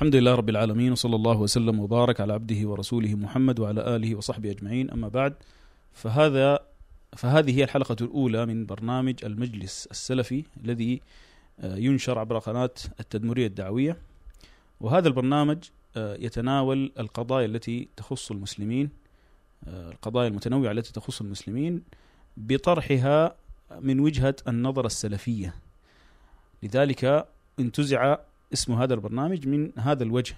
الحمد لله رب العالمين وصلى الله وسلم وبارك على عبده ورسوله محمد وعلى آله وصحبه أجمعين. أما بعد فهذا فهذه هي الحلقة الأولى من برنامج المجلس السلفي الذي آه، ينشر عبر قناة التدمرية الدعوية. وهذا البرنامج آه، يتناول القضايا التي تخص المسلمين آه، القضايا المتنوعة التي تخص المسلمين بطرحها من وجهة النظر السلفية. لذلك انتزع اسم هذا البرنامج من هذا الوجه.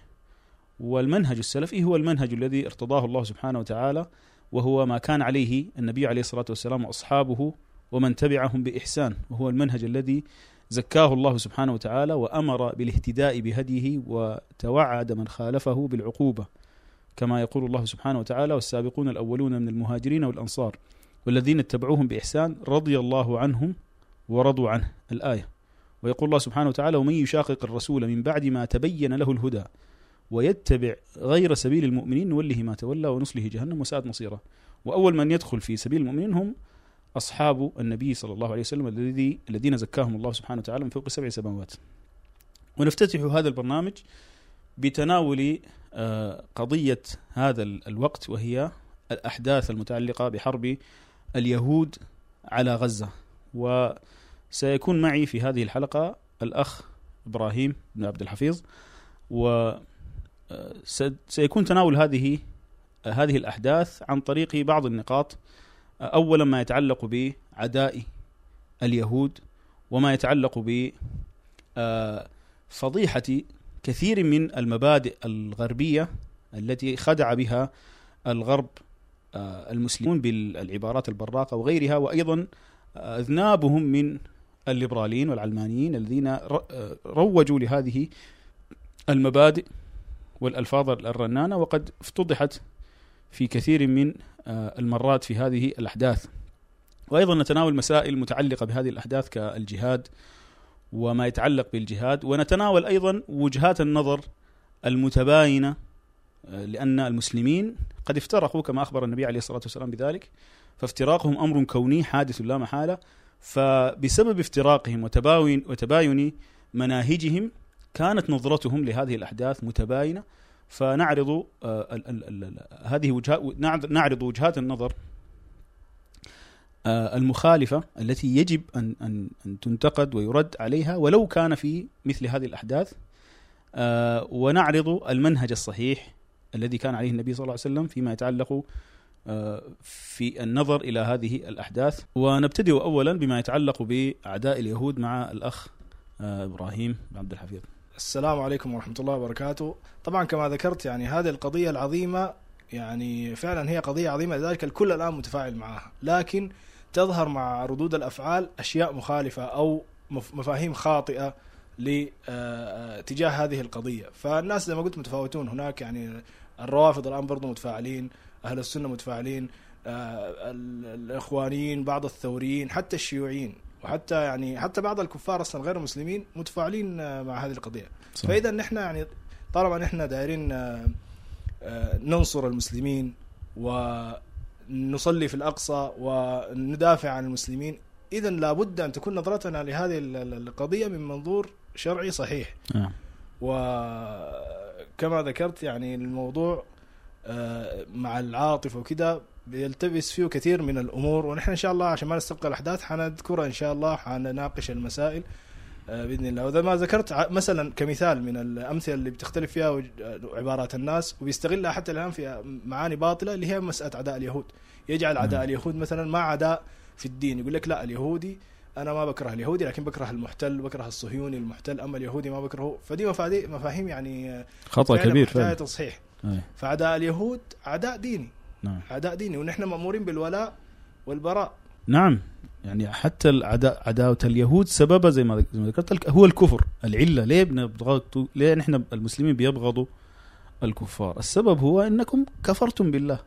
والمنهج السلفي هو المنهج الذي ارتضاه الله سبحانه وتعالى وهو ما كان عليه النبي عليه الصلاة والسلام وأصحابه ومن تبعهم بإحسان. وهو المنهج الذي زكاه الله سبحانه وتعالى وأمر بالاهتداء بهديه وتوعد من خالفه بالعقوبة كما يقول الله سبحانه وتعالى والسابقون الأولون من المهاجرين والأنصار والذين اتبعوهم بإحسان رضي الله عنهم ورضوا عنه. الآية. ويقول الله سبحانه وتعالى ومن يشاقق الرسول من بعد ما تبين له الهدى ويتبع غير سبيل المؤمنين نوله ما تولى ونصله جهنم وساءت مصيره. وأول من يدخل في سبيل المؤمنين هم أصحاب النبي صلى الله عليه وسلم الذي الذين زكاهم الله سبحانه وتعالى من فوق سبع سماوات. ونفتتح هذا البرنامج بتناول آه، قضية هذا الوقت وهي الأحداث المتعلقة بحرب اليهود على غزة. وسيكون معي في هذه الحلقة الأخ إبراهيم بن عبد الحفيظ و سيكون تناول هذه هذه الأحداث عن طريق بعض النقاط اولا ما يتعلق بعداء اليهود وما يتعلق ب فضيحة كثير من المبادئ الغربية التي خدع بها الغرب المسلمون بالعبارات البراقة وغيرها وأيضا أذنابهم من الليبراليين والعلمانيين الذين روجوا لهذه المبادئ والألفاظ الرنانة وقد افتضحت في كثير من آه، المرات في هذه الأحداث. وأيضا نتناول مسائل متعلقة بهذه الأحداث كالجهاد وما يتعلق بالجهاد ونتناول أيضا وجهات النظر المتباينة آه، لأن المسلمين قد افترقوا كما أخبر النبي عليه الصلاة والسلام بذلك فافتراقهم أمر كوني حادث لا محالة. فبسبب افتراقهم وتباين وتباين مناهجهم كانت نظرتهم لهذه الأحداث متباينة. فنعرض آه، هذه وجهات نعرض وجهات النظر آه، المخالفة التي يجب ان ان أن تنتقد ويرد عليها ولو كان في مثل هذه الأحداث. آه، ونعرض المنهج الصحيح الذي كان عليه النبي صلى الله عليه وسلم فيما يتعلق في النظر إلى هذه الأحداث. ونبتدئ اولا بما يتعلق بأعداء اليهود مع الأخ إبراهيم عبد الحفيظ. السلام عليكم ورحمة الله وبركاته. طبعا كما ذكرت يعني هذه القضية العظيمة يعني فعلا هي قضية عظيمة لذلك الكل الآن متفاعل معها. لكن تظهر مع ردود الأفعال أشياء مخالفة أو مفاهيم خاطئة لتجاه آه، هذه القضية. فالناس زي ما قلت متفاوتون هناك يعني الروافض الآن برضو متفاعلين. أهل السنة متفاعلين آه، الإخوانيين بعض الثوريين حتى الشيوعيين وحتى يعني حتى بعض الكفار أصلا غير المسلمين متفاعلين آه، مع هذه القضية صح. فاذا نحن يعني طالما نحن دايرين آه، ننصر المسلمين ونصلي في الأقصى وندافع عن المسلمين اذا لابد أن تكون نظرتنا لهذه القضية من منظور شرعي صحيح آه. وكما ذكرت يعني الموضوع مع العاطفة وكذا بيلتبس فيه كثير من الأمور ونحن إن شاء الله عشان ما نستبقى الأحداث حنذكرها إن شاء الله حنناقش المسائل آه، بإذن الله. وإذا ما ذكرت مثلا كمثال من الأمثلة اللي بتختلف فيها عبارات الناس وبيستغلها حتى الآن في معاني باطلة اللي هي مسألة عداء اليهود. يجعل عداء نعم. اليهود مثلا ما عداء في الدين. يقول لك لا اليهودي أنا ما بكره اليهودي لكن بكره المحتل بكره الصهيوني المحتل أما اليهودي ما بكرهه. فدي مفاهيم يعني خطأ كبير فعلا. تصحيح. فعداء اليهود عداء ديني. نعم. أعداء ديني. ونحن مأمورين بالولاء والبراء. نعم. يعني حتى العداء عداوة اليهود سببها زي ما ذكرت هو الكفر. العلة. ليه بنبغضوا ليه نحن المسلمين بيبغضوا الكفار؟ السبب هو إنكم كفرتم بالله.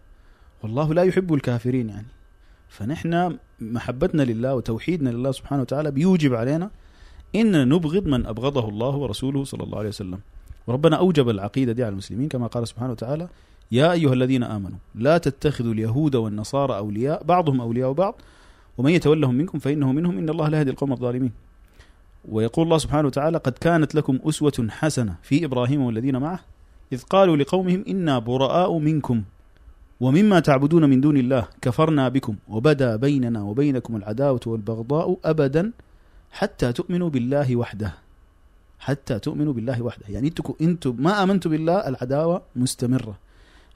والله لا يحب الكافرين يعني. فنحن محبتنا لله وتوحيدنا لله سبحانه وتعالى بيوجب علينا اننا نبغض من أبغضه الله ورسوله صلى الله عليه وسلم. وربنا أوجب العقيدة دي على المسلمين كما قال سبحانه وتعالى يا أيها الذين آمنوا لا تتخذوا اليهود والنصارى أولياء بعضهم أولياء بعض ومن يتولهم منكم فإنه منهم إن الله لا يهدي القوم الظالمين. ويقول الله سبحانه وتعالى قد كانت لكم أسوة حسنة في إبراهيم والذين معه إذ قالوا لقومهم إنا براء منكم ومما تعبدون من دون الله كفرنا بكم وبدا بيننا وبينكم العداوة والبغضاء أبدا حتى تؤمنوا بالله وحده. حتى تؤمنوا بالله وحده. يعني أنتم أنتم ما آمنتوا بالله العداوة مستمرة.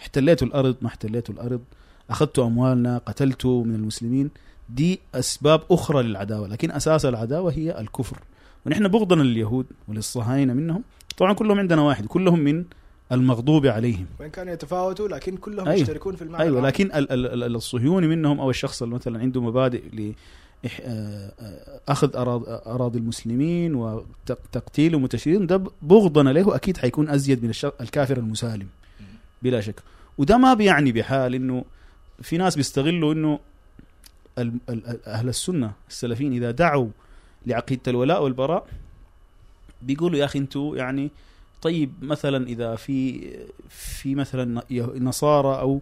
احتليتوا الأرض ما احتليتوا الأرض. أخذتوا أموالنا قتلتوا من المسلمين. دي أسباب أخرى للعداوة لكن أساس العداوة هي الكفر. ونحن بغضنا لليهود وللصهاينة منهم طبعا كلهم عندنا واحد كلهم من المغضوب عليهم. وإن كانوا يتفاوتوا لكن كلهم أيوة. يشتركون في المعنى أيوه العام. لكن ال- ال- ال- الصهيوني منهم أو الشخص اللي مثلا عنده مبادئ أخذ أراض- أراضي المسلمين وتقتيلهم وتشريدهم ده بغضنا له أكيد حيكون أزيد من الكافر المسالم. بلا شك. وده ما بيعني بحال إنه في ناس بيستغلوا إنه أهل السنة السلفيين إذا دعوا لعقيدة الولاء والبراء بيقولوا يا أخي أنتوا يعني طيب مثلا إذا في في مثلا نصارى أو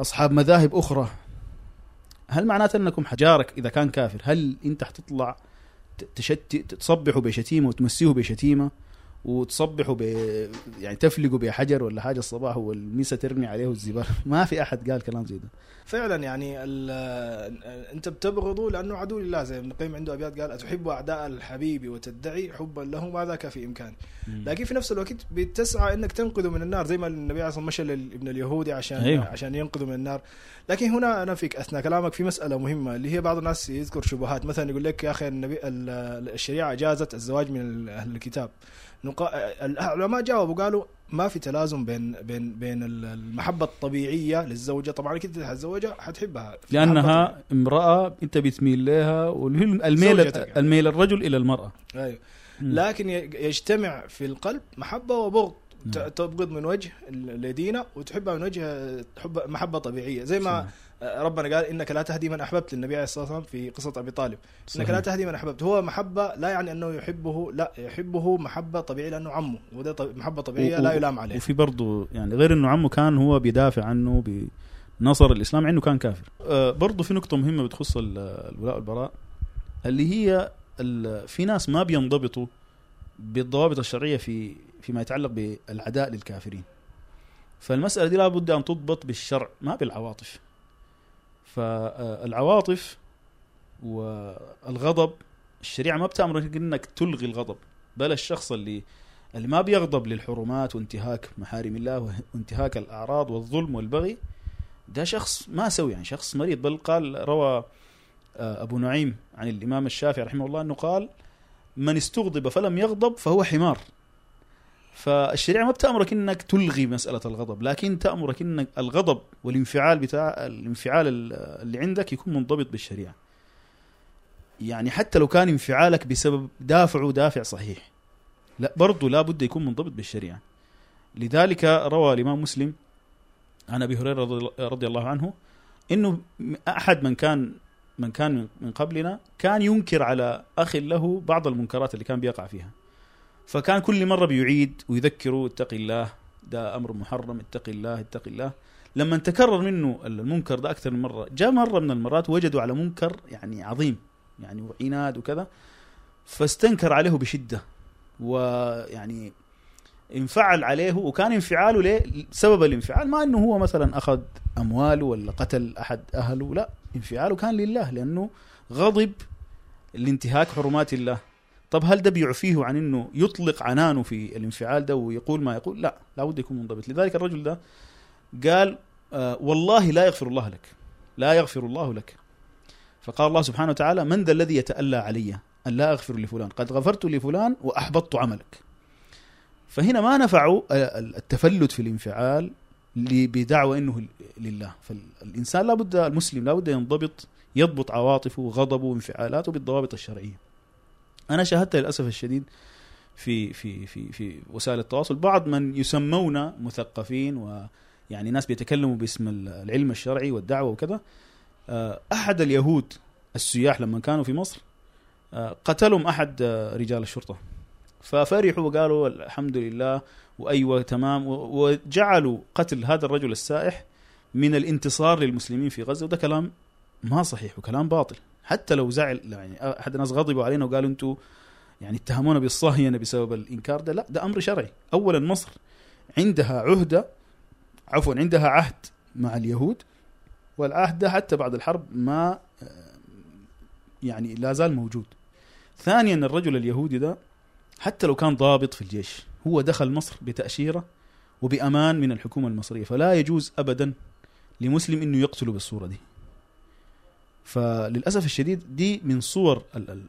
أصحاب مذاهب أخرى هل معناته أنكم حجارك إذا كان كافر؟ هل أنت حتطلع تشتي تصبحوا بشتيمة وتمسيه بشتيمة؟ وتصبحوا ب يعني تفلقوا بحجر ولا حاجة الصباح والميسة ترمي عليه الزبال ما في أحد قال كلام زي ده. فعلا يعني ال- أنت بتبغضه لأنه عدو لله زي ابن القيم عنده أبيات قال أتحب أعداء الحبيب وتدعي حبا له ما ذاك في امكاني لكن في نفس الوقت بتسعى إنك تنقذه من النار زي ما النبي عليه الصلاة والسلام مشى لابن اليهودي عشان أيوه. عشان ينقذه من النار. لكن هنا أنا فيك أثناء كلامك في مسألة مهمة اللي هي بعض الناس يذكر شبهات. مثلا يقول لك يا أخي النبي ال- الشريعة اجازت الزواج من أهل الكتاب. نقا... العلماء جاوبوا قالوا ما في تلازم بين بين بين المحبة الطبيعية للزوجة طبعا كنت حتزوجها حتحبها لأنها امرأة أنت بتميل لها واللي هي الميل زوجتك يعني. الميل الرجل إلى المرأة أيوه. لكن يجتمع في القلب محبة وبغض نعم. تبغض من وجه لدينا وتحبها من وجه حب محبة طبيعية زي ما. ربنا قال إنك لا تهدي من أحببت للنبي عليه الصلاة والسلام في قصة أبي طالب. إنك صحيح. لا تهدي من أحببت. هو محبة لا يعني أنه يحبه لا يحبه محبة طبيعية لأنه عمه. وده طب- محبة طبيعية و- لا يلام عليه وفي برضه يعني غير إنه عمه كان هو بيدافع عنه بنصر الإسلام عنه كان كافر. آه برضه في نقطة مهمة بتخص ال- الولاء والبراء اللي هي ال- في ناس ما بينضبطوا بالضوابط الشرعية في فيما يتعلق بالعداء للكافرين. فالمسألة دي لابد أن تضبط بالشرع ما بالعواطف. فالعواطف والغضب الشريعة ما بتأمرك إنك تلغي الغضب بل الشخص اللي اللي ما بيغضب للحرمات وانتهاك محارم الله وانتهاك الأعراض والظلم والبغي ده شخص ما سوي يعني شخص مريض. بل قال روى آه، أبو نعيم عن الإمام الشافعي رحمه الله أنه قال من استغضب فلم يغضب فهو حمار. فالشريعة ما بتأمرك إنك تلغي مسألة الغضب لكن تأمرك إنك الغضب والانفعال بتاع الانفعال ال- اللي عندك يكون منضبط بالشريعة. يعني حتى لو كان انفعالك بسبب دافع صحيح لا برضه لا بد يكون منضبط بالشريعة. لذلك روى الإمام مسلم عن أبي هريرة رضي- الله عنه إنه أحد من كان من كان من قبلنا كان ينكر على أخ له بعض المنكرات اللي كان بيقع فيها. فكان كل مرة بيعيد ويذكره اتق الله ده أمر محرم اتق الله اتق الله. لما تكرر منه المنكر ده أكثر من مرة جاء مرة من المرات وجدوا على منكر يعني عظيم يعني وعناد وكذا فاستنكر عليه بشدة. ويعني انفعل عليه وكان انفعاله ليه؟ سبب الانفعال ما إنه هو مثلا أخذ أمواله ولا قتل أحد أهله لا انفعاله كان لله لأنه غضب لانتهاك حرمات الله. طب هل ده بيعفيه عن إنه يطلق عنانه في الانفعال ده ويقول ما يقول؟ لا لابد يكون منضبط. لذلك الرجل ده قال آه والله لا يغفر الله لك لا يغفر الله لك. فقال الله سبحانه وتعالى من ذا الذي يتألى علي أن لا أغفر لفلان؟ قد غفرت لفلان وأحبطت عملك. فهنا ما نفعوا التفلت في الانفعال بدعوى إنه لله. فالإنسان لابد المسلم لابد ينضبط يضبط عواطفه وغضبه وانفعالاته بالضوابط الشرعية. أنا شاهدت للأسف الشديد في في في في وسائل التواصل. بعض من يسمون مثقفين ويعني ناس بيتكلموا باسم العلم الشرعي والدعوة وكذا. آه، أحد اليهود السياح لما كانوا في مصر آه، قتلهم أحد آه، رجال الشرطة. ففرحوا وقالوا الحمد لله وأيوة تمام وجعلوا قتل هذا الرجل السائح من الانتصار للمسلمين في غزة. وده كلام ما صحيح وكلام باطل. حتى لو زعل يعني أحد الناس غضبوا علينا وقالوا أنتم يعني اتهمونا بالصهينه بسبب الإنكار ده. لا ده أمر شرعي. اولا مصر عندها عهدة عفوا عندها عهد مع اليهود والعهد ده حتى بعد الحرب ما يعني لا زال موجود. ثانيا الرجل اليهودي ده حتى لو كان ضابط في الجيش هو دخل مصر بتأشيرة وبأمان من الحكومة المصرية. فلا يجوز أبدا لمسلم أنه يقتله بالصورة دي. فللأسف الشديد دي من صور ال- ال-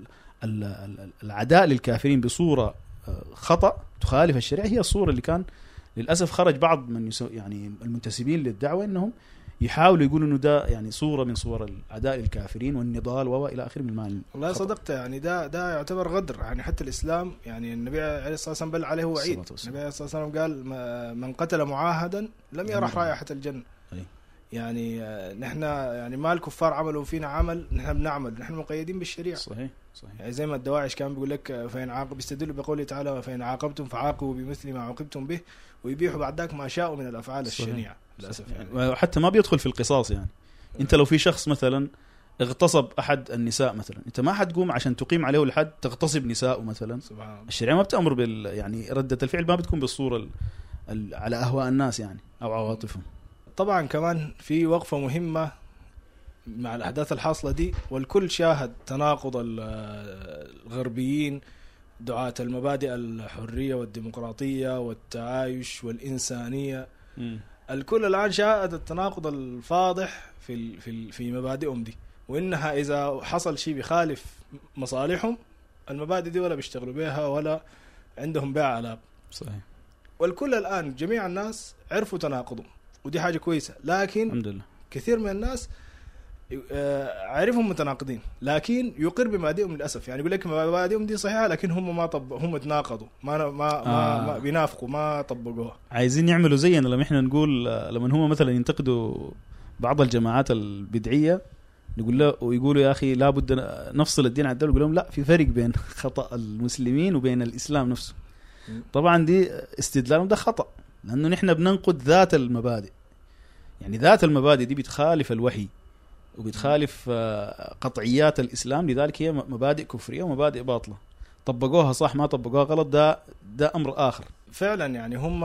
ال- ال- العداء للكافرين بصورة آه، خطأ تخالف الشريعة هي الصورة اللي كان للأسف خرج بعض من يعني المنتسبين للدعوة أنهم يحاولوا يقولوا إنه ده يعني صورة من صور العداء للكافرين والنضال وإلى آخره من المعنى والله. صدقت يعني ده ده يعتبر غدر يعني حتى الإسلام يعني النبي عليه الصلاة والسلام بل عليه وعيد. النبي عليه الصلاة والسلام قال من قتل معاهدا لم يرح يرح. رائحة الجنة. يعني آه، نحن يعني ما الكفار عملوا فينا عمل نحن بنعمل نحن مقيدين بالشريعة. صحيح صحيح. يعني زي ما الدواعش كان بيقول لك آه، فإن عاقب بيستدلوا بقوله تعالى فإن عاقبتم فعاقبوا بمثل ما عوقبتم به. ويبيحوا بعد ذاك ما شاءوا من الأفعال صحيح. الشنيعة للأسف يعني. وحتى ما بيدخل في القصاص يعني. أنت لو في شخص مثلا اغتصب أحد النساء مثلا أنت ما حتقوم عشان تقيم عليه الحد تغتصب نساءه مثلا؟ سبحان الله. الشريعة ما بتأمر بال يعني ردة الفعل ما بتكون بالصورة ال... ال... على أهواء الناس يعني أو عواطفهم. طبعا كمان في وقفة مهمة مع الأحداث الحاصلة دي والكل شاهد تناقض ال- الغربيين دعاة المبادئ الحرية والديمقراطية والتعايش والإنسانية. الكل الآن شاهد التناقض الفاضح في في في مبادئهم دي وإنها إذا حصل شيء بيخالف مصالحهم المبادئ دي ولا بيشتغلوا بها ولا عندهم بها علاقة. صحيح. والكل الآن جميع الناس عرفوا تناقضهم. ودي حاجة كويسة. لكن الحمد لله. كثير من الناس آه، عارفهم متناقضين. لكن يقر بمبادئهم للأسف. يعني يقول لك مبادئهم دي صحيحة لكن هم ما طب هم تناقضوا. ما ما, ما, آه. ما بينافقوا ما طبقوها. عايزين يعملوا زينا. لما إحنا نقول لما هم مثلا ينتقدوا بعض الجماعات البدعية نقول له ويقولوا يا أخي لابد نفصل الدين عن الدولة. نقول لهم لا في فرق بين خطأ المسلمين وبين الإسلام نفسه. طبعا دي استدلالهم ده خطأ. لأنه نحن بننقد ذات المبادئ. يعني ذات المبادئ دي بتخالف الوحي وبتخالف آه، قطعيات الإسلام. لذلك هي مبادئ كفرية ومبادئ باطلة. طبقوها صح ما طبقوها غلط ده ده أمر آخر. فعلا يعني هم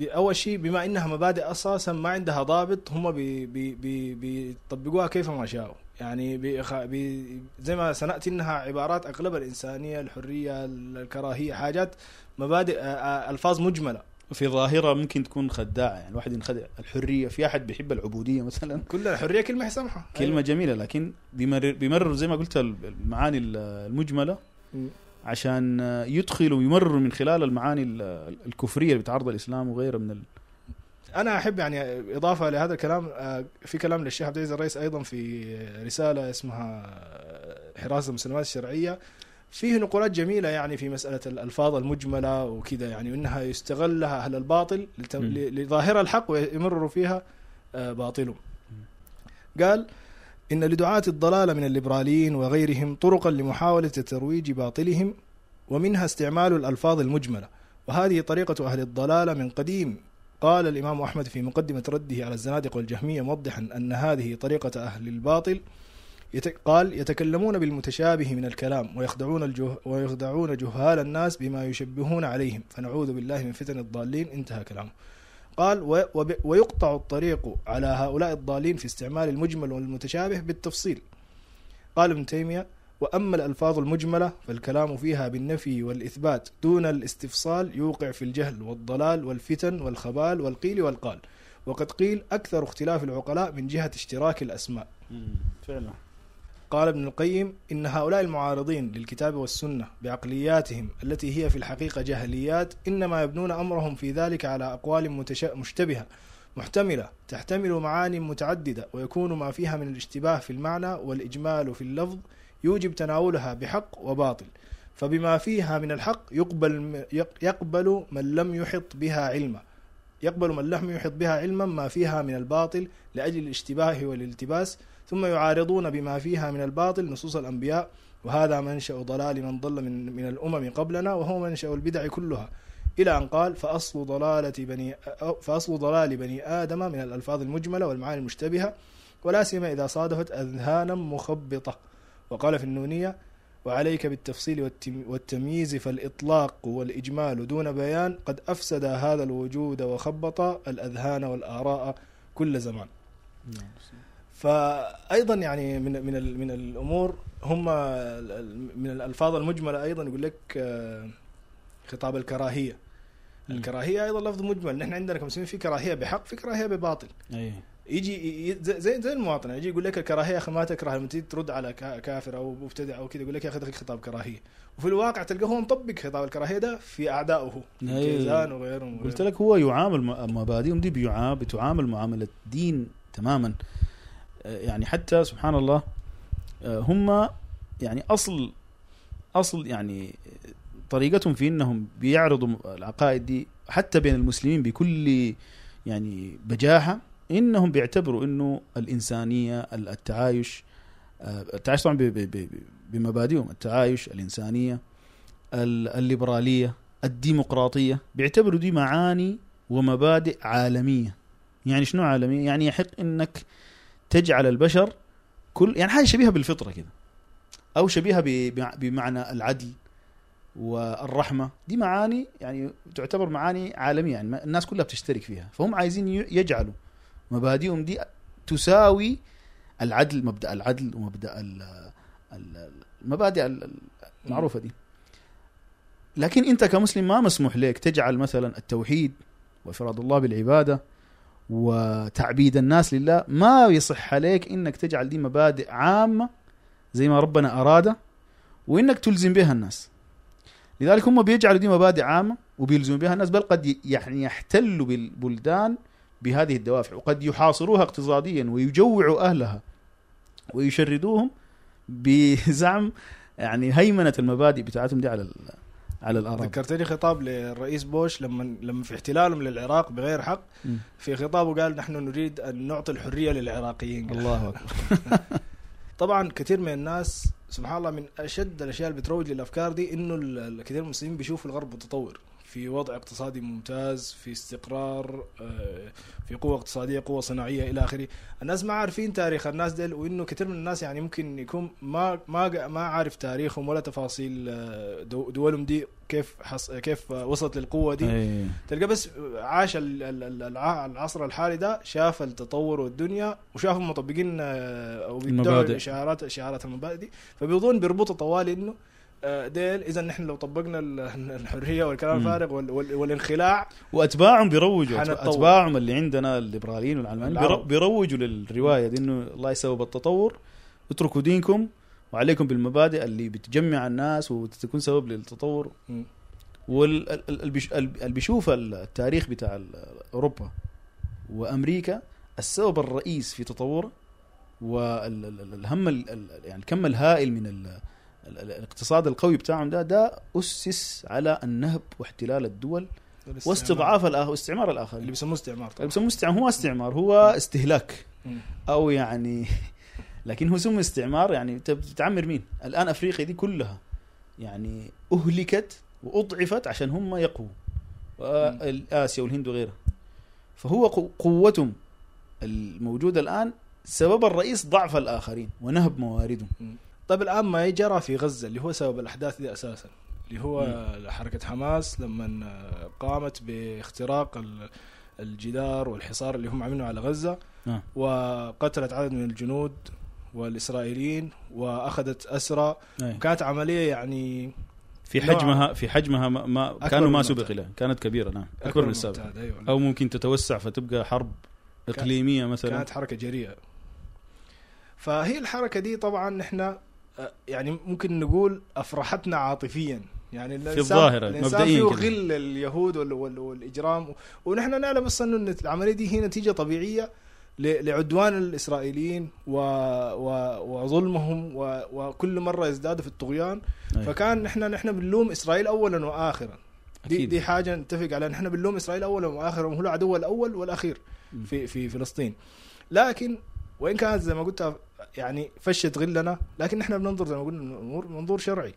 أول شيء بما إنها مبادئ أساسا ما عندها ضابط هم بي بي بي بيطبقوها كيف ما شاءوا. يعني. بي زي ما سنأتي إنها عبارات أغلبها الإنسانية الحرية الكراهية حاجات مبادئ آه، آه، ألفاظ مجملة. في ظاهرة ممكن تكون خداعة. يعني الواحد ينخدع الحرية. في أحد بيحب العبودية مثلا؟ كل الحرية كلمة سمحه كلمة جميلة لكن بيمرر, بيمرر زي ما قلت المعاني المجملة أيوة. عشان يدخلوا ويمرروا من خلال المعاني الكفرية اللي بتعرض الإسلام وغيره من ال... أنا أحب يعني إضافة لهذا الكلام آه، في كلام للشيخ عبد العزيز الرئيس أيضا في رسالة اسمها حراسه المسلمات الشرعية. فيه نقولات جميلة يعني في مسألة الألفاظ المجملة وكذا يعني وانها يستغل لها أهل الباطل لتم- م. ل- لظاهر الحق ويمرروا فيها آه، باطلهم. قال إن لدعاة الضلاله من الليبراليين وغيرهم طرقا لمحاولة ترويج باطلهم ومنها استعمال الألفاظ المجملة وهذه طريقة أهل الضلاله من قديم قال الإمام أحمد في مقدمة رده على الزنادقة والجهمية موضحا أن هذه طريقة أهل الباطل قال يتكلمون بالمتشابه من الكلام ويخدعون الجه... ويخدعون جهال الناس بما يشبهون عليهم. فنعوذ بالله من فتن الضالين. انتهى كلامه. قال. ويقطع الطريق على هؤلاء الضالين في استعمال المجمل والمتشابه بالتفصيل. قال ابن تيمية وأما الألفاظ المجملة فالكلام فيها بالنفي والإثبات دون الاستفصال يوقع في الجهل والضلال والفتن والخبال والقيل والقال. وقد قيل أكثر اختلاف العقلاء من جهة اشتراك الأسماء. فعلا. قال ابن القيم إن هؤلاء المعارضين للكتاب والسنة بعقلياتهم التي هي في الحقيقة جهليات إنما يبنون أمرهم في ذلك على أقوال. مشتبهة محتملة تحتمل معاني متعددة ويكون ما فيها من الاشتباه في المعنى والإجمال في اللفظ يوجب تناولها بحق وباطل فبما فيها من الحق يقبل يقبل من لم يحط بها علما يقبل من لم يحط بها علما ما فيها من الباطل لأجل الاشتباه والالتباس ثم يعارضون بما فيها من الباطل نصوص الأنبياء وهذا منشأ ضلال من ضل من, من الأمم قبلنا وهو منشأ البدع كلها. إلى أن قال فأصل ضلالة بني فأصل ضلال بني آدم من الألفاظ المجملة والمعاني المشتبهة ولا سيما إذا صادفت أذهانا مخبطة. وقال في النونية وعليك بالتفصيل والتم- والتمييز فالإطلاق والإجمال دون بيان قد أفسد هذا الوجود وخبط الأذهان والآراء كل زمان. فايضا يعني من من من الأمور هم من الألفاظ المجملة أيضا يقول لك آه، خطاب الكراهية. الكراهية أيضا لفظ مجمل. نحن عندنا كمسلمين في كراهية بحق في كراهية بباطل. أي. يجي زي زي المواطن يجي يقول لك الكراهية يا أخي ما تكره لما تيجي ترد على كا- كافر أو مبتدع أو كذا يقول لك يا أخي ده خطاب كراهية. وفي الواقع تلقاه هو مطبق خطاب الكراهية ده في أعدائه. الكيزان وغيرهم. قلت. لك هو يعامل مبادئهم دي بتعامل معاملة دين تماما. يعني حتى سبحان الله آه، هم يعني أصل أصل يعني طريقتهم في إنهم بيعرضوا العقائد دي حتى بين المسلمين بكل يعني بجاحة إنهم بيعتبروا إنه الإنسانية التعايش آه، التعايش طبعا بمبادئهم التعايش الإنسانية ال- الليبرالية الديمقراطية بيعتبروا دي معاني ومبادئ عالمية. يعني شنو عالمية؟ يعني يحق إنك تجعل البشر كل يعني حاجة شبيهة بالفطرة كده. أو شبيهة بمعنى العدل والرحمة. دي معاني يعني تعتبر معاني عالمية يعني الناس كلها بتشترك فيها. فهم عايزين يجعلوا. مبادئهم دي تساوي العدل مبدأ العدل ومبدأ ال- ال- المبادئ ال- المعروفة دي. لكن أنت كمسلم ما مسموح لك تجعل مثلا التوحيد وإفراد الله بالعبادة وتعبيد الناس لله ما يصح عليك إنك تجعل دي مبادئ عامة زي ما ربنا أراد وإنك تلزم بها الناس. لذلك هم بيجعلوا دي مبادئ عامة وبيلزموا بها الناس بل قد يعني يحتلوا بالبلدان بهذه الدوافع وقد يحاصروها اقتصاديا ويجوعوا أهلها ويشردوهم بزعم يعني هيمنة المبادئ بتاعتهم دي على على الاراضي ذكرتني خطاب للرئيس بوش لما لما في احتلالهم للعراق بغير حق. في خطابه قال نحن نريد أن نعطي الحرية للعراقيين. الله أكبر. طبعا كثير من الناس سبحان الله من أشد الأشياء اللي بتروج للأفكار دي إنه كثير من المسلمين بيشوفوا الغرب متطور. في وضع اقتصادي ممتاز في استقرار آه، في قوة اقتصادية قوة صناعية إلى آخره الناس ما عارفين تاريخ الناس ديل وإنه كثير من الناس يعني ممكن يكون ما ما ما عارف تاريخهم ولا تفاصيل آه، دو- دولهم دي كيف حص كيف آه، وصلت للقوة دي أي. تلقى بس عاش ال- ال- ال- الع- العصر الحالي ده شاف التطور والدنيا وشافوا مطبقين آه، أو بيدعوا المبادئ. شعارات شعارات المبادئ دي فبيظن بيربطوا طوالي آه، ديل اذا نحن لو طبقنا ال- الحرية والكلام. الفارغ وال- وال- والانخلاع وأتباعهم بيروجوا. أتباعهم اللي عندنا الليبراليين والعلمانيين العرب. بيروجوا للرواية دي إنه الله يسبب التطور اتركوا دينكم وعليكم بالمبادئ اللي بتجمع الناس وتكون سبب للتطور. واللي بيشوف التاريخ بتاع أوروبا وأمريكا السبب الرئيس في تطوره والهم يعني الكم الهائل من الاقتصاد القوي بتاعهم ده ده أسس على النهب واحتلال الدول واستضعاف الآخر واستعمار اللي الاخرين بيسموه استعمار اللي بيسموه استعمار هو استعمار هو استهلاك. أو يعني لكن هو سمي استعمار يعني بتعمر مين؟ الآن أفريقيا دي كلها يعني أهلكت وأضعفت عشان هم يقووا اسيا والهند وغيرها. فهو قو- قوتهم الموجودة الآن سبب الرئيس ضعف الآخرين ونهب مواردهم. طيب الآن ما جرى في غزة اللي هو سبب الأحداث دي أساسا اللي هو حركة حماس لما قامت باختراق ال- الجدار والحصار اللي هم عاملينه على غزة آه. وقتلت عدد من الجنود والإسرائيليين وأخذت أسرى. كانت عملية يعني في حجمها في حجمها ما, ما أكبر كانوا ما. سبق لها كانت كبيرة نعم أكبر من السابق أيوة. أو ممكن تتوسع فتبقى حرب إقليمية مثلا كانت حركة جريئة فهي الحركة دي طبعا نحن آه، يعني ممكن نقول أفرحتنا عاطفيا يعني الإنسان- الظاهرة، الإنسان مبدئياً فيه. غل اليهود وال وال والإجرام ونحن نعلم أصلا إن العملية دي هي نتيجة طبيعية لعدوان الإسرائيليين و و وظلمهم و وكل مرة يزدادوا في الطغيان أي. فكان نحن نحن بنلوم إسرائيل اولا واخرا دي أكيد. دي حاجة نتفق عليها نحن بنلوم إسرائيل اولا واخرا وهو العدو الأول والأخير. في في فلسطين لكن وإن كانت زي ما قلت يعني فشت غلنا لكن نحن بننظر زي ما قلنا منظور منظور شرعي.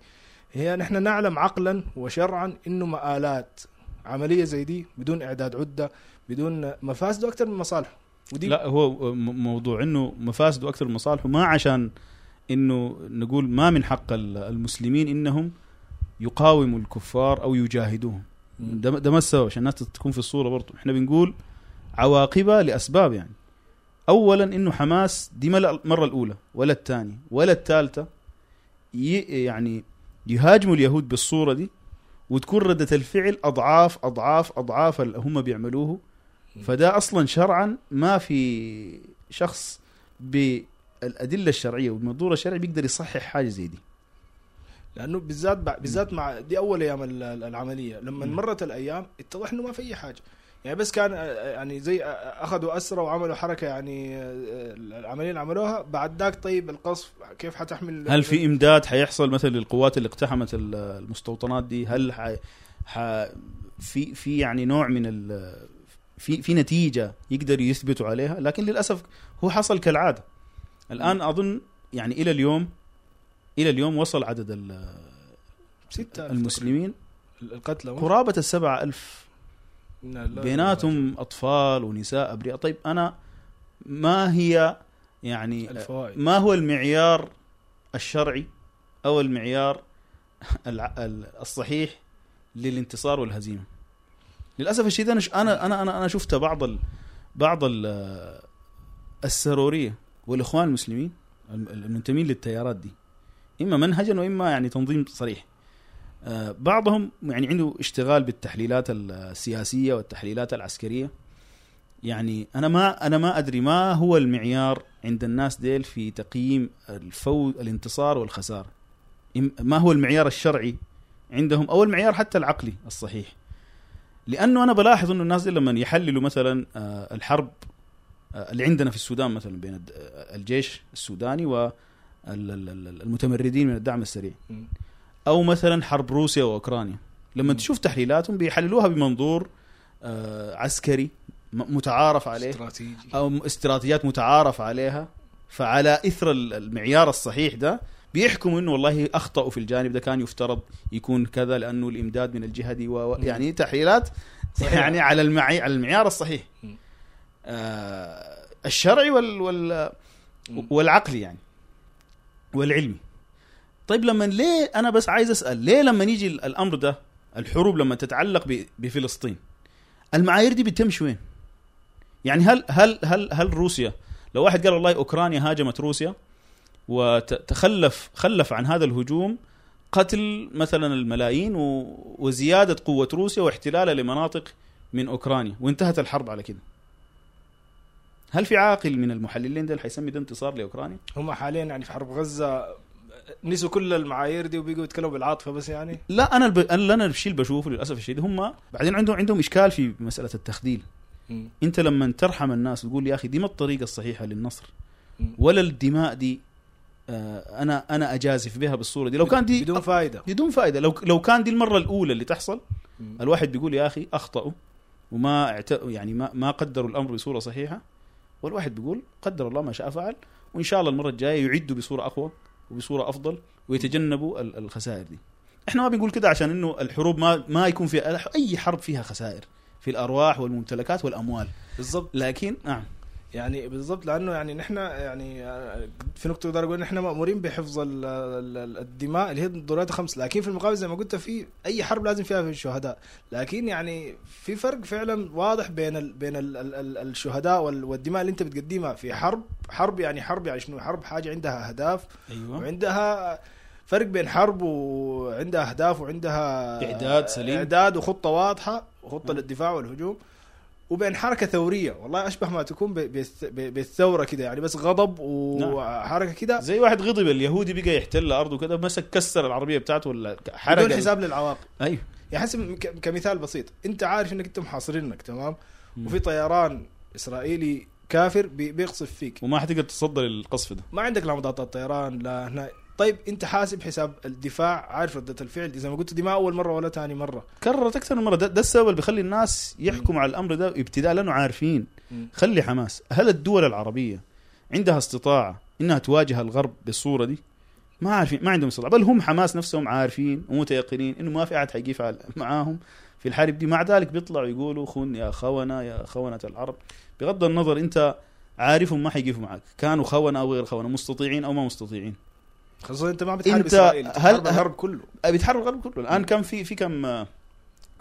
هي نحن نعلم عقلا وشرعا إنه مآلات عملية زي دي بدون إعداد عدة بدون مفاسده أكثر من مصالحه ودي لا هو موضوع إنه مفاسده أكثر من مصالحه ما عشان إنه نقول ما من حق ال- المسلمين إنهم يقاوموا الكفار أو يجاهدوهم. ده, ده ما السبب عشان الناس تكون في الصورة برضو. إحنا بنقول عواقبها لأسباب يعني. اولا إنه حماس دي ما المره الأولى ولا الثانية ولا الثالثة يعني يهاجموا اليهود بالصورة دي وتكون ردة الفعل اضعاف اضعاف أضعاف اللي هم بيعملوه. فده أصلا شرعا ما في شخص بالأدلة الشرعية والمنظور الشرعي بيقدر يصحح حاجة زي دي. لأنه بالذات بالذات مع دي أول أيام ال- ال- العملية. لما. مرت الأيام اتضح إنه ما في أي حاجة. يعني بس كان آه، يعني زي آه، أخذوا اسرى وعملوا حركة يعني آه، العملية اللي عملوها. بعد ذاك طيب القصف كيف حتحمل؟ هل في إمداد حيحصل مثلا للقوات اللي اقتحمت ال- المستوطنات دي؟ هل ح... ح... في في يعني نوع من ال... في في نتيجة يقدروا يثبتوا عليها؟ لكن للأسف هو حصل كالعادة. الآن أظن يعني إلى اليوم إلى اليوم وصل عدد ال- ستة المسلمين. القتلى قرابة السبعة ألف بيناتهم أطفال ونساء أبرياء. طيب أنا ما هي يعني الفوائد؟ ما هو المعيار الشرعي أو المعيار الصحيح للانتصار والهزيمة؟ للأسف الشديد أنا أنا أنا أنا شفت بعض ال بعض ال السرورية والإخوان المسلمين الم- المنتمين للتيارات دي إما منهجا وإما يعني تنظيم صريح. بعضهم يعني عنده اشتغال بالتحليلات السياسية والتحليلات العسكرية. يعني أنا ما أنا ما أدري ما هو المعيار عند الناس ديل في تقييم الفوز الانتصار والخسارة. ما هو المعيار الشرعي عندهم أو المعيار حتى العقلي الصحيح. لأنه أنا بلاحظ إنه الناس لما يحللوا مثلا آه، الحرب آه، اللي عندنا في السودان مثلا بين آه، الجيش السوداني والمتمردين من الدعم السريع. أو مثلا حرب روسيا وأوكرانيا. لما. تشوف تحليلاتهم بيحللوها بمنظور آه، عسكري متعارف عليه. استراتيجي. أو استراتيجيات متعارف عليها. فعلى إثر ال- المعيار الصحيح ده بيحكموا إنه والله أخطأوا في الجانب ده كان يفترض يكون كذا لأنه الإمداد من الجهة دي و... يعني تحليلات صحيح. يعني على المعي... على المعيار الصحيح. آه الشرعي وال... وال... والعقلي يعني والعلمي. طيب لما ليه أنا بس عايز أسأل ليه لما يجي ال- الأمر ده الحروب لما تتعلق بفلسطين المعايير دي بتمشي وين يعني هل هل هل هل روسيا لو واحد قال والله أوكرانيا هاجمت روسيا وتخلف خلف عن هذا الهجوم قتل مثلا الملايين. وزيادة قوة روسيا واحتلالها لمناطق من أوكرانيا وانتهت الحرب على كده هل في عاقل من المحللين ده حيسمي ده انتصار لأوكرانيا؟ هم حاليا يعني في حرب غزة نسوا كل المعايير دي وبيقوا يتكلموا بالعاطفة بس يعني؟ لا أنا الب... أنا أنا الشيء اللي بشوفه للأسف الشديد هم بعدين عندهم عندهم إشكال في مسألة التخذيل. مم. أنت لما ترحم الناس وتقول يا أخي دي ما الطريقة الصحيحة للنصر. مم. ولا الدماء دي آه أنا أنا أجازف بها بالصورة دي. لو كان دي بدون فائده بدون فائده لو لو كان دي المرة الأولى اللي تحصل. الواحد بيقول يا أخي أخطأوا وما اعت... يعني ما ما قدروا الأمر بصورة صحيحة. والواحد بيقول قدر الله ما شاء فعل وإن شاء الله المرة الجاية يعدوا بصورة أقوى. وبصورة أفضل ويتجنبوا ال- الخسائر دي. إحنا ما بنقول كده عشان إنه الحروب ما ما يكون في أي حرب فيها خسائر في الأرواح والممتلكات والأموال، بالضبط. لكن نعم. يعني بالضبط لأنه يعني نحن يعني في نقطة أقدر أقول نحن مأمورين بحفظ ال- ال- الدماء اللي هي الضرورات الخمس لكن في المقابل زي ما قلت في أي حرب لازم فيها في الشهداء. لكن يعني في فرق فعلا واضح بين ال بين ال ال ال الشهداء وال- والدماء اللي أنت بتقدمها. في حرب حرب يعني حرب يعني شنو؟ حرب حاجة عندها أهداف أيوه. وعندها فرق بين حرب وعندها أهداف وعندها إعداد سليم. إعداد وخطة واضحة وخطه. للدفاع والهجوم. وبين حركة ثورية. والله أشبه ما تكون بالثورة كده يعني بس غضب وحركة كده. زي واحد غضب اليهودي بقى يحتل ارضه كده مسك كسر العربية بتاعته ولا حرق بدون حساب للعواقب أيوه. يعني كمثال بسيط أنت عارف إنك انت محاصرينك تمام. وفي طيران إسرائيلي كافر بي- بيقصف فيك. وما حتقدر تصدر القصف ده. ما عندك لا مضادات طيران لا هنا طيب انت حاسب حساب الدفاع عارف ردة الفعل. زي ما قلت دي ما أول مرة ولا ثاني مرة. كررت أكثر من مرة. ده, ده السبب اللي بيخلي الناس يحكموا على الأمر ده ابتداء لأنه عارفين. مم. خلي حماس. هل الدول العربية عندها استطاعة إنها تواجه الغرب بالصورة دي؟ ما عارفين ما عندهم استطاعة. بل هم حماس نفسهم عارفين ومتيقنين إنه ما في أحد حيقف على- معاهم في الحرب دي. مع ذلك بيطلعوا يقولوا خون يا خونه يا خونه العرب. بغض النظر أنت عارفهم ما حيقفوا معك. كانوا خونة أو غير خونة مستطيعين أو ما مستطيعين. خصوصا أنت ما بتحارب أنت إسرائيل هل- الغرب كله. بيتحرر الغرب كله. الآن كان في في كم آه،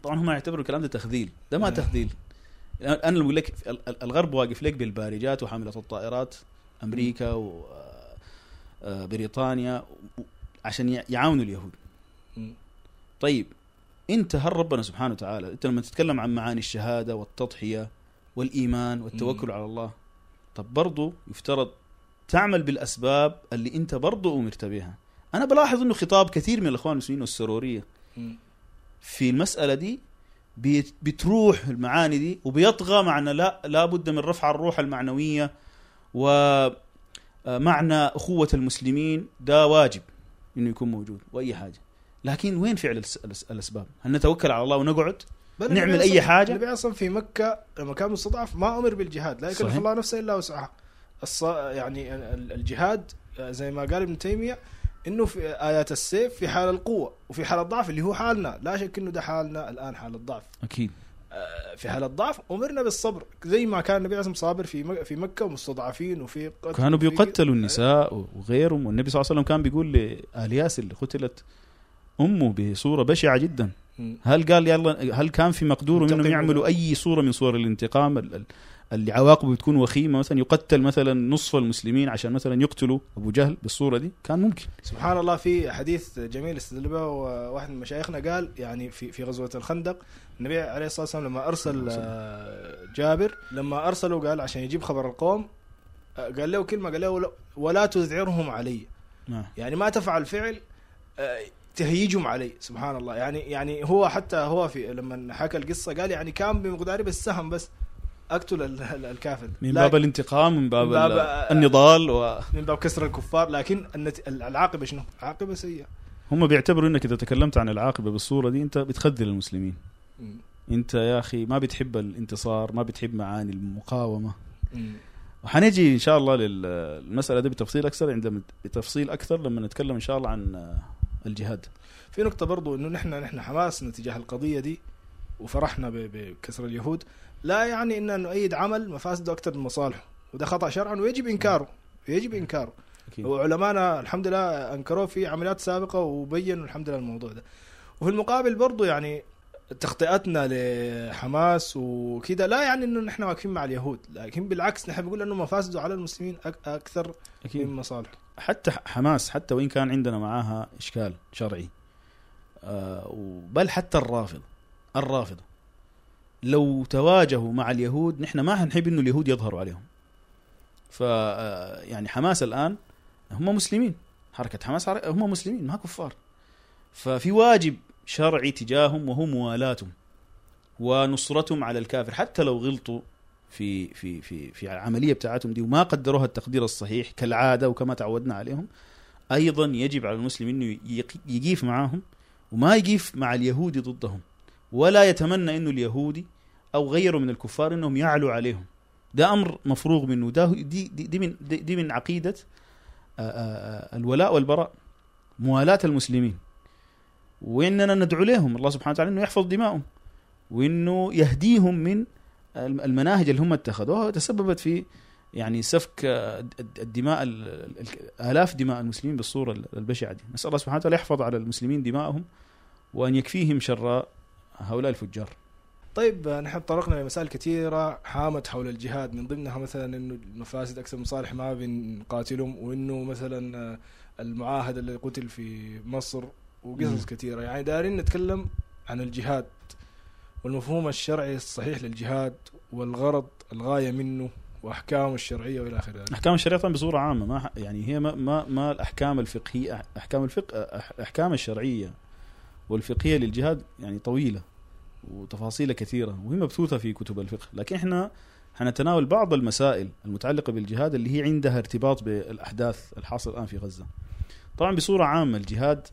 طبعا هم يعتبروا الكلام ده تخذيل. ده ما آه. تخذيل. أنا اللي بقول لك ال- ال- الغرب واقف لك بالبارجات وحامله الطائرات أمريكا وبريطانيا عشان يع- يعاونوا اليهود. طيب أنت هل ربنا سبحانه وتعالى أنت لما تتكلم عن معاني الشهادة والتضحية والإيمان والتوكل. على الله طب برضو يفترض تعمل بالأسباب اللي أنت برضو أمرت بها أنا بلاحظ إنه خطاب كثير من الإخوان المسلمين والسرورية. في المسألة دي بتروح المعاني دي وبيطغى معنى لا لابد من رفع الروح المعنوية ومعنى أخوة المسلمين ده واجب إنه يكون موجود وأي حاجة لكن وين فعل الأسباب؟ هل نتوكل على الله ونقعد؟ نعمل أصلاً- حاجة؟ النبي أصلا في مكة لما كان مستضعف ما أمر بالجهاد لا يكلف. الله نفسا إلا وسعها الص... يعني ال- الجهاد آه، زي ما قال ابن تيمية إنه في آيات السيف في حال القوة وفي حال الضعف اللي هو حالنا. لا شك إنه ده حالنا الآن حال الضعف. أكيد. آه، في حال الضعف أمرنا بالصبر. زي ما كان النبي عليه الصلاة والسلام صابر في في مكة ومستضعفين وفي قتل كانوا بيقتلوا النساء وغيرهم. والنبي صلى الله عليه وسلم كان بيقول لآل ياسر اللي قتلت أمه بصورة بشعة جدا. هل قال يلا هل كان في مقدور منهم يعملوا أي صورة من صور الانتقام؟ ال- ال- اللي عواقبه بتكون وخيمة مثلا يقتل مثلا نصف المسلمين عشان مثلا يقتلوا أبو جهل بالصورة دي. كان ممكن. سبحان الله في حديث جميل استدل به واحد من مشايخنا قال يعني في في غزوة الخندق النبي عليه الصلاة والسلام لما أرسل آه، جابر لما ارسله قال عشان يجيب خبر القوم آه، قال له كلمة قال له ولا- تذعرهم علي. نعم. يعني ما تفعل فعل آه، تهيجهم علي. سبحان الله. يعني يعني هو حتى هو في لما حكى القصة قال يعني كان بمقداري بالسهم بس. أقتل ال- ال- الكافر من باب الانتقام من باب, من باب- ال- النضال وهم من باب كسر الكفار لكن النت- العاقبة شنو؟ عاقبة سيئة بيعتبروا إنك إذا تكلمت عن العاقبة بالصورة دي أنت بتخذل المسلمين مم. أنت يا أخي ما بتحب الانتصار ما بتحب معاني المقاومة مم. وحنجي إن شاء الله للمساله دي بتفصيل أكثر عندما بتفصيل أكثر لما نتكلم إن شاء الله عن الجهاد في نقطة برضو إنه نحن نحن حماسنا تجاه القضية دي وفرحنا بكسر اليهود لا يعني إن نؤيد عمل مفاسده أكثر من مصالحه وده خطأ شرعا ويجب إنكاره. يجب إنكاره. أكيد. وعلمائنا الحمد لله أنكروه في عمليات سابقة وبينوا الحمد لله الموضوع ده. وفي المقابل برضو يعني تخطئتنا لحماس وكده لا يعني إنه نحن واقفين مع اليهود لكن بالعكس نحن بنقول إنه مفاسده على المسلمين أكثر من أكيد مصالحه حتى حماس حتى وإن كان عندنا معاها إشكال شرعي. آه بل حتى الرافض الرافضه لو تواجهوا مع اليهود نحن ما حنحب إنه اليهود يظهروا عليهم. ف آه، يعني حماس الآن هم مسلمين. حركة حماس هم مسلمين ما كفار. ففي واجب شرعي تجاههم وهو موالاتهم ونصرتهم على الكافر. حتى لو غلطوا في في في في العملية بتاعتهم دي وما قدروها التقدير الصحيح كالعادة وكما تعودنا عليهم أيضا يجب على المسلم إنه يق- يقيف معاهم وما يقيف مع اليهودي ضدهم. ولا يتمنى إنه اليهودي أو غيره من الكفار إنهم يعلوا عليهم. ده أمر مفروغ منه. ده دي دي, دي من دي, دي من عقيدة آه، آه، آه، الولاء والبراء موالاة المسلمين. وإننا ندعو لهم الله سبحانه وتعالى إنه يحفظ دماءهم وإنه يهديهم من الم- المناهج اللي هم اتخذوها. وتسببت في يعني سفك الد- الدماء ال- ال- ال- آلاف دماء المسلمين بالصورة ال- البشعة دي. نسأل الله سبحانه وتعالى يحفظ على المسلمين دماءهم وأن يكفيهم شر هؤلاء الفجار. طيب نحن تطرقنا لمسائل كثيرة حامت حول الجهاد. من ضمنها مثلا إنه المفاسد أكثر من مصالح ما بنقاتلهم وإنه مثلا آه، المعاهد اللي قتل في مصر. وقصص كثيرة. يعني دارين نتكلم عن الجهاد والمفهوم الشرعي الصحيح للجهاد والغرض الغاية منه وأحكامه الشرعية وإلى اخره ذلك. أحكام الشريعه طبعاً بصورة عامة. ما يعني هي ما ما, ما الأحكام الفقهية أحكام الفقه الاحكام الشرعية والفقهية للجهاد يعني طويلة. وتفاصيلها كثيرة وهي مبثوثة في كتب الفقه. لكن إحنا حنتناول بعض المسائل المتعلقة بالجهاد اللي هي عندها ارتباط بالأحداث الحاصل الآن في غزة. طبعا بصورة عامة الجهاد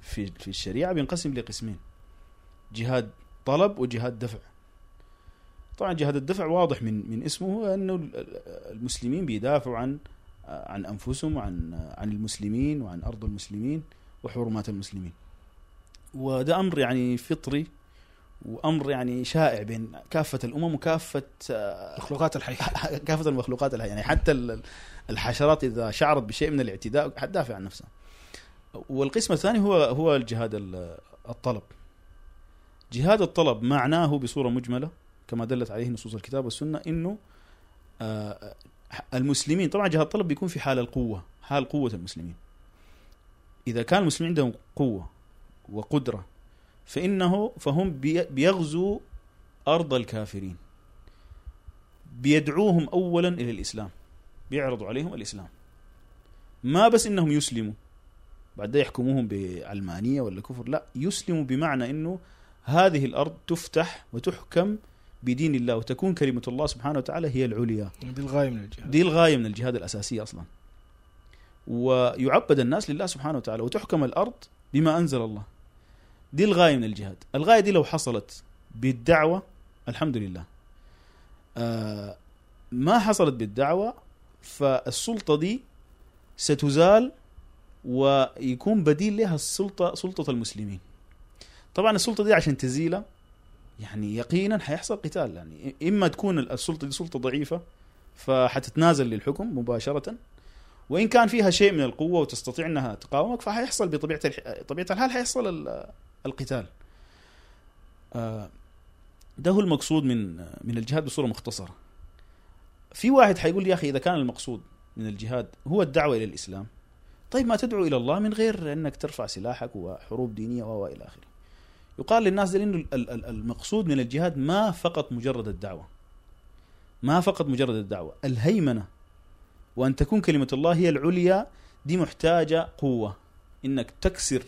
في في الشريعة بينقسم لقسمين جهاد طلب وجهاد دفع. طبعا جهاد الدفع واضح من من اسمه انه ال- ال- المسلمين بيدافعوا عن عن أنفسهم وعن عن المسلمين وعن أرض المسلمين وحرمات المسلمين. وده أمر يعني فطري وأمر يعني شائع بين كافة الأمم وكافة آه، مخلوقات الحية كافة المخلوقات الحية يعني حتى ال- الحشرات إذا شعرت بشيء من الاعتداء حتدافع عن نفسها. والقسم الثاني هو هو الجهاد ال- الطلب. جهاد الطلب معناه بصورة مجملة كما دلت عليه نصوص الكتاب والسنة إنه آه، المسلمين طبعا جهاد الطلب بيكون في حال القوة حال قوة المسلمين. إذا كان المسلمين عندهم قوة وقدرة فإنه فهم بي- بيغزوا أرض الكافرين. بيدعوهم أولا إلى الإسلام. بيعرضوا عليهم الإسلام. ما بس إنهم يسلموا. بعد يحكموهم بعلمانية ولا كفر. لا يسلموا بمعنى إنه هذه الأرض تفتح وتحكم بدين الله وتكون كلمة الله سبحانه وتعالى هي العليا. دي الغاية من الجهاد. دي الغاية من الجهاد الأساسية أصلا. ويعبد الناس لله سبحانه وتعالى وتحكم الأرض بما أنزل الله. دي الغاية من الجهاد. الغاية دي لو حصلت بالدعوة الحمد لله آه ما حصلت بالدعوة فالسلطة دي ستزال ويكون بديل لها السلطة سلطة المسلمين. طبعا السلطة دي عشان تزيلها يعني يقينا حيحصل قتال. يعني إما تكون السلطة دي سلطة ضعيفة فحتتنازل للحكم مباشرة. وإن كان فيها شيء من القوة وتستطيع أنها تقاومك فحيحصل بطبيعة الح... طبيعة الحال حيحصل القتال. آه، ده هو المقصود من من الجهاد بصورة مختصرة. في واحد حيقول يا أخي إذا كان المقصود من الجهاد هو الدعوة إلى الإسلام طيب ما تدعو إلى الله من غير أنك ترفع سلاحك وحروب دينية و إلى آخره. يقال للناس إنه ال- ال- المقصود من الجهاد ما فقط مجرد الدعوة. ما فقط مجرد الدعوة الهيمنة. وأن تكون كلمة الله هي العليا دي محتاجة قوة. إنك تكسر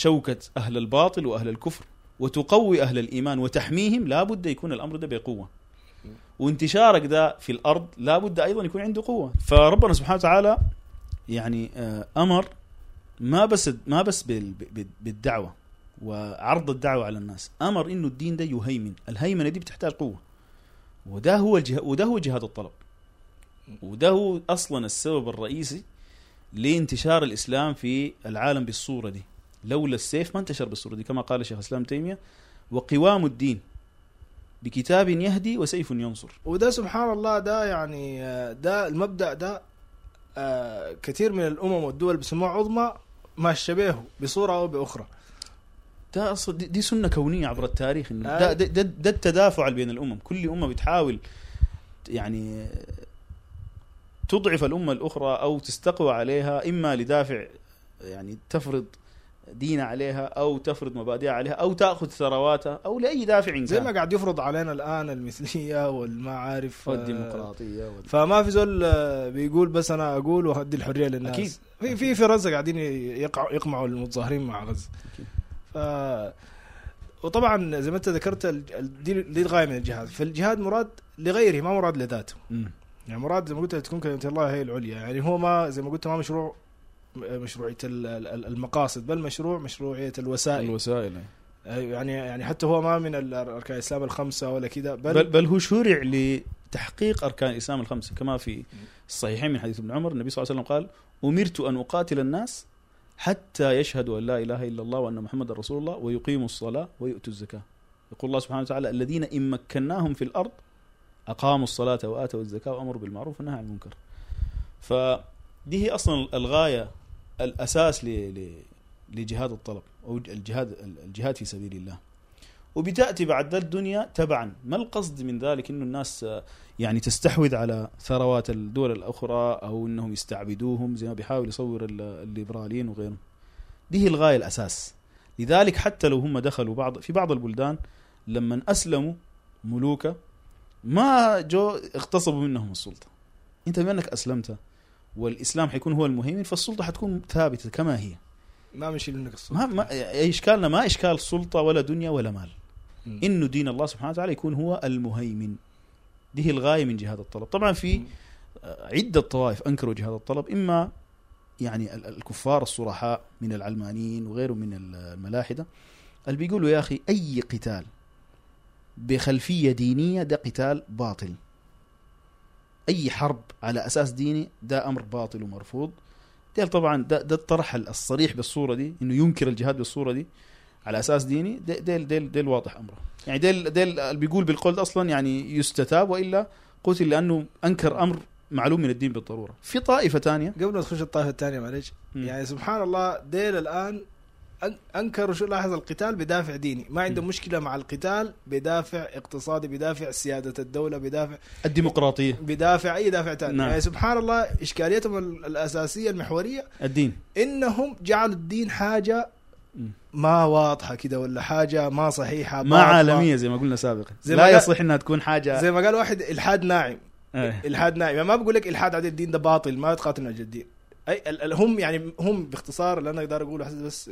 شوكة أهل الباطل وأهل الكفر وتقوي أهل الإيمان وتحميهم لابد يكون الأمر ده بقوة. وانتشارك ده في الأرض لابد أيضا يكون عنده قوة. فربنا سبحانه وتعالى يعني آه، أمر ما بس ما بس بال- بال- بالدعوة وعرض الدعوة على الناس أمر إنه الدين ده يهيمن. الهيمنة دي بتحتاج قوة. وده هو الجه... وده هو جهاد الطلب. وده هو أصلا السبب الرئيسي لانتشار الإسلام في العالم بالصورة دي. لولا السيف ما انتشر بالصورة دي كما قال شيخ الإسلام تيمية. وقوام الدين بكتاب يهدي وسيف ينصر. وده سبحان الله ده يعني ده المبدأ ده آه، كثير من الأمم والدول بيسموه عظمى ماشيه به بصورة أو بأخرى. ده أصلا دي, سنة كونية عبر التاريخ. إنه آه. ده, ده, ده, ده التدافع بين الأمم. كل أمة بتحاول يعني تضعف الأمة الأخرى أو تستقوى عليها إما لدافع يعني تفرض دين عليها أو تفرض مبادئها عليها أو تأخذ ثرواتها أو لأي دافع إن زي كان. ما قاعد يفرض علينا الآن المثلية والما عارف آه، والديمقراطية وال... فما في زول آه، بيقول بس أنا أقول وهدي الحرية للناس. أكيد. في في في غزه قاعدين يقمعوا المتظاهرين مع غزة. ف وطبعا زي ما أنت ذكرت دي الغاية من الجهاد. فالجهاد مراد لغيره ما مراد لذاته. يعني مراد زي ما قلت تكون كلمة الله هي العليا. يعني هو ما زي ما قلت ما مشروع مشروعية ال- ال- المقاصد بل مشروع مشروعية الوسائل. الوسائل يعني يعني حتى هو ما من أركان الإسلام الخمسة ولا كذا بل, بل, بل هو شرع لتحقيق أركان الإسلام الخمسة كما في الصحيحين من حديث ابن عمر النبي صلى الله عليه وسلم قال أمرت أن أقاتل الناس حتى يشهدوا أن لا إله إلا الله وأن محمدا رسول الله ويقيموا الصلاة ويؤتوا الزكاة. يقول الله سبحانه وتعالى الذين إن مكناهم في الأرض أقاموا الصلاة وآتوا الزكاة وأمروا بالمعروف ونهوا عن المنكر. فدي هي أصلا الغاية ل لجهاد الطلب أو الجهاد الجهاد في سبيل الله. وبتأتي بعد ذا الدنيا تبعا. ما القصد من ذلك إنه الناس يعني تستحوذ على ثروات الدول الأخرى أو إنهم يستعبدوهم زي ما بيحاول يصور ال- الليبراليين وغيرهم؟ دي هي الغاية الأساس. لذلك حتى لو هم دخلوا بعض في بعض البلدان لما أسلموا ملوكة ما جو اغتصبوا منهم السلطة. أنت بما انك أسلمت والإسلام حيكون هو المهيمن فالسلطة حتكون ثابتة كما هي. ما مشي منك السلطة. ما, ما اشكالنا ما إشكال سلطة ولا دنيا ولا مال. مم. انه دين الله سبحانه وتعالى يكون هو المهيمن. دي هي الغاية من جهاد الطلب. طبعا في عدة طوائف أنكروا جهاد الطلب إما يعني ال- الكفار الصرحاء من العلمانيين وغيرهم من الملاحدة اللي بيقولوا يا أخي أي قتال بخلفية دينية ده قتال باطل. أي حرب على أساس ديني ده أمر باطل ومرفوض. ديل طبعا ده, ده الطرح الصريح بالصورة دي إنه ينكر الجهاد بالصورة دي على أساس ديني. ديل ديل ديل واضح أمره. يعني ديل ديل اللي بيقول بالقول ده أصلا يعني يستتاب وإلا قتل لأنه أنكر أمر معلوم من الدين بالضرورة. في طائفة ثانية. قبل ما تخش الطائفة الثانية معلش يعني سبحان الله ديل الآن أنكروا شو لاحظ القتال بدافع ديني ما عندهم. مشكلة مع القتال بدافع اقتصادي بدافع سيادة الدولة بدافع الديمقراطية بدافع أي دافع ثاني نعم. يعني سبحان الله إشكاليتهم ال- الأساسية المحورية الدين إنهم جعلوا الدين حاجة. ما واضحة كده ولا حاجة ما صحيحة ما. عالمية زي ما قلنا سابقا زي لا يصح إنها تكون حاجة زي ما قال واحد إلحاد ناعم إيه. إلحاد ناعم يعني ما بقول لك إلحاد عدل الدين ده باطل ما تقاتل من أجل الدين أي هم يعني هم باختصار اللي أنا أقدر أقوله بس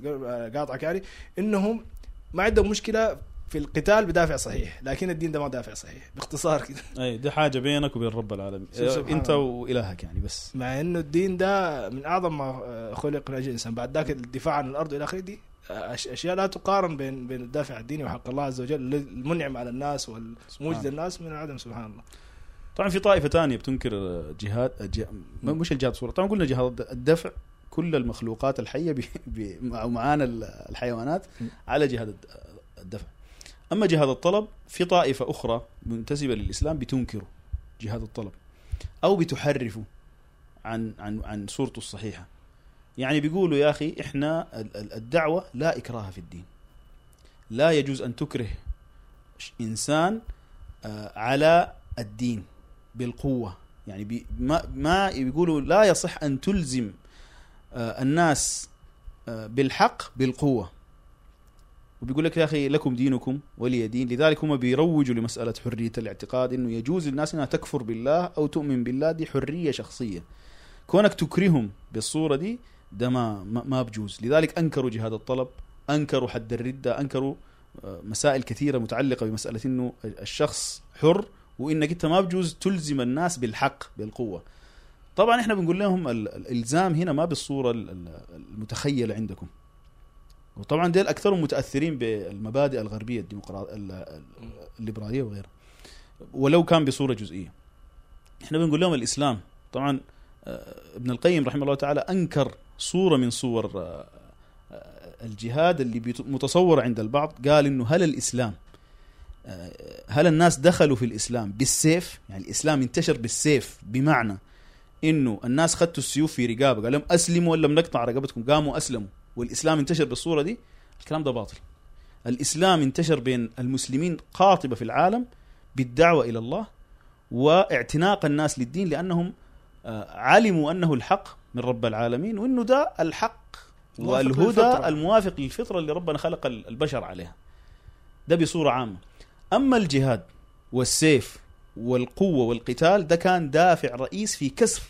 قاطعك يعني إنهم ما عندهم مشكلة في القتال بدافع صحيح لكن الدين ده ما دافع صحيح باختصار كده. أي دي حاجة بينك وبين رب العالمين. أنت. وإلهك يعني بس. مع إنه الدين ده من أعظم ما خلق من أجل الإنسان. بعد ذاك الدفاع عن الأرض والى آخره دي أشياء لا تقارن بين بين الدافع الديني وحق الله عز وجل المنعم على الناس والموجد. الناس من عدم سبحان الله. طبعا في طائفة ثانية بتنكر جهاد جه... مش الجهاد صورة طبعا قلنا جهاد الدفع كل المخلوقات الحية ب... ب... مع- معانا الحيوانات. على جهاد الد- الدفع. أما جهاد الطلب في طائفة أخرى منتسبة للإسلام بتنكره جهاد الطلب أو بتحرفه عن عن عن صورته الصحيحة. يعني بيقولوا يا أخي إحنا ال- ال- الدعوة لا إكراه في الدين. لا يجوز أن تكره إنسان آه، على الدين. بالقوة. يعني ما ما بيقولوا لا يصح أن تلزم آه، الناس آه، بالحق بالقوة. وبيقول لك يا أخي لكم دينكم ولي دين لذلك هم بيروجوا لمسألة حرية الاعتقاد إنه يجوز للناس إنها تكفر بالله أو تؤمن بالله دي حرية شخصية. كونك تكرههم بالصورة دي ده ما ما, بجوز. لذلك أنكروا جهاد الطلب أنكروا حد الردة أنكروا آه، مسائل كثيرة متعلقة بمسألة إنه الشخص حر وإنك أنت ما بجوز تلزم الناس بالحق بالقوة. طبعا إحنا بنقول لهم ال- الإلزام هنا ما بالصورة ال- ال- المتخيلة عندكم. وطبعا ديل أكثرهم متأثرين بالمبادئ الغربية الديمقراطيه الليبرالية وغيرها. ولو كان بصورة جزئية. إحنا بنقول لهم الإسلام. طبعا آه، ابن القيم رحمه الله تعالى أنكر صورة من صور آه، آه، الجهاد اللي متصورة عند البعض. قال إنه هل الإسلام هل الناس دخلوا في الإسلام بالسيف؟ يعني الإسلام انتشر بالسيف بمعنى إنه الناس خدتوا السيوف في رقابة قال لهم أسلموا ولا بنقطع رقبتكم قاموا أسلموا. والإسلام انتشر بالصورة دي؟ الكلام ده باطل. الإسلام انتشر بين المسلمين قاطبة في العالم بالدعوة إلى الله واعتناق الناس للدين لأنهم آه، علموا أنه الحق من رب العالمين وإنه ده الحق والهدى للفطرة. الموافق للفطرة اللي ربنا خلق البشر عليها. ده بصورة عامة. أما الجهاد والسيف والقوة والقتال ده كان دافع رئيس في كسر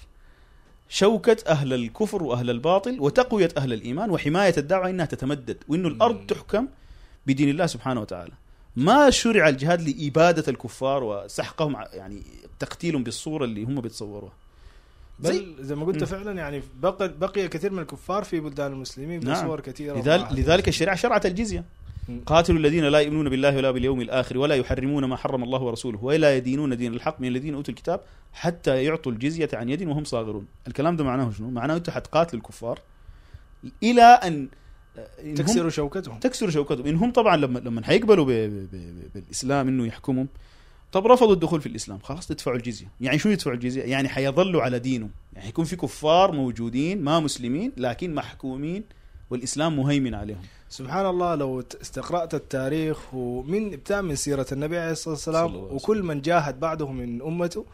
شوكة أهل الكفر وأهل الباطل وتقوية أهل الإيمان وحماية الدعوة إنها تتمدد وإنه الأرض. تحكم بدين الله سبحانه وتعالى ما شرع الجهاد لإبادة الكفار وسحقهم يعني تقتيلهم بالصورة اللي هم بيتصوروها بل زي ما قلت مم. فعلا يعني بقي بقي كثير من الكفار في بلدان المسلمين نعم. بصور كثيرة لذلك, لذلك الشريعة شرعت الجزية مم. قاتلوا الذين لا يؤمنون بالله ولا باليوم الآخر ولا يحرمون ما حرم الله ورسوله ولا يدينون دين الحق من الذين أوتوا الكتاب حتى يعطوا الجزية عن يد وهم صاغرون. الكلام ده معناه شنو؟ معناه أنتم حتقاتلوا الكفار إلى أن إن هم- تكسروا شوكتهم. تكسر شوكتهم. إن هم طبعا لما لما حيقبلوا بالإسلام إنه يحكمهم طب رفضوا الدخول في الإسلام خلاص تدفعوا الجزية. يعني شو يدفعوا الجزية؟ يعني حيظلوا على دينهم. يعني يكون في كفار موجودين ما مسلمين لكن محكومين والإسلام مهيمن عليهم. سبحان الله لو استقرأت التاريخ ومن من سيرة النبي عليه الصلاة والسلام. وكل من جاهد بعده من أمته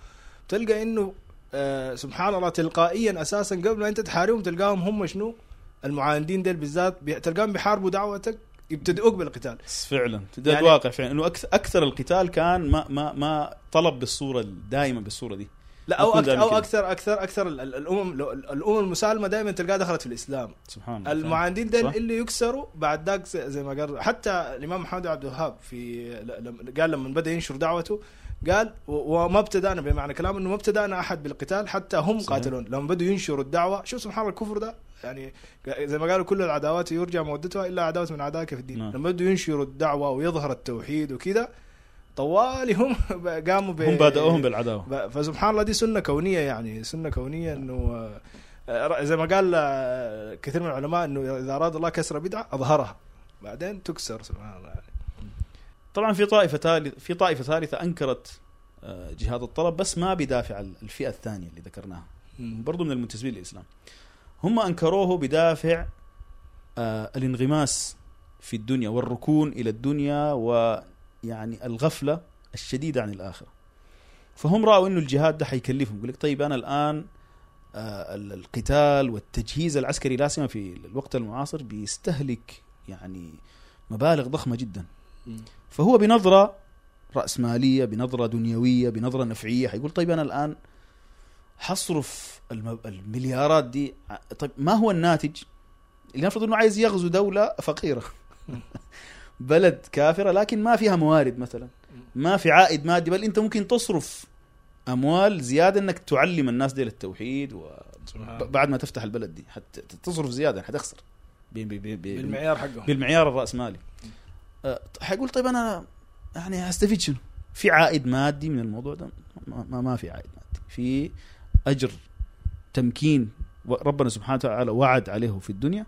تلقى إنه آه سبحان الله تلقائيا أساسا قبل ما أنت تحاربهم تلقاهم هم شنو؟ المعاندين ديل بالذات تلقاهم بيحاربوا دعوتك يبتدئوك بالقتال. فعلا ده يعني- الواقع فعلا إنه أكثر أكثر القتال كان ما ما ما طلب بالصورة دائما بالصورة دي. لا أو دائما أو. أكثر أكثر أكثر ال- ال- الأمم الأمم المسالمة دائما تلقاها دخلت في الإسلام سبحان الله المعاندين. ديل اللي يكسروا بعد ذاك زي ما قال حتى الإمام محمد عبد الوهاب في قال لما بدأ ينشر دعوته قال وما ابتدانا بمعنى كلام إنه ما ابتدانا أحد بالقتال حتى هم صحيح. قاتلون لما بدوا ينشروا الدعوة شوف سبحان الله الكفر ده يعني زي ما قالوا كل العداوات يرجع مودتها إلا عداوة من اعدائك في الدين نعم. لما بدوا ينشروا الدعوة ويظهر التوحيد وكذا طوالي هم قاموا ب... هم بادئوهم بالعداوة فسبحان الله دي سنة كونية يعني سنة كونية إنه آه، زي ما قال آه، كثير من العلماء إنه إذا أراد الله كسر بدعة أظهرها بعدين تكسر سبحان الله يعني. طبعا في طائفة ثالث في طائفة ثالثة أنكرت آه، جهاد الطلب بس ما بدافع الفئة الثانية اللي ذكرناها. برضو من المنتسبين للإسلام هم أنكروه بدافع الانغماس في الدنيا والركون إلى الدنيا ويعني الغفلة الشديدة عن الاخره فهم رأوا إنه الجهاد ده حيكلفهم. يقول لك طيب أنا الآن آه، ال- القتال والتجهيز العسكري لا سيما في الوقت المعاصر بيستهلك يعني مبالغ ضخمة جدا. فهو بنظرة رأسمالية بنظرة دنيوية بنظرة نفعية. حيقول طيب أنا الآن حصرف الم- المليارات دي طيب ما هو الناتج؟ اللي المفروض إنه عايز يغزو دولة فقيرة. بلد كافرة لكن ما فيها موارد مثلا. ما في عائد مادي بل أنت ممكن تصرف أموال زيادة إنك تعلم الناس دي التوحيد سبحان الله. وبعد ما تفتح البلد دي. حت تصرف زيادة حتخسر ب- ب- ب- ب- بالمعيار حقهم. بالمعيار الراسمالي أه، حيقول طيب أنا يعني هستفيد شنو؟ في عائد مادي من الموضوع ده؟ ما, ما, ما في عائد مادي، في أجر تمكين ربنا سبحانه وتعالى وعد عليه في الدنيا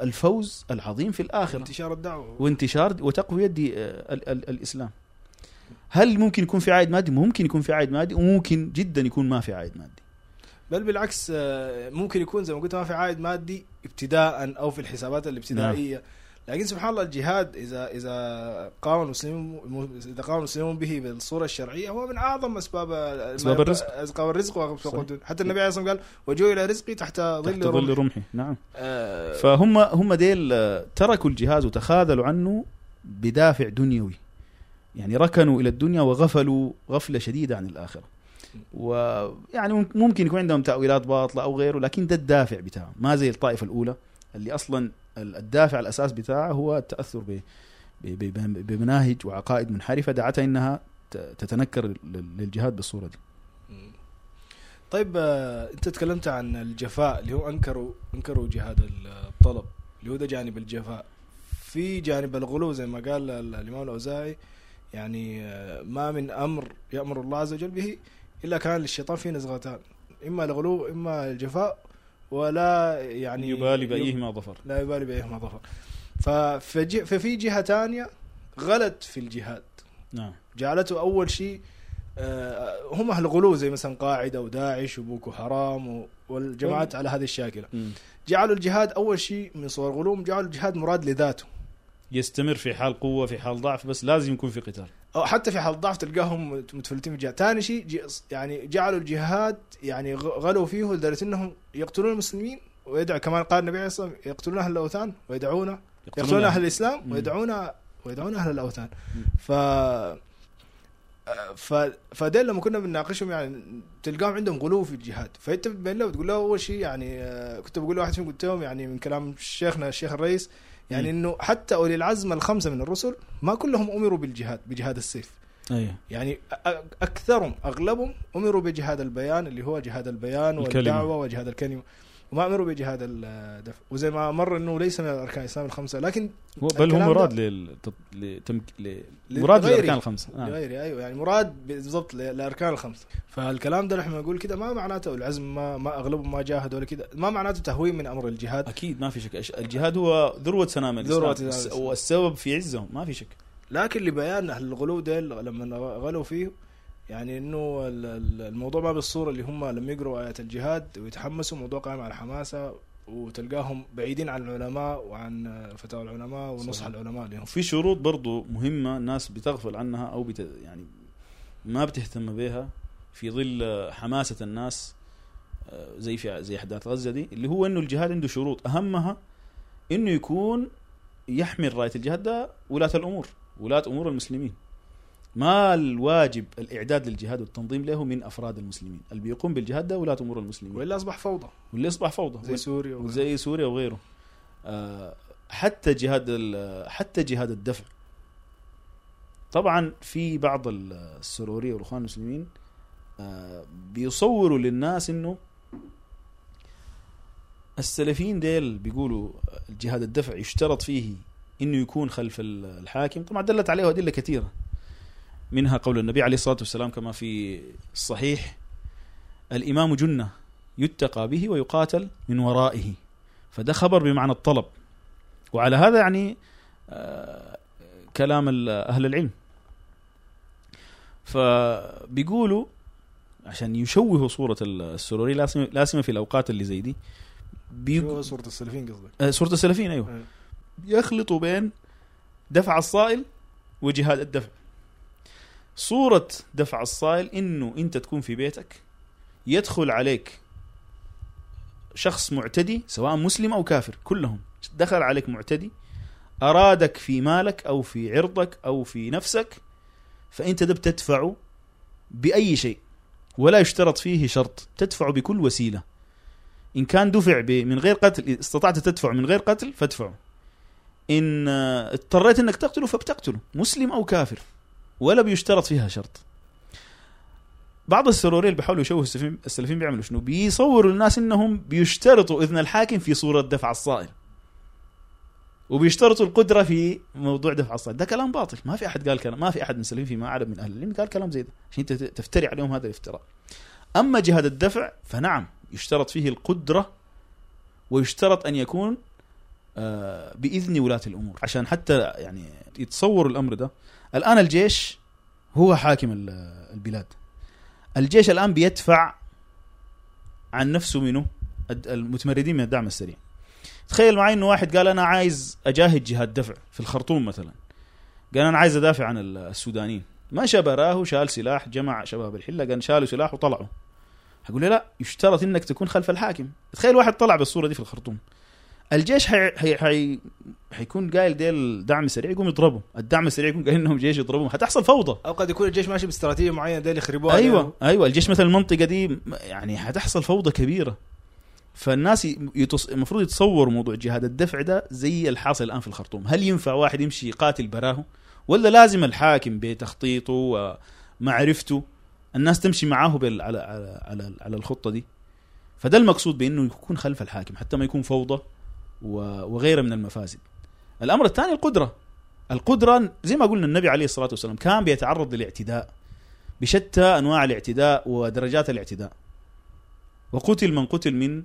والفوز العظيم في الآخرة انتشار الدعوة وانتشار وتقوية دي ال- ال- الإسلام. هل ممكن يكون في عائد مادي؟ ممكن يكون في عائد مادي وممكن جدا يكون ما في عائد مادي. بل بالعكس آه، ممكن يكون زي ما قلت ما في عائد مادي ابتداء أو في الحسابات الابتدائية لكن سبحان الله الجهاد إذا إذا قام المسلمون إذا قام المسلمون به بالصورة الشرعية هو من أعظم أسباب أسباب الرزق. أسباب الرزق. حتى النبي عليه الصلاة والسلام قال وجعل رزقي تحت ظل تحت ظل رمح رمحي. نعم. آه، فهم هم ديل آه، تركوا الجهاز وتخاذلوا عنه بدافع دنيوي. يعني ركنوا إلى الدنيا وغفلوا غفلة شديدة عن الآخرة. ويعني مم- ممكن يكون عندهم تأويلات باطلة أو غيره لكن ده الدافع بتاعه ما زي الطائفة الأولى اللي أصلا الدافع الأساس بتاعه هو التأثر بمناهج وعقائد منحرفة دعتها إنها تتنكر لل- للجهاد بالصورة دي. طيب آه، أنت تكلمت عن الجفاء اللي هو انكروا أنكروا جهاد الطلب اللي هو ده جانب الجفاء. في جانب الغلو زي ما قال ال- الإمام الأوزاعي يعني آه، ما من أمر يأمر الله عز وجل به إلا كان للشيطان فيه نزغتان. إما الغلو إما الجفاء ولا يعني يبالي بأيهما ظفر. لا يبالي بأيهما ظفر. ففي ففي جهة ثانية غلت في الجهاد. نعم. جعلته أول شيء آه، هم أهل غلو زي مثلا قاعدة وداعش وبوكو حرام والجماعات على هذه الشاكلة. جعلوا الجهاد أول شيء من صور غلوم جعلوا الجهاد مراد لذاته. يستمر في حال قوة في حال ضعف بس لازم يكون في قتال. أو حتى في حال ضعف تلقاهم متفلتين في الجهاد ثاني شيء يعني جعلوا الجهاد يعني غلوا فيه لدرجة إنهم يقتلون المسلمين ويدعو كمان قال النبي عليه الصلاة والسلام يقتلون أهل الأوثان ويدعون يقتلون أهل الإسلام. ويدعون ويدعون أهل الأوثان. ف ف فدين لما كنا بنناقشهم يعني تلقاهم عندهم غلو في الجهاد فانت بتبين له بتقول له أول شيء يعني آه، كنت بقول لواحد فيهم قلت لهم يعني من كلام شيخنا الشيخ الرئيس يعني مم. إنه حتى أولي العزم الخمسة من الرسل ما كلهم أمروا بالجهاد بجهاد السيف أيوه يعني أكثرهم أغلبهم أمروا بجهاد البيان اللي هو جهاد البيان الكلمة. والدعوة وجهاد الكلمة وما امروا بجهاد الدفع وزي ما مر إنه ليس من الأركان الإسلام الخمسة لكن هو بل هو مراد لل لتمك... ل... مراد. للأركان الخمسة. نعم. لغيري أيوه يعني مراد بالضبط للاركان الخمسة. فالكلام ده نحن نقول كده ما معناته العزم ما ما أغلبهم ما جاهدوا ولا كده. ما معناته تهوين من أمر الجهاد. أكيد ما في شك. الجهاد هو ذروة سنام الإسلام. والسبب في عزهم ما في شك. لكن لبيان أهل الغلو ده لما غلوا فيه يعني إنه ال- ال- الموضوع ما بالصورة اللي هم لما يقروا آيات الجهاد ويتحمسوا موضوع قائم على حماسة وتلقاهم بعيدين عن العلماء وعن فتاوى العلماء ونصح صحيح. العلماء لهم وفي شروط برضو مهمة الناس بتغفل عنها أو بت... يعني ما بتهتم بها في ظل حماسة الناس آه، زي في زي أحداث غزة دي اللي هو إنه الجهاد عنده شروط. أهمها إنه يكون يحمل رايه الجهاد ده ولاة الأمور ولاة أمور المسلمين. ما الواجب الإعداد للجهاد والتنظيم له من أفراد المسلمين؟ اللي بيقوم بالجهاد ده ولاة أمور المسلمين. والا أصبح فوضى. واللي اصبح فوضى. زي سوريا وغيرها. زي سوريا وغيره. آه، حتى جهاد حتى جهاد الدفع. طبعا في بعض ال- السرورية والإخوان المسلمين آه، بيصوروا للناس إنه السلفيين ديل بيقولوا الجهاد الدفع يشترط فيه إنه يكون خلف ال- الحاكم. طبعا دلت عليه أدلة كثيرة. منها قول النبي عليه الصلاة والسلام كما في الصحيح الإمام جنة يتقى به ويقاتل من ورائه. فده خبر بمعنى الطلب. وعلى هذا يعني آه، كلام أهل العلم. فبيقولوا عشان يشوهوا صورة السروري لازم لازم في الأوقات اللي زي دي بيقو- صورة السلفيين قصدك؟ آه، صورة السلفيين أيوه. أيوة. يخلطوا بين دفع الصائل وجهاد الدفع. صورة دفع الصائل إنه أنت تكون في بيتك يدخل عليك شخص معتدي سواء مسلم أو كافر كلهم دخل عليك معتدي أرادك في مالك أو في عرضك أو في نفسك فانت ده بتدفعه بأي شيء ولا يشترط فيه شرط تدفع بكل وسيلة. إن كان دفع من غير قتل استطعت تدفع من غير قتل فادفعه. إن اضطريت إنك تقتله فبتقتله مسلم أو كافر. ولا بيشترط فيها شرط بعض السرورية اللي بيحاولوا يشوهوا السلفيين السلفيين بيعملوا شنو؟ بيصوروا الناس إنهم بيشترطوا إذن الحاكم في صورة دفع الصائل. وبيشترطوا القدرة في موضوع دفع الصائل، ده كلام باطل، ما في أحد قال كلام، ما في أحد من السلفيين فيما اعلم من أهل العلم قال كلام زي ده، عشان أنت تفتري عليهم هذا الافتراء. أما جهاد الدفع فنعم يشترط فيه القدرة ويشترط أن يكون آه، بإذن ولاة الأمور عشان حتى يعني يتصوروا الأمر ده الآن الجيش هو حاكم ال- البلاد. الجيش الآن بيدفع عن نفسه منه المتمردين من الدعم السريع. تخيل معي إنه واحد قال أنا عايز أجاهد جهاد دفع في الخرطوم مثلا. قال أنا عايز أدافع عن ال- السودانيين. ما براه شال سلاح جمع شباب الحلة قال شالوا سلاح وطلعوا. هقول له لا يشترط إنك تكون خلف الحاكم. تخيل واحد طلع بالصورة دي في الخرطوم. الجيش حي... حي... حي... حيكون قايل ديل دعم سريع يقوم يضربوا الدعم السريع يكون قايل إنهم جيش يضربوا حتحصل فوضى. أو قد يكون الجيش ماشي باستراتيجية معينة ديل يخربوها. أيوه أيوه الجيش مثلا المنطقة دي يعني حتحصل فوضى كبيرة. فالناس يتص... المفروض يتصوروا موضوع جهاد الدفع ده زي الحاصل الآن في الخرطوم. هل ينفع واحد يمشي يقاتل براه ولا لازم الحاكم بتخطيطه ومعرفته الناس تمشي معاه بال... على على على, على الخطة دي؟ فده المقصود بأنه يكون خلف الحاكم حتى ما يكون فوضى. و... وغيرها من المفاسد. الأمر الثاني القدرة. القدرة زي ما قلنا النبي عليه الصلاة والسلام كان بيتعرض للاعتداء بشتى أنواع الاعتداء ودرجات الاعتداء. وقتل من قتل من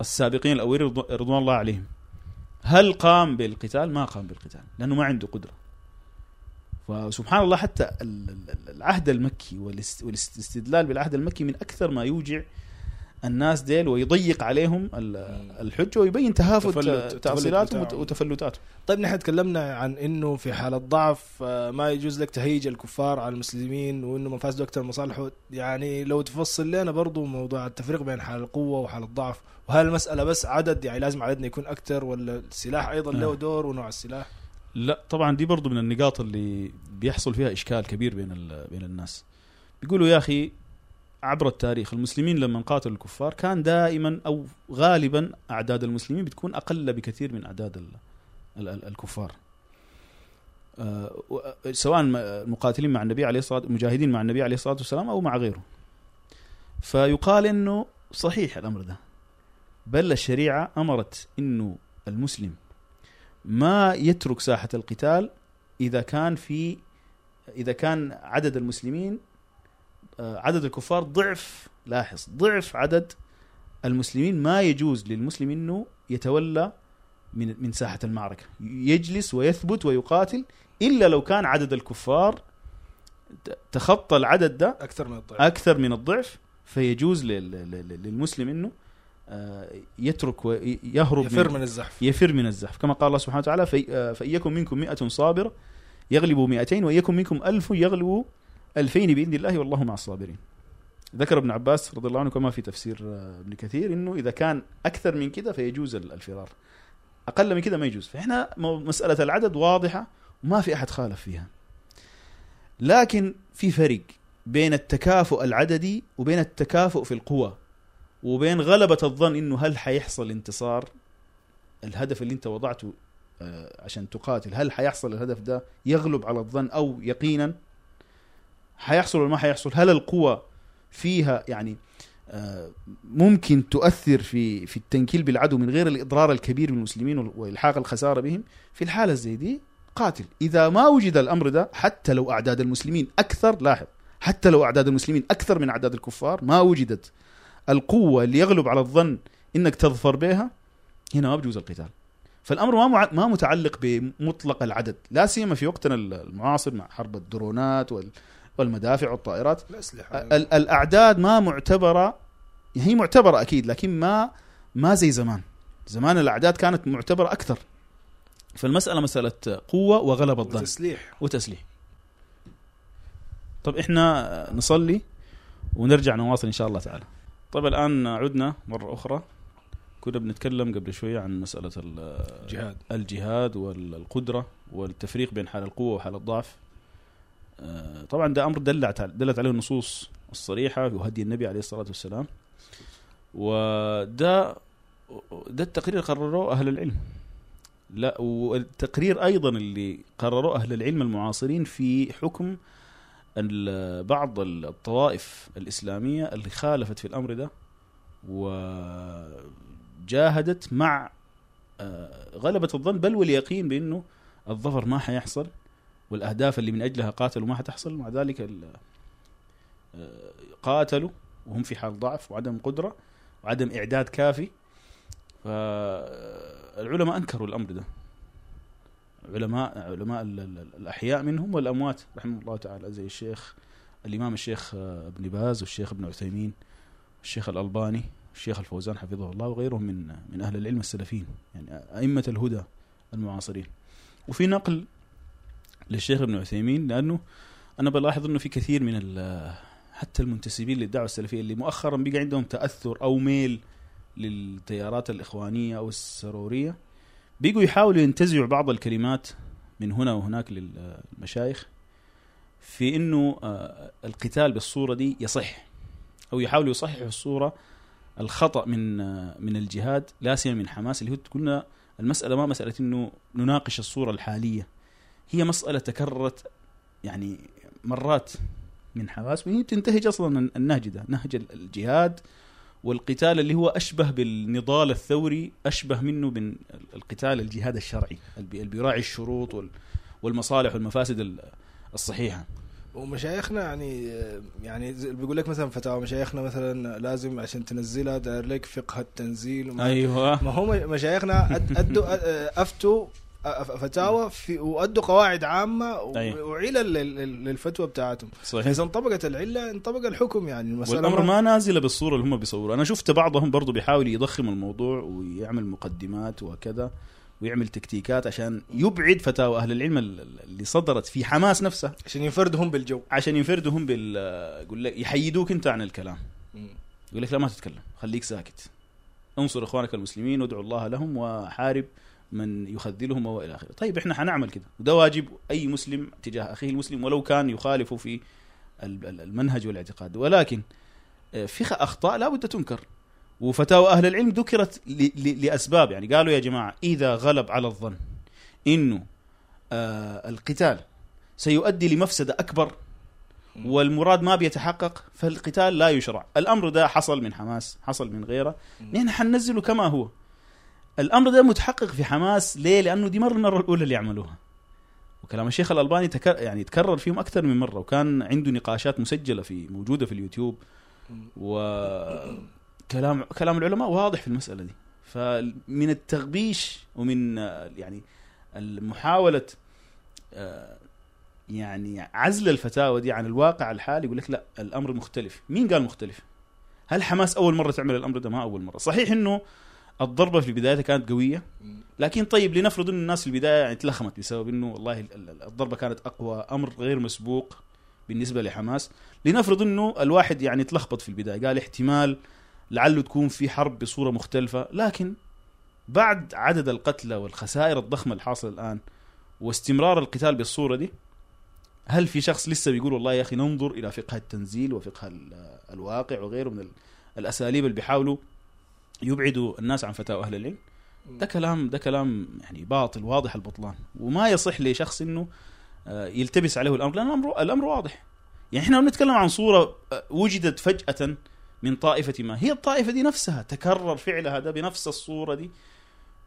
السابقين الأولين رضو- رضوان الله عليهم. هل قام بالقتال؟ ما قام بالقتال لأنه ما عنده قدرة. وسبحان الله حتى ال- ال- العهد المكي والاست- والاستدلال بالعهد المكي من أكثر ما يوجع الناس ديل ويضيق عليهم ال- الحجة ويبين تهافت تفلت- تأصيلاتهم بتاعهم. وتفلتاتهم طيب نحن تكلمنا عن إنه في حالة ضعف آه، ما يجوز لك تهيج الكفار على المسلمين وإنه مفاسده أكثر مصالحه يعني لو تفصل لنا برضو موضوع التفريق بين حال القوة وحال الضعف وهل المسألة بس عدد؟ يعني لازم عددنا يكون أكثر ولا السلاح أيضا له آه. دور ونوع السلاح؟ لا طبعا دي برضو من النقاط اللي بيحصل فيها إشكال كبير بين بين الناس. بيقولوا يا أخي عبر التاريخ المسلمين لما قاتلوا الكفار كان دائما أو غالبا أعداد المسلمين بتكون أقل بكثير من أعداد ال- ال- ال- الكفار. آه، سواء المقاتلين مع النبي عليه الصلاة المجاهدين مع النبي عليه الصلاة والسلام أو مع غيره. فيقال إنه صحيح الأمر ده. بل الشريعة أمرت إنه المسلم ما يترك ساحة القتال إذا كان في إذا كان عدد المسلمين عدد الكفار ضعف لاحظ ضعف عدد المسلمين. ما يجوز للمسلم إنه يتولى من من ساحة المعركة. يجلس ويثبت ويقاتل إلا لو كان عدد الكفار تخطى العدد ده أكثر من الضعف. أكثر من الضعف. فيجوز لل- لل- للمسلم إنه آه، يترك ويهرب يفر من الزحف. يفر من الزحف. كما قال الله سبحانه وتعالى آه، فإن يكن منكم مئة صابرة يغلبوا مئتين وإن يكن منكم ألف يغلبوا ألفين بإذن الله والله مع الصابرين. ذكر ابن عباس رضي الله عنه كما في تفسير آه، ابن كثير إنه إذا كان أكثر من كده فيجوز ال- الفرار. أقل من كده ما يجوز. فإحنا مسألة العدد واضحة وما في أحد خالف فيها. لكن في فرق بين التكافؤ العددي وبين التكافؤ في القوى وبين غلبة الظن إنه هل حيحصل انتصار؟ الهدف اللي أنت وضعته آه، عشان تقاتل هل حيحصل الهدف ده يغلب على الظن أو يقينا؟ حيحصل ولا ما حيحصل؟ هل القوى فيها يعني آه، ممكن تؤثر في في التنكيل بالعدو من غير الإضرار الكبير بالمسلمين وال- وإلحاق الخسارة بهم؟ في الحالة زي دي قاتل. إذا ما وجد الأمر ده حتى لو أعداد المسلمين أكثر لاحظ حتى لو أعداد المسلمين أكثر من أعداد الكفار ما وجدت القوة اللي يغلب على الظن إنك تظفر بها هنا ما بجوز القتال. فالأمر ما. ما متعلق بمطلق العدد لا سيما في وقتنا المعاصر مع حرب الدرونات وال... والمدافع والطائرات. الاسلحه ال- الأعداد ما معتبرة هي معتبرة أكيد لكن ما ما زي زمان. زمان الأعداد كانت معتبرة أكثر. فالمسألة مسألة قوة وغلبه الظن. تسليح وتسليح. طب إحنا نصلي ونرجع نواصل إن شاء الله تعالى. طيب الآن عدنا مرة أخرى. كنا بنتكلم قبل شوية عن مسألة ال- جهاد. الجهاد والقدرة والتفريق بين حال القوة وحال الضعف. طبعا ده أمر دلت دلت عليه النصوص الصريحة في هدي النبي عليه الصلاة والسلام. وده ده التقرير قرروه أهل العلم. لا والتقرير أيضا اللي قرروه أهل العلم المعاصرين في حكم بعض الطوائف الإسلامية اللي خالفت في الأمر ده وجاهدت مع آه، غلبة الظن بل واليقين بأنه الظفر ما حيحصل. والأهداف اللي من أجلها قاتلوا ما حتحصل. مع ذلك آه، قاتلوا وهم في حال ضعف وعدم قدرة وعدم إعداد كافي. فالعلماء أنكروا الأمر ده. علماء علماء ال- ال- الأحياء منهم والأموات رحمه الله تعالى زي الشيخ الإمام الشيخ آه، ابن باز والشيخ ابن عثيمين الشيخ الألباني الشيخ الفوزان حفظه الله وغيرهم من من أهل العلم السلفيين يعني أئمة الهدى المعاصرين. وفي نقل للشيخ ابن عثيمين لأنه أنا بلاحظ إنه في كثير من حتى المنتسبين للدعوة السلفية اللي مؤخرا بقى عندهم تأثر أو ميل للتيارات الإخوانية أو السرورية بيجوا يحاولوا ينتزعوا بعض الكلمات من هنا وهناك للمشايخ في إنه آه، القتال بالصورة دي يصح أو يحاولوا يصححوا الصورة الخطأ من آه، من الجهاد لا سيما من حماس اللي هو قلنا المسألة ما مسألة إنه نناقش الصورة الحالية. هي مسألة تكررت يعني مرات من حماس وهي تنتهج أصلا النهج ده نهج الجهاد والقتال اللي هو أشبه بالنضال الثوري أشبه منه من القتال الجهاد الشرعي اللي بيراعي الشروط وال- والمصالح والمفاسد ال- الصحيحة. ومشايخنا يعني يعني بيقول لك مثلا فتاوى مشايخنا مثلا لازم عشان تنزلها داير لك فقه التنزيل وما أيوه. ما هم مشايخنا أد- ادوا أ- أفتوا فتاوى في وأدوا قواعد عامة. وعلل لل- لل- للفتوى بتاعتهم. صحيح. فإذا انطبقت العلة انطبق الحكم يعني. المسألة والأمر ما نازلة بالصورة اللي هم بيصوروا. أنا شفت بعضهم برضو بيحاول يضخم الموضوع ويعمل مقدمات وكذا ويعمل تكتيكات عشان يبعد فتاوى أهل العلم ال- ال- اللي صدرت في حماس نفسها. عشان ينفردهم بالجو. عشان ينفردهم بال يقول لك يحيدوك انت عن الكلام. يقول لك لا ما تتكلم. خليك ساكت. انصر إخوانك المسلمين وادعو الله لهم وحارب من يخذلهم وإلى آخره. طيب إحنا حنعمل كده. وده واجب أي مسلم تجاه أخيه المسلم ولو كان يخالف في ال- ال- المنهج والاعتقاد. ولكن آه، في أخطاء لا بد تنكر. وفتاوى أهل العلم ذكرت لأسباب. يعني قالوا يا جماعة إذا غلب على الظن إنه آه القتال سيؤدي لمفسدة أكبر والمراد ما بيتحقق فالقتال لا يشرع. الأمر ده حصل من حماس حصل من غيره. نحن حننزله كما هو. الأمر ده متحقق في حماس. ليه؟ لأنه دي مرة المرة الأولى اللي يعملوها. وكلام الشيخ الألباني تكر يعني تكرر فيهم أكثر من مرة وكان عنده نقاشات مسجلة في موجودة في اليوتيوب. وكلام كلام العلماء واضح في المسألة دي. فمن التغبيش ومن يعني محاوله آه، يعني عزل الفتاوى دي عن الواقع الحالي يقول لك لا الأمر مختلف. مين قال مختلف؟ هل حماس أول مرة تعمل الأمر ده؟ ما أول مرة. صحيح إنه الضربة في بدايتها كانت قوية. لكن طيب لنفرض انه الناس في البداية يعني تلخمت بسبب إنه والله ال- ال- الضربة كانت أقوى أمر غير مسبوق بالنسبة لحماس. لنفرض إنه الواحد يعني تلخبط في البداية قال احتمال لعله تكون في حرب بصورة مختلفة. لكن بعد عدد القتلى والخسائر الضخمة الحاصله الآن واستمرار القتال بالصورة دي هل في شخص لسه بيقول والله يا أخي ننظر إلى فقه التنزيل وفقه ال- الواقع وغيره من ال- الأساليب اللي بيحاولوا يبعدوا الناس عن فتاوى أهل العلم. ده كلام ده كلام يعني باطل واضح البطلان. وما يصح لشخص إنه آه، يلتبس عليه الأمر لأن الامر الأمر واضح. يعني إحنا بنتكلم عن صورة آه، وجدت فجأة من طائفة ما هي الطائفة دي نفسها تكرر فعلها ده بنفس الصورة دي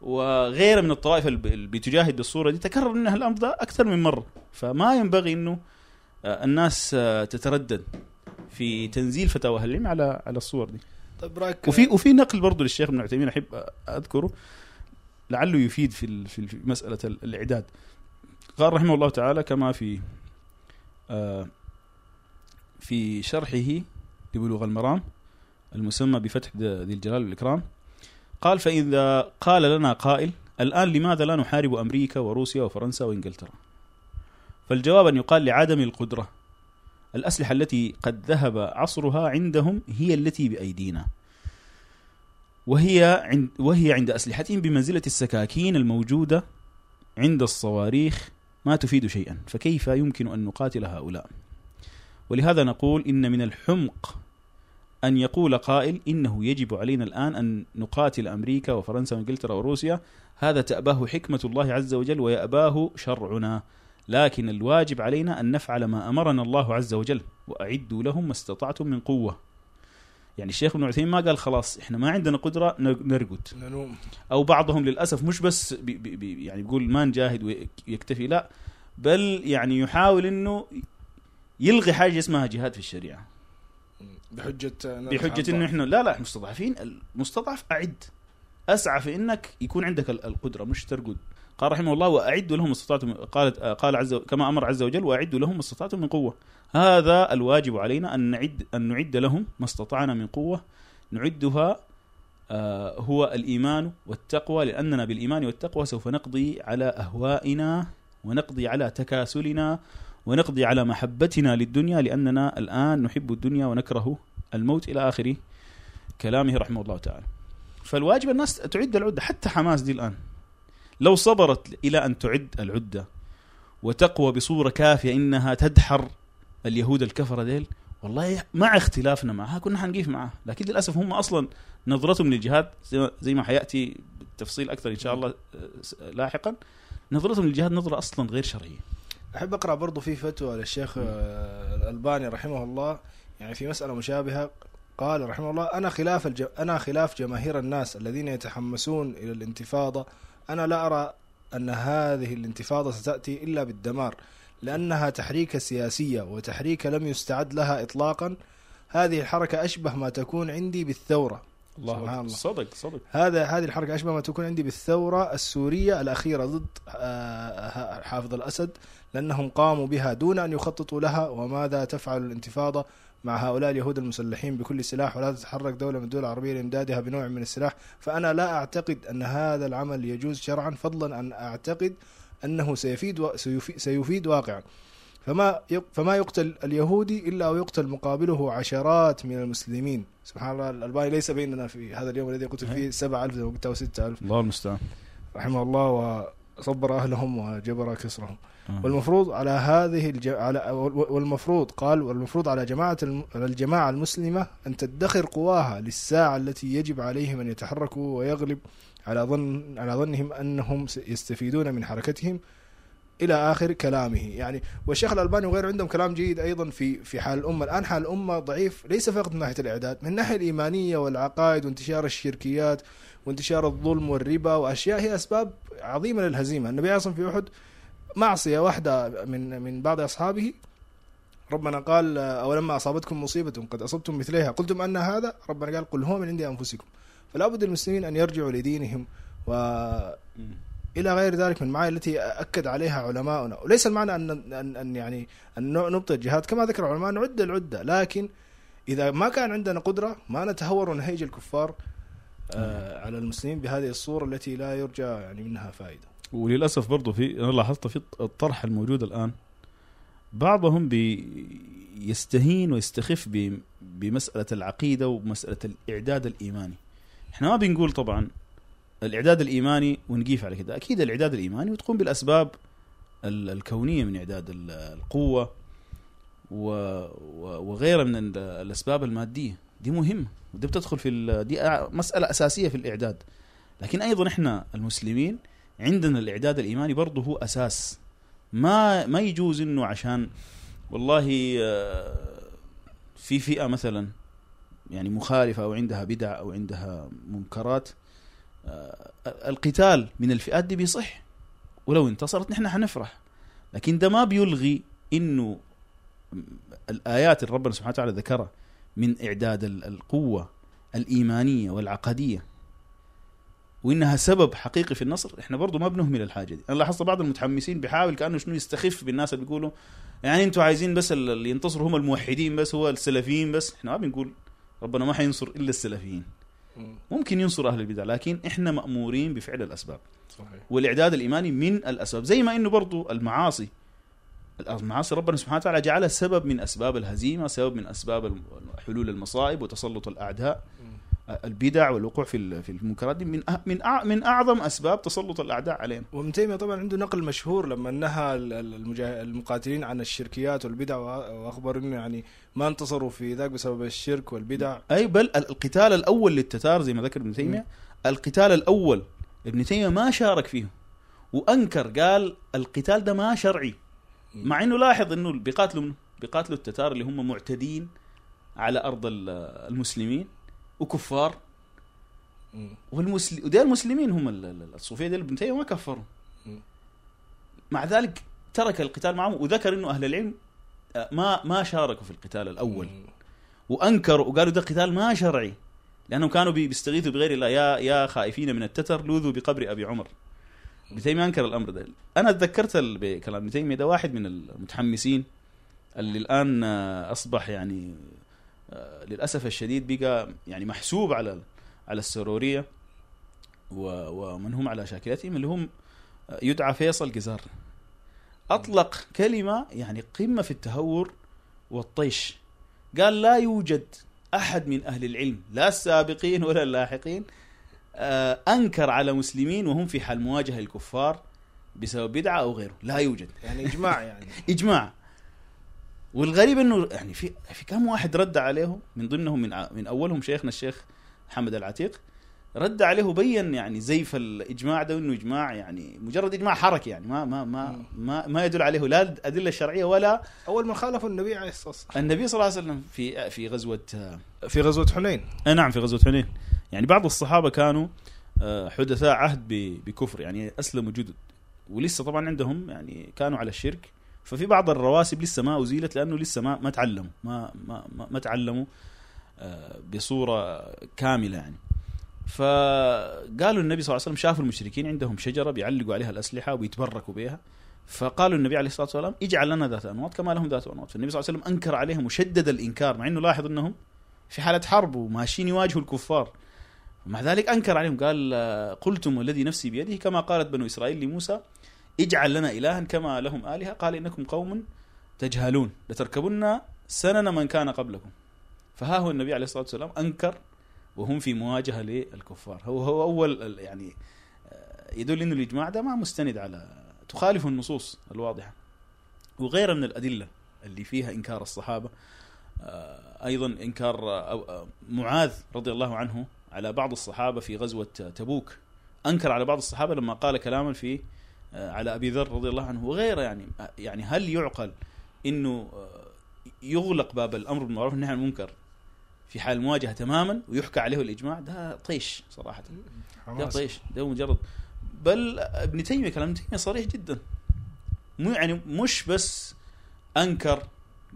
وغيرها من الطوائف اللي بتجاهد بالصورة دي تكرر منها الأمر ده أكثر من مرة. فما ينبغي إنه آه، الناس تتردد في تنزيل فتاوى أهل العلم على على الصور دي. طيب وفي وفي نقل برضه للشيخ ابن عثيمين أحب أذكره لعله يفيد في في مسألة ال- الإعداد. قال رحمه الله تعالى كما في آه، في شرحه لبلوغ المرام المسمى بفتح ذي الجلال والإكرام قال فإذا قال لنا قائل الآن لماذا لا نحارب أمريكا وروسيا وفرنسا وإنجلترا؟ فالجواب أن يقال لعدم القدرة. الأسلحة التي قد ذهب عصرها عندهم هي التي بأيدينا. وهي عند وهي عند أسلحتهم بمنزلة السكاكين الموجودة عند الصواريخ ما تفيد شيئا. فكيف يمكن أن نقاتل هؤلاء؟ ولهذا نقول إن من الحمق أن يقول قائل إنه يجب علينا الآن أن نقاتل أمريكا وفرنسا وإنجلترا وروسيا. هذا تأباه حكمة الله عز وجل ويأباه شرعنا. لكن الواجب علينا أن نفعل ما أمرنا الله عز وجل وأعدوا لهم ما استطعتم من قوة. يعني الشيخ ابن عثيمين ما قال خلاص إحنا ما عندنا قدرة نرقد. ننوم. أو بعضهم للأسف مش بس بي بي يعني بيقول ما نجاهد ويكتفي لا بل يعني يحاول إنه يلغي حاجة اسمها جهاد في الشريعة. بحجة بحجة إنه إحنا لا لا مستضعفين المستضعف أعد. أسعى في إنك يكون عندك القدرة مش ترقد. قال رحمه الله واعدوا لهم استطعتم قالت قال عز كما أمر عز وجل واعدوا لهم ما استطعتم من قوة. هذا الواجب علينا أن نعد أن نعد لهم ما استطعنا من قوة. نعدها آه هو الإيمان والتقوى لأننا بالإيمان والتقوى سوف نقضي على أهوائنا ونقضي على تكاسلنا ونقضي على محبتنا للدنيا لأننا الآن نحب الدنيا ونكره الموت إلى آخر كلامه رحمه الله تعالى. فالواجب الناس تعد العدة حتى حماس دي الآن. لو صبرت إلى أن تعد العدة وتقوى بصورة كافية إنها تدحر اليهود الكفره ديل والله مع اختلافنا معها كنا حنقيف معها. لكن للأسف هم أصلا نظرتهم للجهاد زي ما حيأتي بالتفصيل أكثر إن شاء الله لاحقا. نظرتهم للجهاد نظرة أصلا غير شرعية. أحب أقرأ برضو في فتوى للشيخ الألباني رحمه الله. يعني في مسألة مشابهة قال رحمه الله أنا خلاف الج... أنا خلاف جماهير الناس الذين يتحمسون إلى الانتفاضة أنا لا أرى أن هذه الانتفاضة ستأتي إلا بالدمار لأنها تحريكه سياسية وتحريكه لم يستعد لها اطلاقا. هذه الحركة أشبه ما تكون عندي بالثورة. الله سبحان الله. صدق صدق. هذا هذه الحركة أشبه ما تكون عندي بالثورة السورية الأخيرة ضد حافظ الأسد لأنهم قاموا بها دون أن يخططوا لها وماذا تفعل الانتفاضة؟ مع هؤلاء اليهود المسلحين بكل سلاح ولا تتحرك دولة من الدول العربية لإمدادها بنوع من السلاح. فأنا لا أعتقد أن هذا العمل يجوز شرعا فضلا أن أعتقد أنه سيفيد و... سيفيد, سيفيد واقعا. فما فما يقتل اليهودي إلا ويقتل مقابله عشرات من المسلمين. سبحان الله الألباني ليس بيننا في هذا اليوم الذي قتل فيه 7000 زي ما قلت أو 6000 الله المستعان. رحمه الله وصبر أهلهم وجبر كسرهم. والمفروض على هذه الج... على والمفروض قال والمفروض على جماعة الم... الجماعة المسلمة أن تدخر قواها للساعة التي يجب عليهم أن يتحركوا ويغلب على ظن على ظنهم أنهم يستفيدون من حركتهم إلى آخر كلامه. يعني والشيخ الألباني وغيره عندهم كلام جيد أيضا في في حال الأمة. الآن حال الأمة ضعيف ليس فقط من ناحية الإعداد من الناحيه الإيمانية والعقائد وانتشار الشركيات وانتشار الظلم والربا وأشياء هي أسباب عظيمة للهزيمة. النبي عليه في أحد معصية واحدة من من بعض أصحابه ربنا قال أولما أصابتكم مصيبة قد أصبتم مثليها. قلتم أن هذا ربنا قال قل هو من عند أنفسكم. فلا بد المسلمين أن يرجعوا لدينهم و إلى غير ذلك من المعاني التي أكد عليها علماؤنا. وليس المعنى أن أن, أن يعني أن نبطل الجهاد كما ذكر العلماء نعد العدة. لكن إذا ما كان عندنا قدرة ما نتهور ونهيج الكفار على المسلمين بهذه الصورة التي لا يرجى يعني منها فائدة. وللأسف برضه في أنا لاحظت في الطرح الموجود الآن بعضهم بيستهين ويستخف بمسألة العقيدة ومسألة الإعداد الإيماني. إحنا ما بنقول طبعا الإعداد الإيماني ونقيف على كده. أكيد الإعداد الإيماني وتقوم بالأسباب الكونية من إعداد القوة وغيرها من الأسباب المادية. دي مهمة ودي بتدخل في دي مسألة أساسية في الإعداد. لكن أيضا إحنا المسلمين عندنا الإعداد الإيماني برضه هو أساس. ما ما يجوز إنه عشان والله في فئة مثلا يعني مخالفة أو عندها بدع أو عندها منكرات القتال من الفئات دي بيصح. ولو انتصرت نحن حنفرح. لكن ده ما بيلغي إنه الآيات اللي ربنا سبحانه وتعالى ذكرها من إعداد القوة الإيمانية والعقدية. وإنها سبب حقيقي في النصر. إحنا برضو ما بنهمل الحاجة دي. أنا لاحظت بعض المتحمسين بيحاول كأنه شنو يستخف بالناس اللي بيقولوا يعني أنتوا عايزين بس اللي ينتصروا هم الموحدين بس هو السلفيين بس. إحنا ما بنقول ربنا ما حينصر إلا السلفيين. مم. ممكن ينصر أهل البدع لكن إحنا مأمورين بفعل الأسباب. صحيح. والإعداد الإيماني من الأسباب. زي ما إنه برضو المعاصي المعاصي ربنا سبحانه وتعالى جعلها سبب من أسباب الهزيمة سبب من أسباب حلول المصائب وتسلط الأعداء. البدع والوقوع في في المنكرات دي من من من أعظم أسباب تسلط الأعداء علينا. وابن تيمية طبعا عنده نقل مشهور لما نهى المقاتلين عن الشركيات والبدع وأخبر إنه يعني ما انتصروا في ذاك بسبب الشرك والبدع. أي بل ال- القتال الأول للتتار زي ما ذكر ابن تيمية القتال الأول ابن تيمية ما شارك فيه وأنكر قال القتال ده ما شرعي. مع إنه لاحظ إنه بيقاتلوا منه؟ بيقاتلوا التتار اللي هم معتدين على أرض ال- المسلمين وكفار مم. والمسلم ودي المسلمين هم ال- ال- الصوفية دي ابن تيمية ما كفروا مم. مع ذلك ترك القتال معهم وذكر إنه أهل العلم آه، ما ما شاركوا في القتال الأول. وأنكروا وقالوا ده قتال ما شرعي لأنهم كانوا بي- بيستغيثوا بغير الله يا يا خائفين من التتر لوذوا بقبر أبي عمر ابن تيميه أنكر الأمر ده. أنا تذكرت بكلام ابن تيمية ده واحد من المتحمسين اللي الآن آه، أصبح يعني آه، للأسف الشديد بقى يعني محسوب على على السرورية ومن هم على شاكلتهم اللي هم آه، يدعى فيصل جزار. أطلق كلمة يعني قمة في التهور والطيش. قال لا يوجد أحد من أهل العلم لا السابقين ولا اللاحقين أنكر على مسلمين وهم في حال مواجهة الكفار بسبب بدعة أو غيره. لا يوجد. يعني إجماع يعني. إجماع. والغريب إنه يعني في في كم واحد رد عليه من ضمنهم من من أولهم شيخنا الشيخ محمد العتيق رد عليه وبين يعني زيف الإجماع ده إنه إجماع يعني مجرد إجماع حركي يعني ما ما ما ما, ما يدل عليه لا الأدلة الشرعية ولا أول من خالفوا النبي عليه الصلاة والسلام. النبي صلى الله عليه وسلم في في غزوة في غزوة حنين. آه نعم في غزوة حنين. يعني بعض الصحابة كانوا آه، حدثاء عهد بكفر يعني أسلموا جدد. ولسه طبعا عندهم يعني كانوا على الشرك. ففي بعض الرواسب لسه ما أزيلت لأنه لسه ما ما تعلموا ما ما ما, ما تعلموا آه، بصورة كاملة يعني. فقالوا النبي صلى الله عليه وسلم شافوا المشركين عندهم شجرة بيعلقوا عليها الأسلحة ويتبركوا بها. فقالوا النبي عليه الصلاة والسلام اجعل لنا ذات انواط كما لهم ذات انواط فالنبي صلى الله عليه وسلم أنكر عليهم وشدد الإنكار مع إنه لاحظ أنهم في حالة حرب وماشيين يواجهوا الكفار. مع ذلك أنكر عليهم قال قلتم والذي نفسي بيده كما قالت بنو إسرائيل لموسى اجعل لنا إلها كما لهم آلهة. قال إنكم قوم تجهلون لتركبن سنن من كان قبلكم. فها هو النبي عليه الصلاة والسلام أنكر وهم في مواجهة للكفار. هو هو أول يعني آه، يدل إنه الإجماع ده ما مستند على تخالف النصوص الواضحة. وغيرها من الأدلة اللي فيها إنكار الصحابة آه، أيضا إنكار آه، معاذ رضي الله عنه على بعض الصحابة في غزوة تبوك. أنكر على بعض الصحابة لما قال كلاما في آه، على أبي ذر رضي الله عنه وغيره يعني. يعني هل يعقل إنه آه، يغلق باب الأمر بالمعروف والنهي عن المنكر في حال المواجهة تماما ويحكى عليه الإجماع؟ ده طيش صراحة. ده طيش. ده مجرد. بل ابن تيمية كلام ابن تيمية صريح جدا. مو يعني مش بس أنكر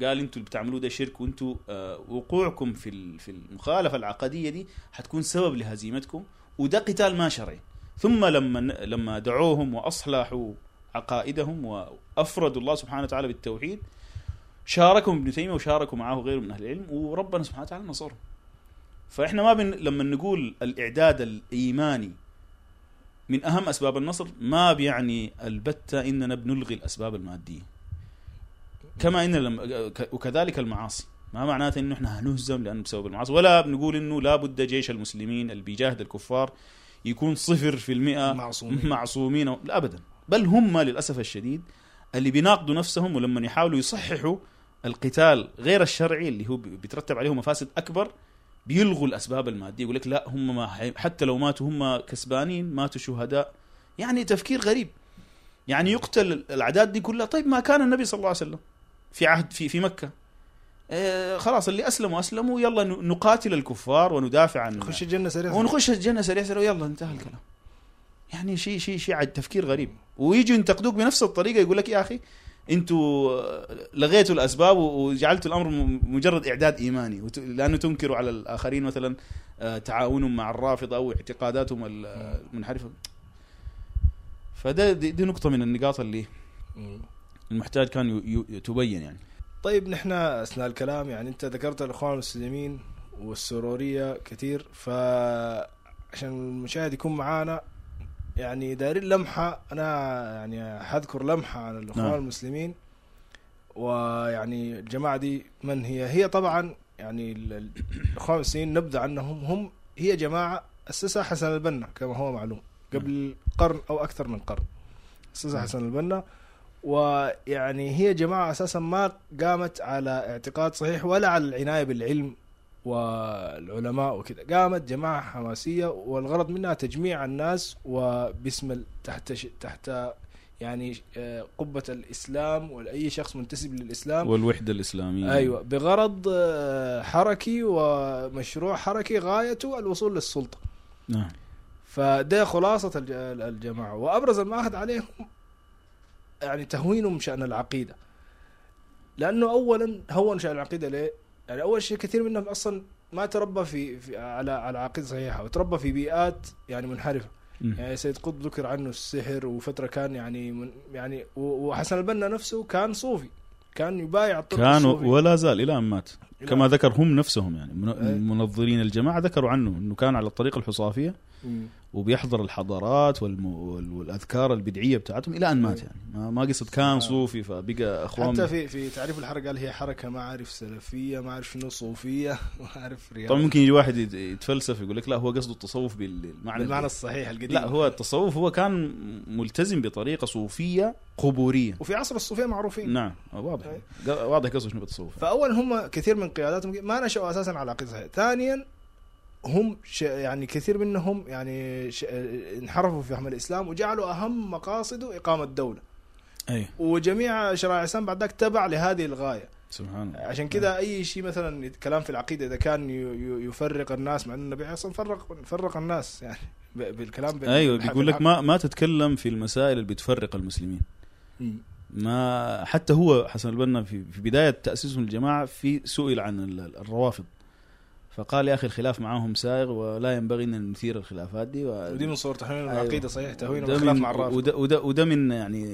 قال أنتوا اللي بتعملوه ده شرك وانتوا آه وقوعكم في في المخالفة العقدية دي حتكون سبب لهزيمتكم وده قتال ما شرعي. ثم لما لما دعوهم وأصلحوا عقائدهم وأفردوا الله سبحانه وتعالى بالتوحيد شاركهم ابن تيمية وشاركوا معه غيره من أهل العلم وربنا سبحانه وتعالى نصرهم فإحنا ما بن لما نقول الإعداد الإيماني من أهم أسباب النصر ما بيعني البتة إننا بنلغي الأسباب المادية. كما إن لما وكذلك المعاصي. ما معناته إنه إحنا هنهزم لأنه بسبب المعاصي. ولا بنقول إنه لابد جيش المسلمين اللي بيجاهد الكفار يكون صفر في المئة معصومين. معصومين. لا ابدا. بل هم للأسف الشديد اللي بيناقضوا نفسهم ولما يحاولوا يصححوا القتال غير الشرعي اللي هو بيترتب عليه مفاسد أكبر بيلغوا الأسباب المادية. يقول لك لا هم ما حتى لو ماتوا هم كسبانين ماتوا شهداء. يعني تفكير غريب. يعني يقتل الأعداد دي كلها. طيب ما كان النبي صلى الله عليه وسلم. في عهد في في مكة. آه خلاص اللي أسلموا أسلموا يلا نقاتل الكفار وندافع عن نخش الجنة سريع ونخش الجنة سريع سريع ويلا انتهى الكلام. يعني شيء شيء شيء عاد تفكير غريب. ويجوا ينتقدوك بنفس الطريقة يقول لك يا أخي أنتوا لغيتوا الأسباب وجعلتوا الأمر مجرد إعداد إيماني لأنه تنكروا على الآخرين مثلا آه، تعاونهم مع الرافضه أو اعتقاداتهم ال- المنحرفة. فده دي, دي نقطة من النقاط اللي. المحتاج كان تبين يعني طيب نحن أثناء الكلام يعني أنت ذكرت الإخوان المسلمين والسرورية كثير فعشان المشاهد يكون معانا يعني دايرين لمحة أنا يعني حذكر لمحة عن الإخوان نعم. المسلمين ويعني الجماعة دي من هي؟ هي طبعا يعني ال- ال- الإخوان المسلمين نبذة عنهم هم هي جماعة أسسها حسن البنا كما هو معلوم قبل قرن أو أكثر من قرن أسسها حسن البنا ويعني هي جماعة أساسا ما قامت على اعتقاد صحيح ولا على العناية بالعلم والعلماء وكذا. قامت جماعة حماسية والغرض منها تجميع الناس وباسم تحت تحت يعني آه، قبة الإسلام ولأي شخص منتسب للإسلام. والوحدة الإسلامية. أيوة بغرض آه، حركي ومشروع حركي غايته الوصول للسلطة. نعم. فده خلاصة الج- الجماعة. وأبرز المعهد عليهم يعني تهوينهم شأن العقيدة لأنه أولا هون شأن العقيدة ليه؟ يعني أول شيء كثير منهم أصلا ما تربى في, في على على عقيدة صحيحة وتربى في بيئات يعني منحرفة. يعني سيد قطب ذكر عنه السحر وفترة كان يعني من يعني وحسن البنا نفسه كان صوفي كان يبايع الطرق كان الصوفي ولا زال إلى أن مات إلى- كما ذكر هم نفسهم يعني أي. منظرين الجماعة ذكروا عنه إنه كان على الطريقة الحصافية مم. وبيحضر الحضارات والأذكار البدعية بتاعتهم إلى أن مات. يعني. ما, قصد كان سبحان صوفي فبقى اخوان حتى في في تعريف الحركة قال هي حركة ما أعرف سلفية ما أعرف شنو صوفية ما أعرف رياضه طبعا ممكن يجي واحد يت- يتفلسف يقول لك لا هو قصده التصوف بالمعنى بالمعنى الصحيح القديم. لا هو التصوف هو كان ملتزم بطريقة صوفية قبورية. وفي عصر الصوفية معروفين. نعم واضح. ق- واضح قصده شنو بالتصوف. فأول هم كثير من قياداتهم ما نشأوا أساسا على صحيحة. ثانيا هم ش... يعني كثير منهم يعني ش... انحرفوا في فهم الإسلام وجعلوا أهم مقاصده إقامة دولة. أي. وجميع شرائع الإسلام بعد ذاك تبع لهذه الغاية. سبحان الله. عشان كذا أي شيء مثلا كلام في العقيدة إذا كان ي- ي- يفرق الناس مع أن النبي أصلا فرق فرق الناس يعني ب- بالكلام بال- أيوه بيقول لك. ما ما تتكلم في المسائل اللي بتفرق المسلمين. مم. ما حتى هو حسن البنا في في بداية تأسيسهم الجماعه في سئل عن ال- ال- الروافض. فقال يا أخي الخلاف معهم سائغ ولا ينبغي أن نثير الخلافات دي و... ودي من صور تهوين أيوة. العقيدة صحيح تهوين من- مع الرافض وده, وده, وده من يعني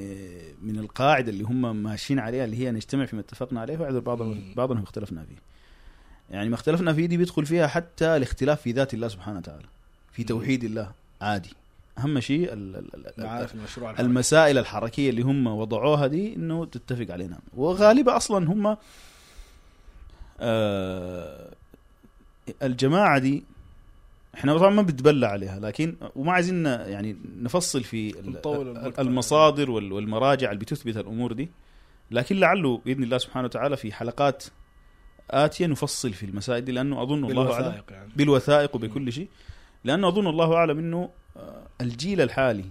من القاعدة اللي هم ماشيين عليها اللي هي نجتمع فيما اتفقنا عليه ويعذر بعضنا. بعضنا ما اختلفنا فيه. يعني ما اختلفنا فيه دي بيدخل فيها حتى الاختلاف في ذات الله سبحانه وتعالى. في. توحيد الله عادي. أهم شيء المشروع. المسائل الحركية اللي هم وضعوها دي إنه تتفق علينا وغالبا أصلا هم آه الجماعة دي إحنا طبعا ما بنتبلى عليها لكن وما عايزين يعني نفصل في. المصادر وال- والمراجع اللي بتثبت الأمور دي. لكن لعله بإذن الله سبحانه وتعالى في حلقات آتية نفصل في المسائل دي لأنه أظن الله أعلم. بالوثائق يعني. بالوثائق وبكل شيء. لأنه أظن الله أعلم إنه آه، الجيل الحالي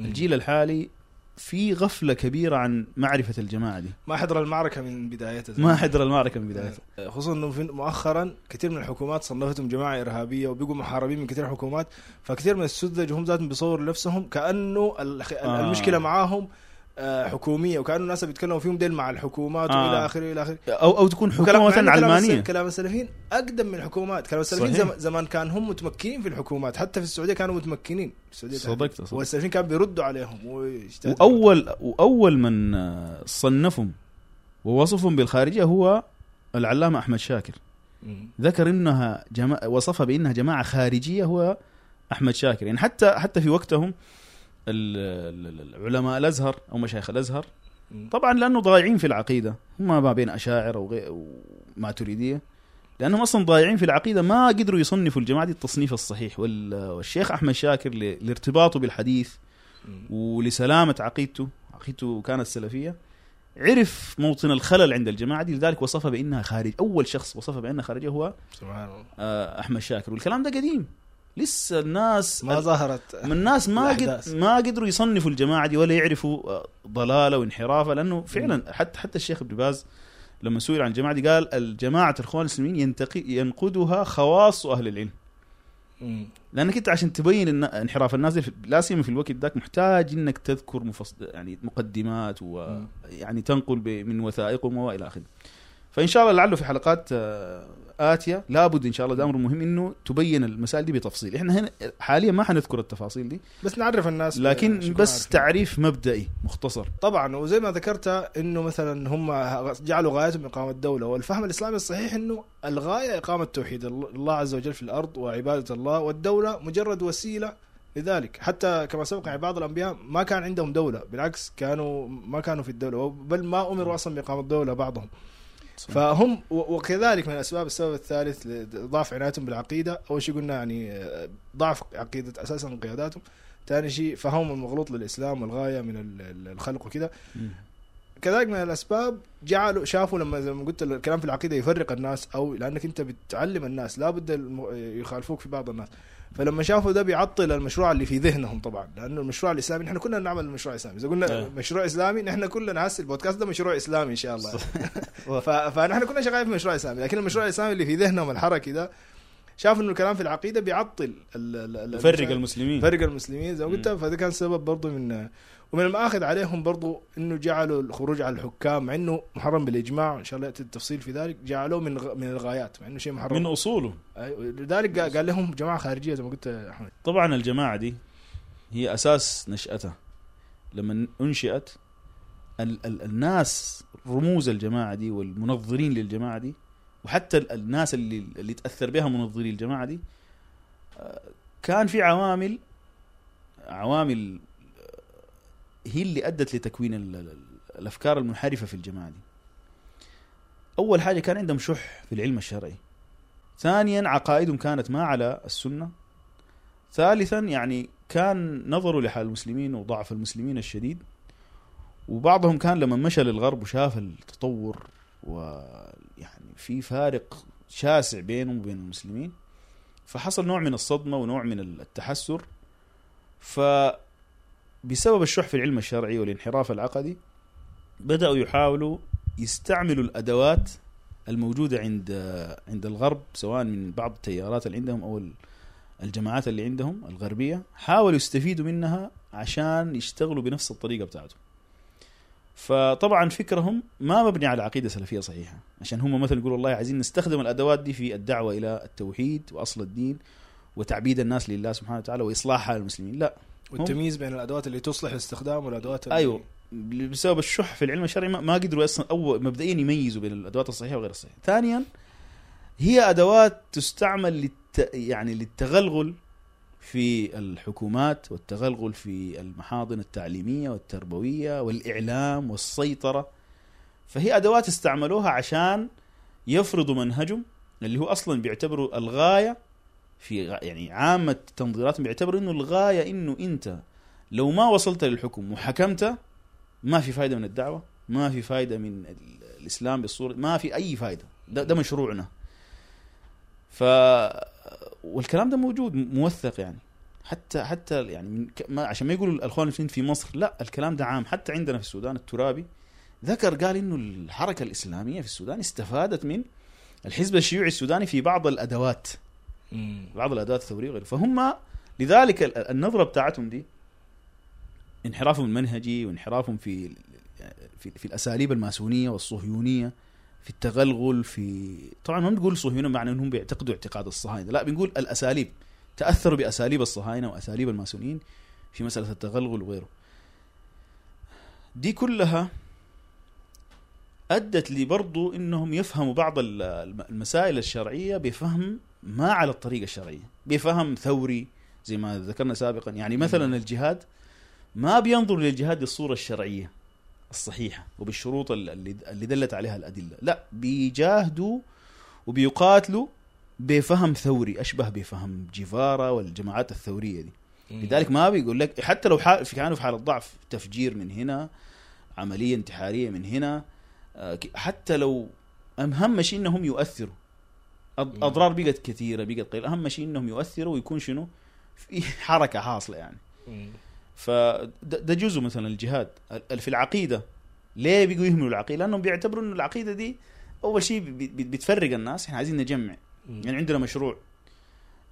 الجيل الحالي في غفلة كبيرة عن معرفة الجماعة دي. ما حضر المعركة من بدايتها ما حضر المعركة من بدايتها خصوصا إنه مؤخرا كثير من الحكومات صنفتهم جماعة إرهابية وبقوا محاربين من كثير حكومات فكثير من السذج هم ذاتهم بيصوروا نفسهم كأنه آه. المشكلة معاهم آه، حكومية. وكأنه الناس بيتكلموا فيهم ديل مع الحكومات آه. وإلى آخره إلى آخره. أو أو تكون حكومة مثلا علمانية. كلام السلفيين أقدم من الحكومات. كلام السلفيين صحيح. زم- زمان كان هم متمكنين في الحكومات. حتى في السعودية كانوا متمكنين. في السعودية صدقت صدقت. والسلفيين كانوا بيردوا عليهم. واول وأول من آه، صنفهم ووصفهم بالخارجية هو العلامة أحمد شاكر. ذكر إنها جما... وصفها بإنها جماعة خارجية هو أحمد شاكر. يعني حتى حتى في وقتهم العلماء الأزهر أو مشايخ الأزهر. طبعا لأنه ضايعين في العقيدة هم ما بين اشاعره وغير وماتريديه لأنهم أصلا ضايعين في العقيدة ما قدروا يصنفوا الجماعة دي التصنيف الصحيح. وال- والشيخ أحمد شاكر ل- لارتباطه بالحديث. ولسلامة عقيدته عقيدته كانت سلفية عرف موطن الخلل عند الجماعة دي. لذلك وصفها بأنها خارج أول شخص وصفها بأنها خارجية هو سبحان الله. آه، أحمد شاكر. والكلام ده قديم. لسه الناس ما ظهرت من الناس ما. قد ما قدروا يصنفوا الجماعة دي ولا يعرفوا آه، ضلالة وانحرافها لأنه فعلا حتى حتى الشيخ ابن باز لما سئل عن الجماعة دي قال الجماعة الإخوان المسلمين ينتقي ينقدها خواص أهل العلم. لانك انت عشان تبين النا- انحراف الناس لا سيما في الوقت ذاك محتاج إنك تذكر مفص... يعني مقدمات. ويعني تنقل. من وثائقهم وإلى آخره. فإن شاء الله لعله في حلقات آه، آتية لابد إن شاء الله ده أمر مهم إنه تبين المسائل دي بتفصيل، إحنا هنا حاليا ما حنذكر التفاصيل دي بس نعرف الناس لكن بس عارفين. تعريف مبدئي مختصر. طبعا وزي ما ذكرت إنه مثلا هم جعلوا غايتهم إقامة الدولة والفهم الإسلامي الصحيح إنه الغاية إقامة توحيد الله عز وجل في الأرض وعبادة الله والدولة مجرد وسيلة لذلك حتى كما سبق يعني بعض الأنبياء ما كان عندهم دولة بالعكس كانوا ما كانوا في الدولة بل ما أمروا أصلا بإقامة دولة بعضهم فهم وكذلك من الأسباب السبب الثالث لضعف عنايتهم بالعقيدة. أول شيء قلنا يعني آه، ضعف عقيدة أساسا قياداتهم. ثاني شيء فهمهم المغلوط للإسلام والغاية من ال- ال- الخلق وكذا. كذلك من الأسباب جعلوا شافوا لما زي ما قلت الكلام في العقيدة يفرق الناس أو لأنك أنت بتعلم الناس لابد يخالفوك في بعض الناس. فلما شافوا ده بيعطل المشروع اللي في ذهنهم طبعا لأنه المشروع الإسلامي نحن كلنا نعمل مشروع إسلامي إذا قلنا آه. مشروع إسلامي نحن كلنا هسه البودكاست ده مشروع إسلامي إن شاء الله. فنحن كنا شغالين في مشروع إسلامي لكن المشروع الإسلامي اللي في ذهنهم الحركي ده شافوا إنه الكلام في العقيدة بيعطل يفرق المسلمين فرق المسلمين زي ما قلت. فده كان سبب برضه من ومن المآخذ عليهم برضه إنه جعلوا الخروج على الحكام مع إنه محرم بالإجماع إن شاء الله يأتي التفصيل في ذلك جعلوه من غ... من الغايات مع إنه شيء محرم. من أصوله. لذلك قال لهم جماعة خارجية زي ما قلت أحمد. طبعا الجماعة دي هي أساس نشأتها. لما أنشئت ال ال الناس رموز الجماعة دي والمنظرين للجماعة دي وحتى ال- الناس اللي اللي تأثر بها منظري الجماعة دي آه، كان في عوامل عوامل هي اللي أدت لتكوين ال- ال- الأفكار المنحرفة في الجماعة دي. أول حاجة كان عندهم شح في العلم الشرعي. ثانيا عقائدهم كانت ما على السنة. ثالثا يعني كان نظروا لحال المسلمين وضعف المسلمين الشديد وبعضهم كان لما مشى للغرب وشاف التطور ويعني في فارق شاسع بينهم وبين المسلمين فحصل نوع من الصدمة ونوع من التحسر فبسبب الشح في العلم الشرعي والانحراف العقدي بدأوا يحاولوا يستعملوا الأدوات الموجودة عند عند الغرب سواء من بعض التيارات اللي عندهم ال- الجماعات اللي عندهم الغربية حاولوا يستفيدوا منها عشان يشتغلوا بنفس الطريقة بتاعتهم. فطبعا فكرهم ما مبني على عقيدة سلفية صحيحة، عشان هم مثلا يقولوا والله عايزين نستخدم الأدوات دي في الدعوة إلى التوحيد وأصل الدين وتعبيد الناس لله سبحانه وتعالى واصلاح حال المسلمين، لا والتمييز بين الأدوات اللي تصلح الاستخدام والأدوات اللي أيوه بسبب الشح في العلم الشرعي ما- قدروا أصلا اول مبدئيا يميزوا بين الأدوات الصحيحة وغير الصحيحة. ثانيا هي أدوات تستعمل للت... يعني للتغلغل في الحكومات والتغلغل في المحاضن التعليمية والتربوية والإعلام والسيطرة فهي أدوات استعملوها عشان يفرضوا منهجهم اللي هو أصلا بيعتبروا الغاية في يعني عامة تنظيراتهم بيعتبروا إنه الغاية إنه أنت لو ما وصلت للحكم وحكمت ما في فايدة من الدعوة ما في فايدة من ال- الإسلام بالصورة ما في أي فايدة ده, ده مشروعنا. ف والكلام ده موجود موثق يعني. حتى حتى يعني من ك- ما عشان ما يقولوا الأخوان المسلمين في مصر لا الكلام ده عام. حتى عندنا في السودان الترابي ذكر قال إنه الحركة الإسلامية في السودان استفادت من الحزب الشيوعي السوداني في بعض الأدوات. بعض الادوات الثورية وغيره. فهم لذلك ال- النظرة بتاعتهم دي انحرافهم المنهجي وانحرافهم في في, في الأساليب الماسونية والصهيونية في التغلغل في طبعا ما بنقول صهيونية معنى إنهم بيعتقدوا اعتقاد الصهاينة لا بنقول الأساليب تأثروا بأساليب الصهاينة وأساليب الماسونيين في مسألة التغلغل وغيره. دي كلها أدت لي برضو إنهم يفهموا بعض ال- الم- المسائل الشرعية بفهم ما على الطريقة الشرعية بفهم ثوري زي ما ذكرنا سابقا. يعني مثلا الجهاد ما بينظر للجهاد بالصورة الشرعية الصحيحة وبالشروط ال- اللي اللي دلت عليها الأدلة لا بيجاهدوا وبيقاتلوا بفهم ثوري أشبه بفهم جيفارا والجماعات الثورية دي. لذلك ما بيقول لك حتى لو حال في كانوا في حالة ضعف تفجير من هنا عملية انتحارية من هنا آه، حتى لو أهم شيء إنهم يؤثروا. أضرار بقت كثيرة بقت قليلة. أهم شيء إنهم يؤثروا ويكون شنو؟ في حركة حاصلة يعني. فده جزء مثلا الجهاد ال- في العقيدة. ليه بيقوا يهملوا العقيدة؟ لأنهم بيعتبروا إنه العقيدة دي أول شيء بتفرق الناس. إحنا عايزين نجمع. مم. يعني عندنا مشروع.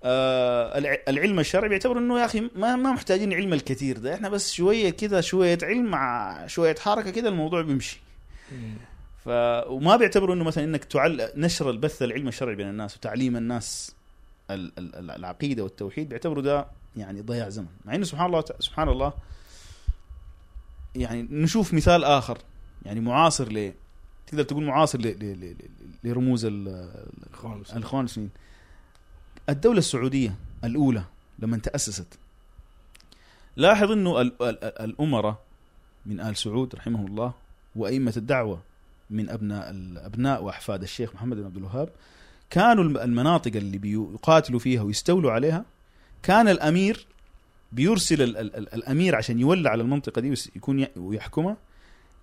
آه الع- العلم الشرعي بيعتبر إنه يا أخي ما ما محتاجين علم الكثير ده. إحنا بس شوية كده شوية علم مع شوية حركة كده الموضوع بيمشي. ف وما بيعتبروا إنه مثلا إنك تعل نشر البث العلم الشرعي بين الناس وتعليم الناس ال- ال- ال- العقيدة والتوحيد بيعتبروا ده يعني ضياع زمن. مع إنه سبحان الله سبحان الله يعني نشوف مثال آخر يعني معاصر ل تقدر تقول معاصر ل... ل... لرموز. الاخوان المسلمين الدولة السعودية الأولى لما تأسست. لاحظ إنه ال... ال... ال- الأمراء من آل سعود رحمهم الله وأئمة الدعوة من أبناء الابناء وأحفاد الشيخ محمد بن عبد الوهاب. كانوا الم- المناطق اللي بيقاتلوا فيها ويستولوا عليها. كان الأمير بيرسل ال ال ال الأمير عشان يولى على المنطقة دي ويكون ويحكمها.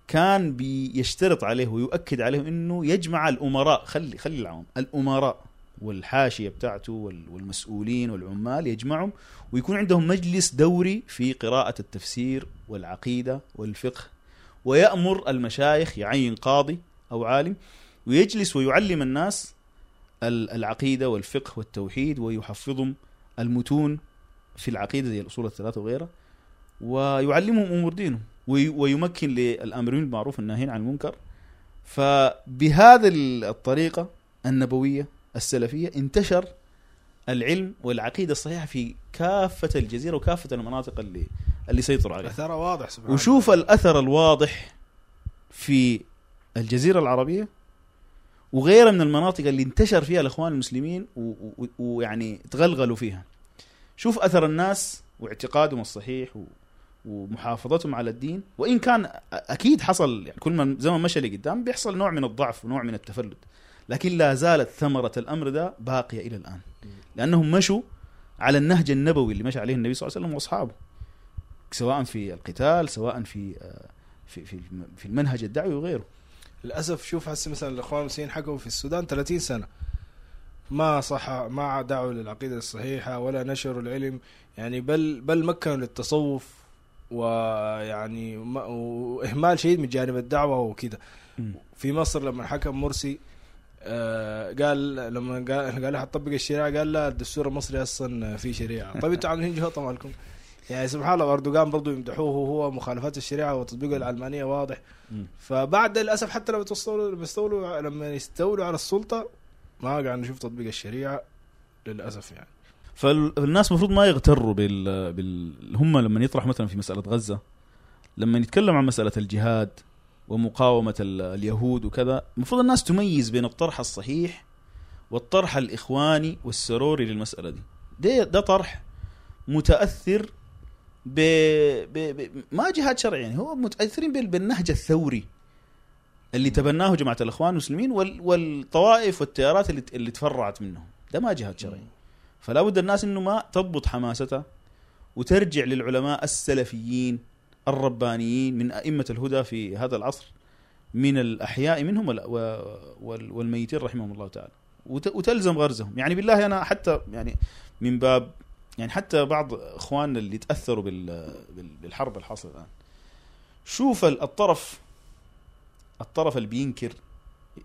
كان بيشترط عليه ويؤكد عليه إنه يجمع الأمراء. خلي خلي العوام. الأمراء والحاشية بتاعته وال- والمسؤولين والعمال يجمعهم. ويكون عندهم مجلس دوري في قراءة التفسير والعقيدة والفقه. ويأمر المشايخ يعين قاضي أو عالم ويجلس ويعلم الناس ال- العقيدة والفقه والتوحيد ويحفظهم المتون في العقيدة زي الأصول الثلاثة وغيرها ويعلمهم أمور دينهم وي- ويمكن للأمرين بالمعروف والناهين عن المنكر. فبهذه الطريقة النبوية السلفية انتشر العلم والعقيدة الصحيحة في كافة الجزيرة وكافة المناطق اللي اللي سيطروا عليها اثرها واضح سبحان وشوف الله. الأثر الواضح في الجزيرة العربية وغيرها من المناطق اللي انتشر فيها الإخوان المسلمين ويعني تغلغلوا فيها. شوف أثر الناس واعتقادهم الصحيح و- ومحافظتهم على الدين. وإن كان أكيد حصل يعني كل ما زمن مشى لقدام بيحصل نوع من الضعف ونوع من التفلت. لكن لا زالت ثمرة الأمر ده باقية إلى الآن. لأنهم مشوا على النهج النبوي اللي مشى عليه النبي صلى الله عليه وسلم وأصحابه. سواء في القتال سواء في آه، في في في المنهج الدعوي وغيره. للأسف شوف هسه مثلا الإخوان المسلمين حكموا في السودان 30 سنة. ما صح ما دعوا للعقيدة الصحيحة ولا نشروا العلم. يعني بل بل مكنوا للتصوف ويعني ما- وإهمال شديد من جانب الدعوة وكذا. في مصر لما حكم مرسي آه قال لما قال قال حتطبق الشريعة قال لا الدستور المصري أصلا في شريعة. طيب أنتوا عاملين جهه مالكم يعني سبحان الله اردوغان برضه يمدحوه وهو مخالفات الشريعة وتطبيق العلمانيه واضح. مم. فبعد للاسف حتى لما تستولوا لما يستولوا لما يستولوا على السلطة ما قاعد نشوف تطبيق الشريعة للأسف يعني. فالناس المفروض ما يغتروا بال, بال... هم لما يطرح مثلا في مسألة غزة لما يتكلم عن مسألة الجهاد ومقاومة ال... اليهود وكذا المفروض الناس تميز بين الطرح الصحيح والطرح الإخواني والسروري للمسألة دي. ده ده طرح متأثر ب... ب... ب... ما جهاد شرعي يعني هو متأثرين بال... بالنهج الثوري اللي تبناه جماعة الإخوان المسلمين وال... والطوائف والتيارات اللي اللي تفرعت منهم. ده ما جهاد شرعي. فلا بد الناس إنه ما تضبط حماستها وترجع للعلماء السلفيين الربانيين من أئمة الهدى في هذا العصر من الأحياء منهم وال- و- وال- والميتين رحمهم الله تعالى. وت- وتلزم غرزهم. يعني بالله أنا حتى يعني من باب يعني حتى بعض إخواننا اللي تأثروا بال- بال- بالحرب الحاصلة الآن شوف ال- الطرف الطرف اللي بينكر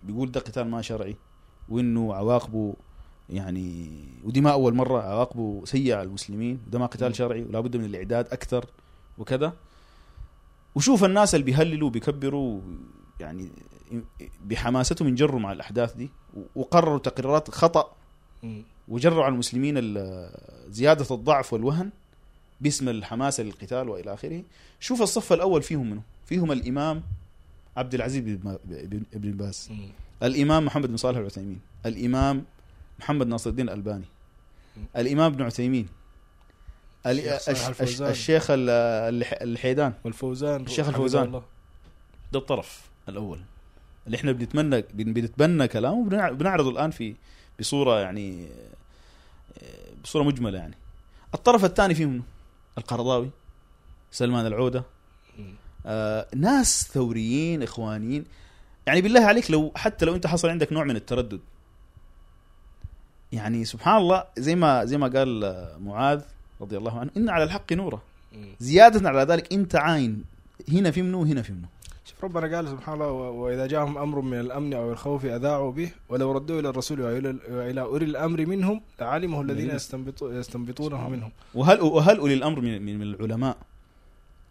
بيقول ده قتال ما شرعي وإنه عواقبه يعني ودي ما أول مرة عواقبه سيئة على المسلمين وده ما قتال شرعي ولا بد من الإعداد أكثر وكذا. وشوف الناس اللي بيهللوا بيكبروا يعني بحماستهم ينجروا مع الأحداث دي وقرروا تقريرات خطأ. وجروا على المسلمين ال- زيادة الضعف والوهن باسم الحماسه للقتال وإلى آخره. شوف الصف الأول فيهم منه. فيهم الإمام عبد العزيز بن بن- بن باز. الإمام محمد بن صالح العثيمين. الإمام محمد ناصر الدين الألباني. الإمام ابن عثيمين. ال- الشيخ. الشيخ ال- الح- الحيدان. والفوزان. الشيخ الفوزان. الله. ده الطرف الأول. اللي إحنا بنتمنى بن- بنتبنى كلامه. وبنعرضه الآن في بصورة يعني بصورة مجملة يعني الطرف الثاني فيهم منه؟ القرضاوي سلمان العودة. آه ناس ثوريين إخوانيين يعني بالله عليك لو حتى لو أنت حصل عندك نوع من التردد يعني سبحان الله زي ما زي ما قال آه، معاذ رضي الله عنه إن على الحق نورة. زيادة على ذلك أنت عاين هنا في منه وهنا في منه ربنا قال سبحان الله و- وإذا جاءهم أمر من الأمن أو الخوف أذاعوا به ولو ردوا إلى الرسول والى والى أولي الأمر منهم لعلمه الذين الذين- يستنبطو- يستنبطونه منهم. وهل وهل أولي الأمر من, من, العلماء؟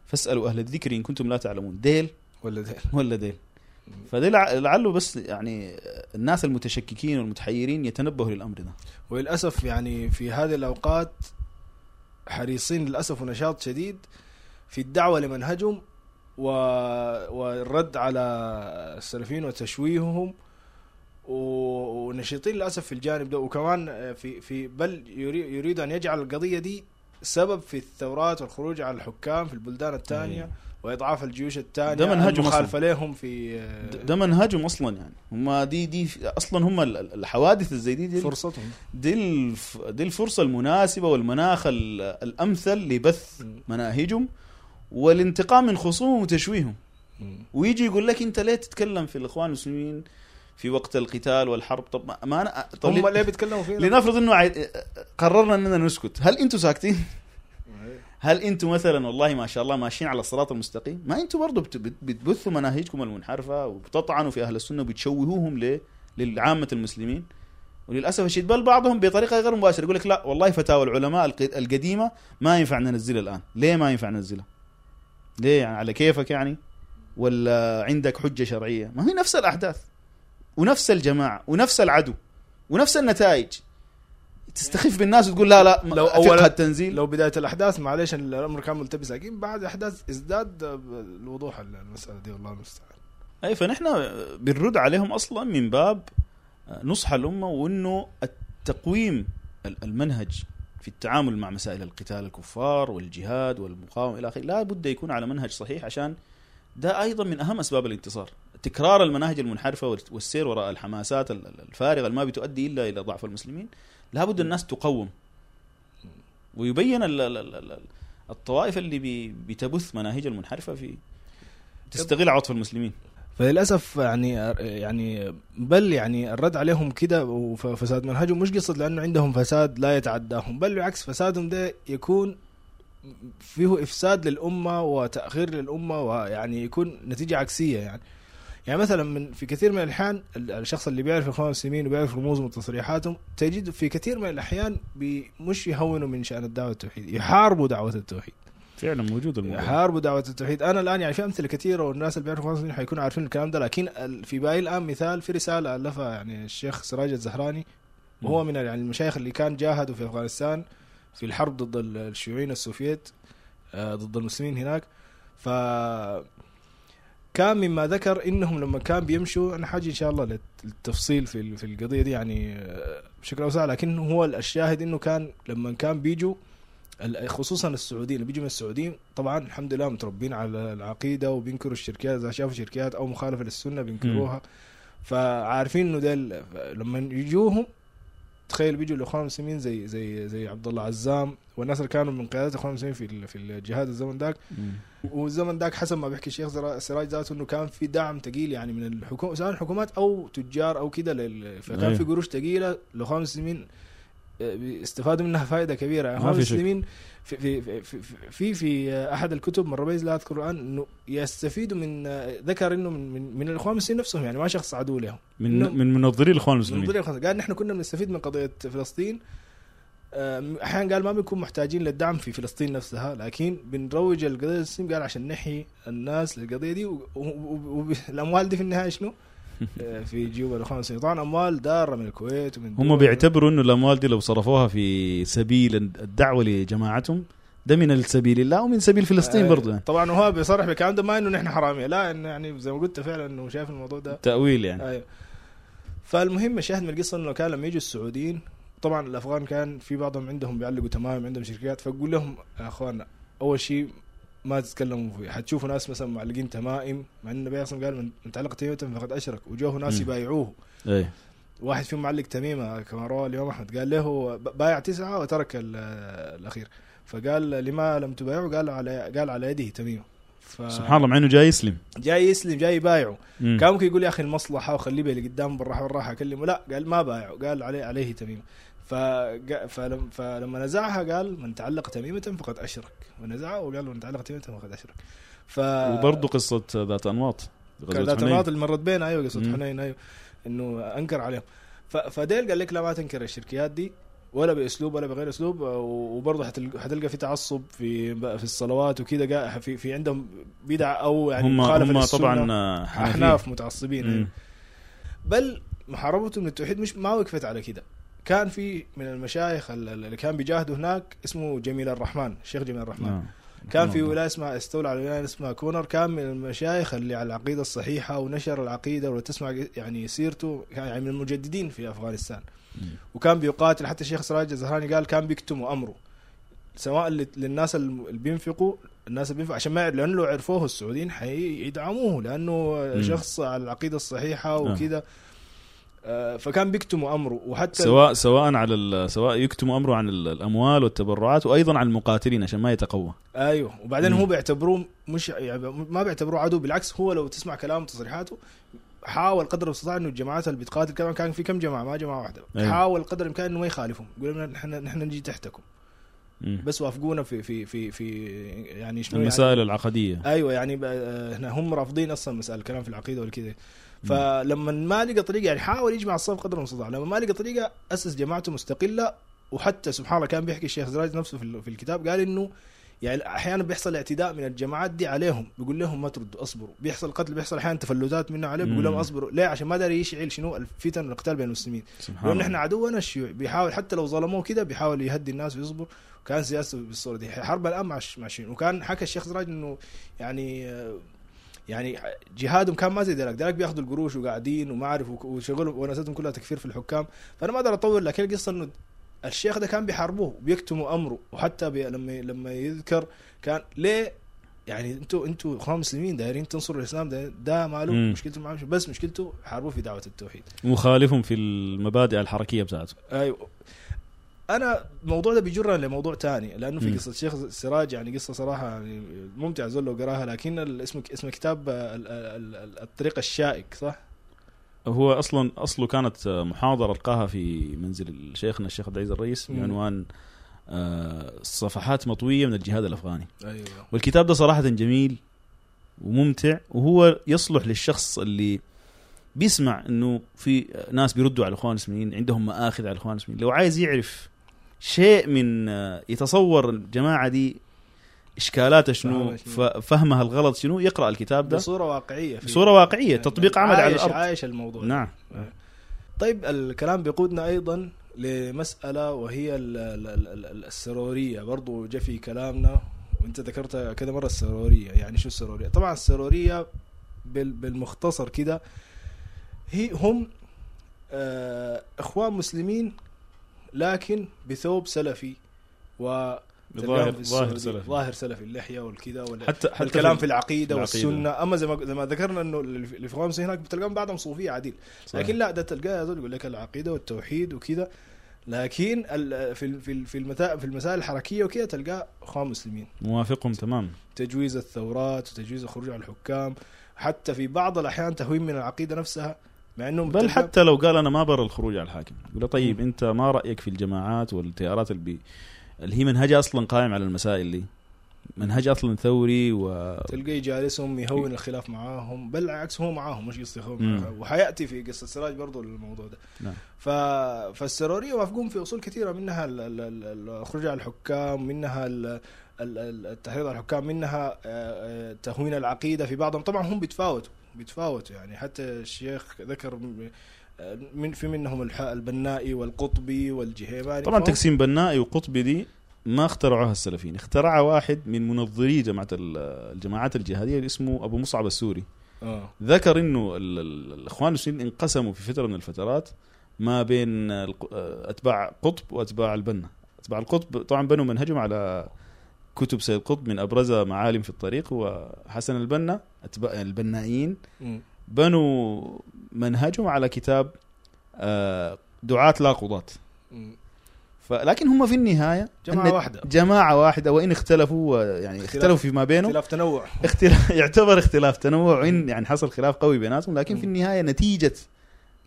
فاسألوا أهل الذكر إن كنتم لا تعلمون. ديل؟ ولا ده ولا ديل. فده لع- لعله بس يعني الناس المتشككين والمتحيرين يتنبهوا للأمر ده. وللأسف يعني في هذه الأوقات حريصين للأسف ونشاط شديد في الدعوة لمنهجهم و... والرد على السلفيين وتشويههم و... ونشيطين للأسف في الجانب ده. وكمان في في بل يري... يريد أن يجعل القضية دي سبب في الثورات والخروج على الحكام في البلدان الثانية وإضعاف الجيوش الثانية. ده منهجهم المخالفة لهم في ده- منهجهم أصلا يعني. هم دي دي أصلا هم ال- ال- الحوادث الزي دي, دي فرصتهم. دي, الف دي الفرصة المناسبة والمناخ ال- الأمثل لبث مناهجهم. والانتقام من خصومهم وتشويههم ويجي يقول لك انت ليه تتكلم في الإخوان المسلمين في وقت القتال والحرب؟ طب ما- أنا طب هم ليه- ليه بيتكلموا فينا؟ لنفرض إنه عاي- قررنا إننا نسكت. هل أنتم ساكتين؟ هل أنتم مثلا والله ما شاء الله ماشيين على الصراط المستقيم؟ ما أنتم برضه بت- بت- بتبثوا مناهجكم المنحرفة وبتطعنوا في أهل السنة وبتشوهوهم ل للعامة المسلمين. وللأسف الشديد بل بعضهم بطريقة غير مباشرة. يقول لك لا والله فتاوى العلماء الق- القديمة ما ينفع ننزلها الآن. ليه ما ينفع ننزلها؟ ليه يعني؟ على كيفك يعني؟ ولا عندك حجة شرعية؟ ما هي نفس الأحداث ونفس الجماعة ونفس العدو ونفس النتائج. تستخف بالناس وتقول لا لا لو فقه التنزيل. لو بداية الأحداث معلش الأمر كان ملتبس لكن بعد احداث ازداد الوضوح المسألة دي والله المستعان. أي فنحن بنرد عليهم أصلا من باب نصح الأمة وإنه التقويم ال- المنهج في التعامل مع مسائل القتال الكفار والجهاد والمقاومة إلى آخره. لا بد يكون على منهج صحيح عشان ده أيضا من أهم أسباب الانتصار. تكرار المناهج المنحرفة وال- والسير وراء الحماسات ال- ال- الفارغة اللي ما بتؤدي إلا إلى ضعف المسلمين. لا بد الناس تقوم. ويبين ال- ال- ال- ال- الطوائف اللي بتبث مناهج المنحرفة في تستغل عطف المسلمين. فللأسف يعني يعني بل يعني الرد عليهم كده وفساد منهجهم مش قصد لأنه عندهم فساد لا يتعداهم بل بالعكس فسادهم ده يكون فيه إفساد للأمة وتأخير للأمة ويعني يكون نتيجة عكسية يعني. يعني مثلا من في كثير من الأحيان ال- الشخص اللي بيعرف الاخوان المسلمين وبيعرف رموزهم وتصريحاتهم تجد في كثير من الأحيان مش يهونوا من شأن الدعوة التوحيد يحاربوا دعوة التوحيد. فعلا موجود الموضوع. يحاربوا دعوة التوحيد. أنا الآن يعني في أمثلة كثيرة والناس اللي بيعرفوا الأفغان حيكونوا عارفين الكلام ده لكن في باقي الآن مثال في رسالة ألفها يعني الشيخ سراج الزهراني وهو من يعني المشايخ اللي كان جاهدوا في أفغانستان في الحرب ضد ال- الشيوعيين السوفييت آه، ضد المسلمين هناك. ف كان مما ذكر إنهم لما كان بيمشوا أنا حاجي إن شاء الله للتفصيل في في القضية دي يعني آه، بشكل أوسع لكن هو الشاهد إنه كان لما كان بيجوا خصوصا السعوديين اللي بيجوا من السعوديين طبعا الحمد لله متربين على العقيدة وبينكروا الشركيات إذا شافوا شركيات أو مخالفة للسنة بينكروها فعارفين إنه ده لما يجوهم تخيل بيجوا الإخوان المسلمين زي زي زي عبد الله عزام والناس اللي كانوا من قيادات الإخوان المسلمين في في الجهاد الزمن ذاك. والزمن ذاك حسب ما بيحكي الشيخ سراج ذاته إنه كان في دعم ثقيل يعني من الحكومة سواء الحكومات أو تجار أو كده فكان أيوه. في قروش ثقيله الاخوان المسلمين استفادوا منها فائده كبيرة ما الاخوان في شك. المسلمين في في في في, في, في أحد الكتب من ربيز لا أذكر الآن إنه يستفيدوا من آه، ذكر إنه من من, من الإخوان المسلمين نفسهم يعني ما شخص عدو لهم من من منظري الإخوان المسلمين ضمن الخمسة. قال نحن كنا بنستفيد من قضية فلسطين آه، أحيانا قال ما بنكون محتاجين للدعم في فلسطين نفسها لكن بنروج القضية قال عشان نحيي الناس للقضية دي والاموال دي في النهاية شنو؟ آه، في جيوب الإخوان طبعا أموال دارة من الكويت ومن هم بيعتبروا إنه الأموال دي لو صرفوها في سبيل الدعوة لجماعتهم ده من السبيل الله ومن سبيل فلسطين آه، برضه يعني. طبعا وهو بيصرح بالكلام ده ما إنه نحن حرامية لا إنه يعني زي ما قلت فعلا إنه شايف الموضوع ده. تأويل يعني. أيوه. فالمهم الشاهد من القصة انه كان لما يجوا السعوديين طبعا الأفغان كان في بعضهم عندهم بيعلقوا تمام عندهم شركات فاقول لهم يا اخوانا أول شيء ما تتكلموا فيه حتشوفوا ناس مثلا معلقين تمائم مع إن النبي أصلا قال من تعلق تميمه فقد أشرك وجوه ناس. يبايعوه. إيه. واحد فيهم معلق تميمة كما روى الامام أحمد قال له بايع تسعة وترك ال- الأخير. فقال لما لم تبايعوا؟ قال على قال على يده تميمة. ف... سبحان الله مع إنه جاي يسلم. جاي يسلم جاي يبايعه. كان ممكن يقول يا أخي المصلحة وخليه اللي قدام بالراحة بالراحه أكلمه. لا قال ما بايعه قال عليه عليه تميمة. فقا- فلم فلما نزعها قال من تعلق تميمة فقد أشرك ونزعها وقال من تعلق تميمة فقد أشرك ف وبرضه قصة ذات كان ذات. النقاط اللي مرت بين أيوه قصة مم. حنين أيوه إنه أنكر عليهم ف- فديل قال لك لا ما تنكر الشركيات دي ولا بأسلوب ولا بغير أسلوب وبرضه حتلقى, حتلقى في تعصب في في الصلوات وكذا في في عندهم بدع أو يعني هم مخالفة هم. طبعا. أحناف متعصبين. أيوة. بل محاربتهم للتوحيد مش ما وقفت على كده كان في من المشايخ ال- اللي كان بيجاهدوا هناك اسمه جميل الرحمن الشيخ جميل الرحمن نعم. كان في نعم. ولاية اسمها استولى على ولايه اسمها كونر كان من المشايخ اللي على العقيدة الصحيحة ونشر العقيدة ولو تسمع يعني سيرته كان يعني من المجددين في أفغانستان. وكان بيقاتل حتى الشيخ سراج الزهراني قال كان بيكتم أمره سواء لل- للناس اللي بينفقوا الناس اللي بينفقوا عشان ما لأنه لو عرفوه السعوديين حيدعموه لأنه. شخص على العقيدة الصحيحة نعم. وكذا فكان بيكتم أمره. وحتى سواء سواء على سواء يكتم أمره عن ال- الأموال والتبرعات وأيضا عن المقاتلين عشان ما يتقوى. أيوه. وبعدين مم. هو بيعتبروه مش يعني ما بيعتبروه عدو بالعكس هو لو تسمع كلامه وتصريحاته حاول قدر المستطاع إنه الجماعات اللي بتقاتل كمان كان في كم جماعة ما جماعة واحدة أيوة. حاول قدر الإمكان إنه ما يخالفهم. يقول لهم نحن نحن نجي تحتكم. مم. بس وافقونا في في في في يعني شنو المسائل العقدية. يعني أيوه. يعني آه، هنا هم رافضين أصلا مسألة الكلام في العقيدة ولا كذا فلما ما لقى طريقة يعني حاول يجمع الصف قدر المستطاع. لما ما لقى طريقة أسس جماعته مستقلة وحتى سبحان الله كان بيحكي الشيخ زراج نفسه في ال- في الكتاب قال إنه يعني أحيانا بيحصل اعتداء من الجماعات دي عليهم. بيقول لهم ما تردوا اصبروا. بيحصل قتل بيحصل أحيانا تفلتات منه عليه بيقول لهم. اصبروا. ليه؟ عشان ما داري يشعل شنو؟ الفتن والقتال بين المسلمين. سبحان لأن إحنا عدونا الشيوعي بيحاول حتى لو ظلموه كده بيحاول يهدي الناس ويصبر. وكان سياسته بالصورة دي. حرب الآن مع الشيوعي وكان حكى الشيخ زراج إنه يعني آه، يعني جهادهم كان ما زي ذلك. ذلك بياخذوا القروش وقاعدين وما أعرف وشغلهم ونسيتهم كلها تكفير في الحكام. فأنا ما أقدر أطول لكن القصة إنه الشيخ ده كان بيحاربوه وبيكتموا أمره. وحتى بي لما لما يذكر كان ليه؟ يعني أنتوا أنتوا إخوان مسلمين دايرين تنصروا الإسلام ده, ده ماله. مشكلته معاه بس مشكلته حاربوه في دعوة التوحيد. مخالفهم في المبادئ الحركية بتاعته أيوه. أنا الموضوع ده بيجرنا لموضوع تاني لأنه في. قصة الشيخ سراج يعني قصة صراحة يعني ممتع زول لو قراها لكن اسم اسم كتاب ال- ال- ال- الطريق الشائك صح؟ هو أصلا أصله كانت محاضرة ألقاها في منزل شيخنا الشيخ عبد العزيز الرئيس. بعنوان آه، صفحات مطوية من الجهاد الأفغاني أيوه والكتاب ده صراحة جميل وممتع وهو يصلح للشخص اللي بيسمع إنه في ناس بيردوا على الاخوان المسلمين عندهم مآخذ على الاخوان المسلمين لو عايز يعرف شيء من آه، يتصور الجماعة دي اشكالاتها شنو فهمها الغلط شنو يقرأ الكتاب ده بصورة واقعية بصورة واقعية تطبيق عملي على الأرض. عايش الموضوع نعم. طيب الكلام بيقودنا أيضا لمسألة وهي ال- ال- ال- ال- السرورية. برضو جاء في كلامنا وأنت ذكرت كذا مرة السرورية. يعني شو السرورية؟ طبعا السرورية بال- بالمختصر كده هي هم آه، إخوان مسلمين لكن بثوب سلفي و ظاهر ظاهر. سلفي. ظاهر سلفي اللحية والكذا وال- حتى حتى الكلام في العقيدة العقيدة. والسنة. أما زي ما زي ما ذكرنا إنه الاخوان المسلمين هناك بتلقاهم بعدهم صوفية عديل صحيح. لكن لا ده تلقاه هذول يقول لك العقيدة والتوحيد وكذا. لكن في في في المتا- في المسائل الحركية وكذا تلقاه أخوان مسلمين. موافقهم تمام. تجويز الثورات وتجويز الخروج على الحكام. حتى في بعض الأحيان تهوين من العقيدة نفسها. مع انهم بل حتى لو قال أنا ما برى الخروج على الحاكم يقول له طيب مم. أنت ما رأيك في الجماعات والتيارات اللي. اللي هي منهجها أصلا قائم على المسائل دي منهج أصلا ثوري و تلقيه جالسهم يهون الخلاف معاهم بل العكس هو معاهم مش قصدي مم. معاهم وحيأتي في قصة سراج برضو الموضوع ده نعم. ف... فالسروريه وافقون في أصول كثيرة منها ال- ال- ال- الخروج على الحكام منها ال- ال- ال- التحريض على الحكام منها آه، آه، تهوين العقيدة في بعضهم طبعا هم بيتفاوتوا بيتفاوتوا يعني. حتى الشيخ ذكر آه، من في منهم البنائي والقطبي والجهيماني. طبعا تقسيم بنائي وقطبي دي ما اخترعوها السلفيين. اخترعها واحد من منظري جماعة ال- الجماعات الجهادية اللي اسمه أبو مصعب السوري. آه. ذكر إنه ال- ال- الاخوان المسلمين انقسموا في فترة من الفترات ما بين أتباع قطب وأتباع البنا. أتباع القطب طبعا بنوا منهجهم على كتب سيد قطب من أبرزها معالم في الطريق وحسن البنا البنائيين. بنوا منهجهم على كتاب آه، دعاة لا قضاة مم. فلكن هم في النهاية جماعة أن واحدة جماعة واحدة وإن اختلفوا يعني اختلاف- اختلفوا فيما بينهم اختلاف تنوع اختلاف يعتبر اختلاف تنوع وان يعني حصل خلاف قوي بيناتهم لكن في مم. النهاية نتيجة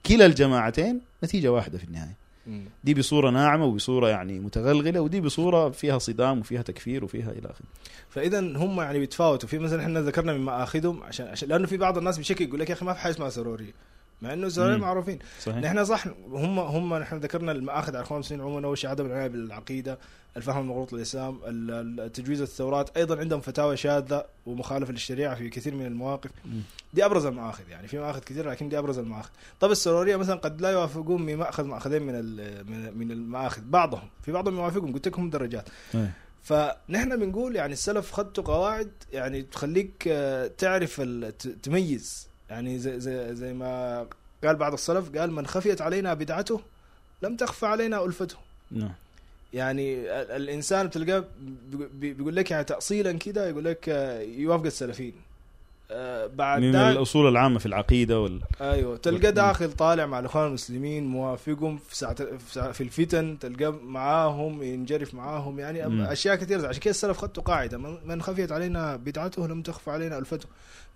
كلا الجماعتين نتيجة واحدة في النهاية مم. دي بصورة ناعمة وبصورة يعني متغلغلة ودي بصورة فيها صدام وفيها تكفير وفيها إلى آخره. فإذا هم يعني بيتفاوتوا. في مثلا إحنا ذكرنا من مآخذهم عشان عشان لأنه في بعض الناس بشكل يقول لك يا أخي ما في حاجة اسمها سرورية. مع إنه مم. معروفين صحيح نحن صح هم هم نحن ذكرنا المآخذ على الاخوان المسلمين عموما أول شيء عدم العناية بالعقيدة الفهم المغلوط للإسلام تجويز الثورات أيضا عندهم فتاوى شاذة ومخالفة للشريعة في كثير من المواقف. دي أبرز المآخذ يعني في مآخذ كثير لكن دي أبرز المآخذ طب السرورية مثلا قد لا يوافقون بمأخذ مأخذين من من المآخذ بعضهم في بعضهم يوافقون قلت لكم درجات أي. فنحن بنقول يعني السلف خدتوا قواعد يعني تخليك آه، تعرف تميز يعني زي, زي, زي ما قال بعض السلف قال من خفيت علينا بدعته لم تخفى علينا ألفته. نعم. يعني ال- الإنسان بتلقاه بيقو- بي- بيقول لك يعني تاصيلا كده يقول لك آه، يوافق السلفيين. بعد من الأصول العامة في العقيدة وال أيوه تلقى داخل طالع مع الإخوان المسلمين موافقهم في ساعة في, الفتن تلقى معاهم ينجرف معاهم يعني مم. أشياء كثيرة. عشان كده السلف خدتوا قاعدة. من من خفيت علينا بدعته لم تخفى علينا الفته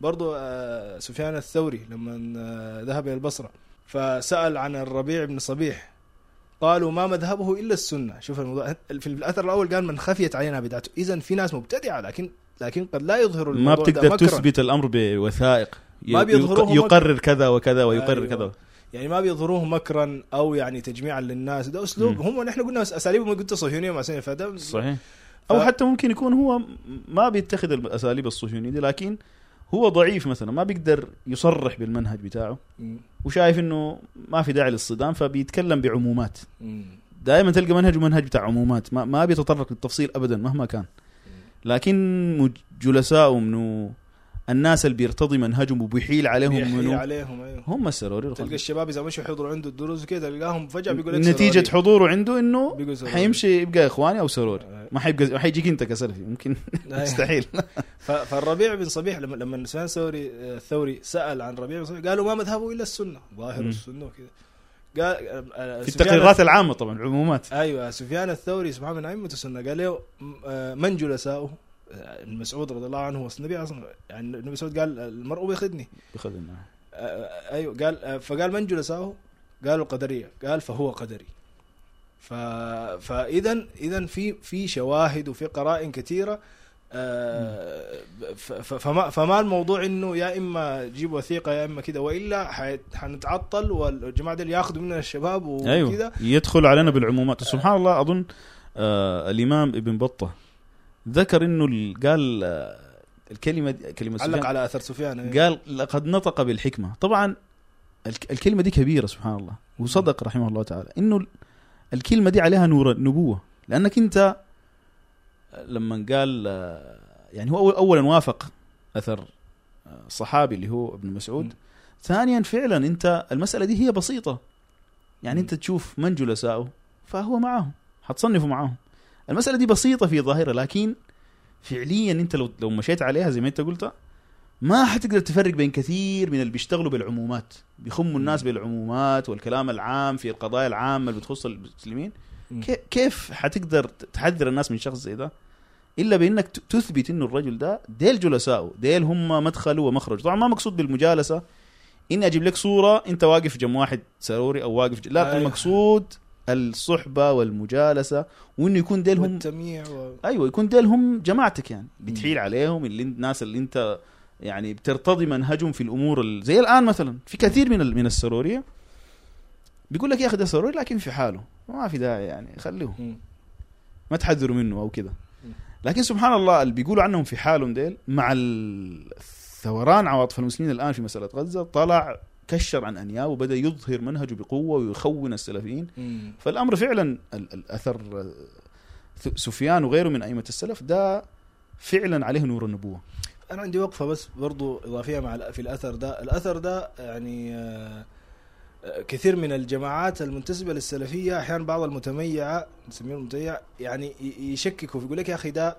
برضو آه، سفيان الثوري لما آه، ذهب إلى البصرة فسأل عن الربيع بن صبيح. قالوا ما مذهبه إلا السنة. شوف الموضوع في الأثر الأول قال من خفيت علينا بدعته. اذا في ناس مبتدعة لكن لكن قد لا يظهروا ما بتقدر. تثبت الأمر بوثائق. ما بيظهروه يق- يقرر كذا وكذا ويقرر أيوة. كذا. يعني ما بيظهروه مكرا أو يعني تجميعا للناس. ده أسلوب. مم. هم نحن قلنا اساليبهم قلت صهيونية مع سنة فده صحيح. أو ف- حتى ممكن يكون هو ما بيتخذ الاساليب الصهيونية دي لكن هو ضعيف مثلا. ما بيقدر يصرح بالمنهج بتاعه. مم. وشايف إنه ما في داعي للصدام فبيتكلم بعمومات. دائما تلقى منهج بتاع عمومات. ما, ما بيتطرق للتفصيل ابدا مهما كان. لكن جلسائه منه الناس اللي بيرتضي منهجهم وبيحيل عليهم بيحيي منه عليهم أيوه هم السروري تلقى الشباب إذا مشوا يحضروا عنده الدروس وكذا تلقاهم فجأة بيقول لك نتيجة سروري. حضوره عنده إنه. حيمشي يبقى إخواني أو سروري أيوة. ما حيبقى ما حيجيك أنت كسلفي ممكن أيوة. مستحيل فالربيع بن صبيح لما لما سفيان الثوري الثوري سأل عن ربيع بن صبيح قالوا ما مذهبه إلا السنة ظاهر. السنة وكذا قال آه، آه، في التقريرات العامة طبعا عمومات أيوه سفيان الثوري سبحان من ائمه السنة قال له آه، من جلساؤه؟ آه، ابن مسعود رضي الله عنه والنبي أصلا. يعني ابن مسعود قال المرء بيخدني آه، آه، أيوه قال فقال من جلساؤه؟ قالوا القدريه قال فهو قدري. ف فاذا اذا في في شواهد وفي قرائن كثيرة فما فما الموضوع إنه يا إما جيب وثيقة يا إما كده وإلا حنتعطل والجماعة دول ياخذوا مننا الشباب وكذا أيوه. يدخل علينا بالعمومات. سبحان الله أظن آه الإمام ابن بطة ذكر إنه ال- قال آه الكلمة دي- كلمة علق سفيان على أثر سفيان أيوة. قال لقد نطق بالحكمة. طبعا الك- الكلمة دي كبيرة سبحان الله. وصدق رحمه الله تعالى. إنه ال- الكلمة دي عليها نور النبوه لأنك أنت لما قال يعني هو اولا وافق أثر آه، صحابي اللي هو ابن مسعود. ثانيا فعلا أنت المسألة دي هي بسيطة. يعني. أنت تشوف من جلسائه فهو معهم حتصنفه معهم المسألة دي بسيطة في ظاهرها لكن فعليا أنت لو لو مشيت عليها زي ما أنت قلت ما حتقدر تفرق بين كثير من اللي بيشتغلوا بالعمومات. بيخموا الناس بالعمومات والكلام العام في القضايا العامة اللي بتخص المسلمين. كيف حتقدر تحذر الناس من شخص زي ده؟ إلا بإنك تثبت إنه الرجل ده ديل جلسائه ديل هم مدخله ومخرج طبعا ما مقصود بالمجالسة. إني أجيب لك صورة أنت واقف جنب واحد سروري أو واقف ج... لا أيوة. المقصود الصحبة والمجالسة وإنه يكون ديل هم والتمييع و... أيوه يكون ديل هم جماعتك يعني. بتحيل عليهم اللي الناس اللي أنت يعني بترتضي منهجهم في الأمور ال- زي الآن مثلا في كثير من ال- من السرورية بيقول لك يا أخي ده سروري لكن في حاله ما في داعي يعني خليه. ما تحذروا منه أو كذا مم. لكن سبحان الله اللي بيقولوا عنهم في حالهم ديل مع الثوران عواطف المسلمين الآن في مسألة غزة طلع كشر عن انيابه وبدأ يظهر منهجه بقوة ويخون السلفيين مم. فالأمر فعلا ال- الاثر سفيان وغيره من أئمة السلف ده فعلا عليه نور النبوة أنا عندي وقفة بس برضو إضافية مع في الأثر ده الأثر ده يعني آه، كثير من الجماعات المنتسبة للسلفية أحيانا بعض المتميعه نسميهم المتميع يعني يشككوا يقول لك يا أخي ده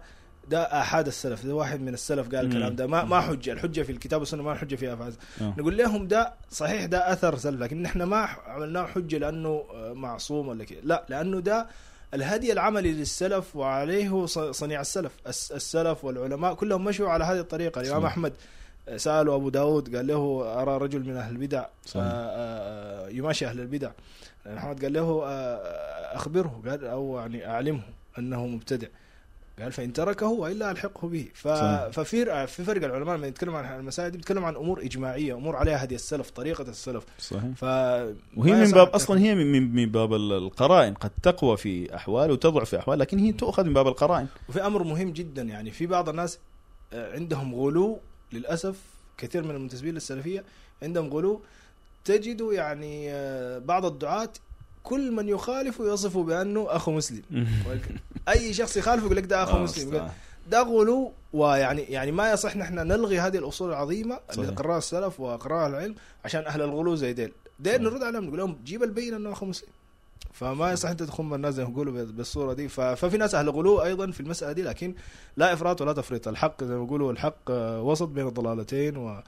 ده احاد السلف ده واحد من السلف قال. الكلام ده ما ما حجة الحجة في الكتاب والسنة ما الحجه في أفعال آه. نقول لهم ده صحيح ده أثر سلف لكن إحنا ما عملناه حجة لأنه آه، معصوم ولا كده لا لأنه ده الهدي العملي للسلف وعليه صنيع السلف الس- السلف والعلماء كلهم مشوا على هذه الطريقة الإمام. أحمد سألوا أبو داود قال له أرى رجل من أهل البدع. آه، آه، يماشي أهل البدع. محمد قال له آه، أخبره قال أو يعني أعلمه أنه مبتدع. قال فإن تركه وإلا ألحقه به. ف... ففي في فرق العلماء لما يتكلم عن المسائل دي بيتكلم عن أمور إجماعية أمور عليها هدي السلف طريقة السلف. صحيح. ف وهي من باب أصلا هي من, من باب ال- القرائن. قد تقوى في أحوال وتضعف في أحوال لكن هي تؤخذ من باب القرائن. وفي أمر مهم جدا يعني في بعض الناس عندهم غلو للأسف كثير من المنتسبين للسلفية عندهم غلو تجد يعني آه، بعض الدعاة كل من يخالف يصفه بأنه أخو مسلم أي شخص يخالفه يقول لك ده أخو آه، مسلم. ده غلو ويعني يعني ما يصح نحن نلغي هذه الأصول العظيمة اللي صحيح. قرأها السلف وقرأها العلم عشان أهل الغلو زي ديل ديل. نرد عليهم نقول لهم جيب البينة أنه أخو مسلم فما يصح أنت تخم الناس زي ما يقولوا بال- بالصورة دي. ففي ناس أهل غلو أيضا في المسألة دي لكن لا إفراط ولا تفريط. الحق زي ما يقولوا الحق آه، وسط بين الضلالتين والى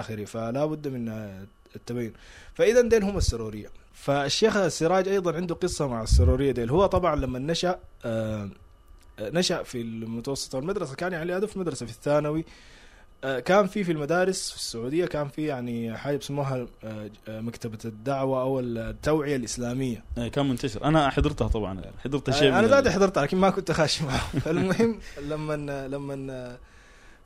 آخره. فلا بد من آه، التبين. فاذا ديل هم السرورية. فالشيخ السراج أيضا عنده قصة مع السرورية ديل. هو طبعا لما نشأ آه، نشأ في المتوسط والمدرسة كان يعني هدف مدرسة في الثانوي. كان في في المدارس في السعودية كان في يعني حاجة بيسموها آه، آه، مكتبة الدعوة أو التوعية الإسلامية. إيه، كان منتشر. أنا حضرتها طبعا حضرت شيء أنا ذاتي حضرتها لكن ما كنت خاشي معاهم. فالمهم لما لما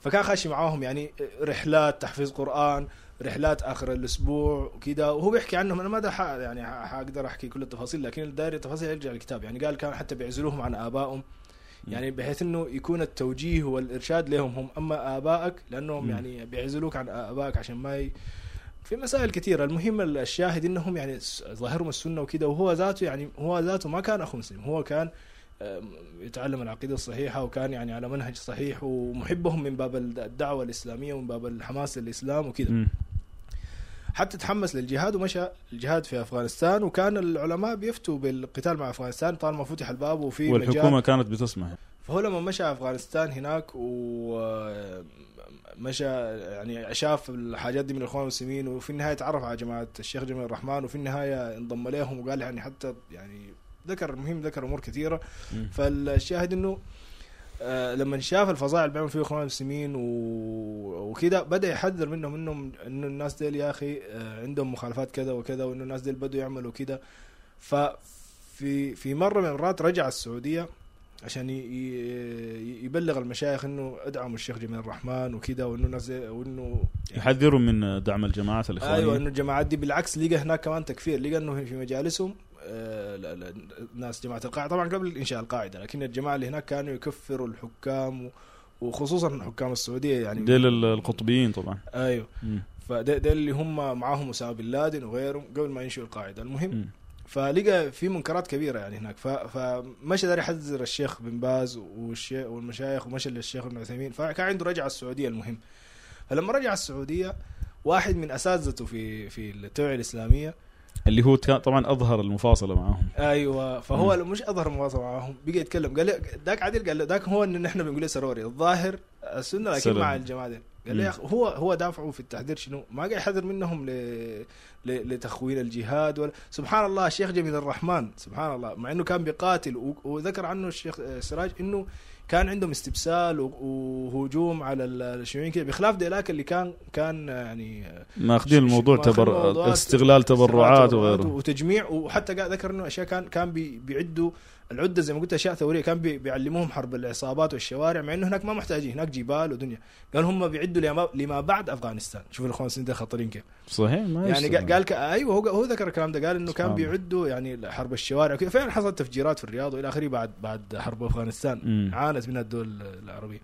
فكان خاشي معاهم يعني رحلات تحفيظ قرآن رحلات آخر الأسبوع وكذا. وهو بيحكي عنهم أنا ما يعني حاقدر أحكي كل التفاصيل لكن الدايري التفاصيل يرجع الكتاب يعني قال كان حتى بيعزلوهم عن آبائهم. يعني بحيث إنه يكون التوجيه والإرشاد لهم هم أما آبائك لأنهم مم. يعني بيعزلوك عن آبائك عشان ما ي... في مسائل كثيرة المهم الشاهد إنهم يعني ظاهرهم السنة وكذا وهو ذاته يعني هو ذاته ما كان أخو مسلم هو كان يتعلم العقيدة الصحيحة وكان يعني على منهج صحيح ومحبهم من باب الدعوة الإسلامية ومن باب الحماس للإسلام وكذا. حتى تحمس للجهاد ومشى الجهاد في أفغانستان. وكان العلماء بيفتوا بالقتال مع أفغانستان. طالما فتح الباب وفي مجال والحكومة كانت بتسمح فهو لما مشى أفغانستان هناك ومشى يعني شاف الحاجات دي من الإخوان المسلمين. وفي النهاية تعرف على جماعة الشيخ جميل الرحمن. وفي النهاية انضم لهم وقال يعني حتى يعني ذكر المهم ذكر أمور كثيرة. فالشاهد إنه آه، لما شاف الفظائع اللي بيعمل فيه الاخوان المسلمين و- وكذا بدأ يحذر منهم انهم إنه الناس ديل يا أخي آه، عندهم مخالفات كذا وكذا وإنه الناس ديل بدوا يعملوا كذا ففي في مرة من المرات رجع السعودية عشان يبلغ المشايخ إنه ادعموا الشيخ جميل الرحمن وكذا وإنه الناس وإنه يحذروا من دعم الجماعات الإخوانية. أيوه إنه الجماعات دي بالعكس لقى هناك كمان تكفير لقى إنه في مجالسهم آه، لا- لا، ناس جماعة القاعدة. طبعا قبل إنشاء القاعدة لكن الجماعة اللي هناك كانوا يكفروا الحكام وخصوصا حكام السعودية يعني. ديل ال- القطبيين طبعا. أيوه. ده اللي هم معاهم اسامه بن لادن وغيرهم قبل ما ينشئوا القاعدة. المهم مم. فلقى في منكرات كبيرة يعني هناك. فمشى دار يحذر الشيخ بن باز والشيخ والمشايخ ومشى للشيخ ابن عثيمين. فكان عنده رجعة السعودية المهم. فلما رجع السعودية واحد من أساتذته في في التوعية الإسلامية اللي هو طبعا أظهر المفاصلة معاهم. أيوه فهو مش أظهر مواصفه معاهم. بقى يتكلم قال ذاك عادل قال له ذاك هو إن نحن بنقول له سروري الظاهر السنة لكن سلام. مع الجماعة دي قال لي هو هو دافعه في التحذير شنو؟ ما قاعد يحذر منهم ل... ل... لتخوين الجهاد ولا. سبحان الله الشيخ جميل الرحمن سبحان الله مع إنه كان بيقاتل و... وذكر عنه الشيخ سراج إنه كان عندهم استبسال. وهجوم على ال- الشيوعيين كده بخلاف ديلاك اللي كان كان يعني ماخذين الموضوع تبر... استغلال تبرعات وغيره وتجميع وحتى قاعد ذكر إنه أشياء كان كان بي بيعدوا العدة زي ما قلت أشياء ثورية كان بي بيعلموهم حرب العصابات والشوارع مع إنه هناك ما محتاجين هناك جبال ودنيا قال هم بيعدوا لما, بعد أفغانستان شوف الأخوان المسلمين ده خطرين كيف صحيح ما يعني. قال ك... أيوه هو هو ذكر الكلام ده قال إنه كان. بيعدوا يعني حرب الشوارع فعلا حصلت تفجيرات في الرياض وإلى آخره بعد بعد حرب أفغانستان. عانت منها الدول العربية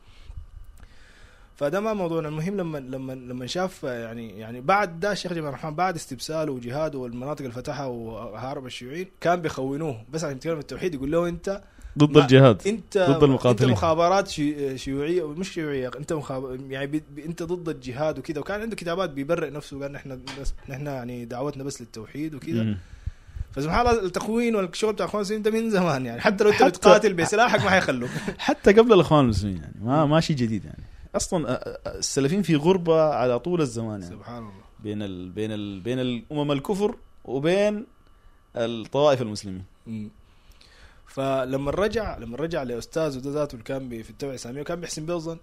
فده ما موضوعنا. المهم لما لما لما شاف يعني يعني بعد ده الشيخ جمال الرحمن بعد استبساله وجهاده والمناطق اللي فتحها وهارب الشيوعيين كان بيخونوه. بس عشان يتكلم التوحيد يقول له أنت ضد الجهاد أنت ضد المقاتلين. انت مخابرات شي- شيوعية مش شيوعية أنت مخاب... يعني بي... بي- أنت ضد الجهاد وكذا. وكان عنده كتابات بيبرئ نفسه قال نحن بس نحن يعني دعوتنا بس للتوحيد وكذا. فسبحان الله التخوين والشغل بتاع أخوان المسلمين ده من زمان يعني. حتى لو أنت بتقاتل بسلاحك ما حيخلوك. حتى قبل الأخوان المسلمين يعني ما ما شيء جديد يعني. أصلا السلفيين في غربة على طول الزمان يعني. سبحان الله. بين ال... بين ال... بين الأمم الكفر وبين الطوائف المسلمين. مم. فلما رجع لما رجع لأستاذه ده ذاته اللي كان في التوعيه الإسلامية وكان بيحسن به الظن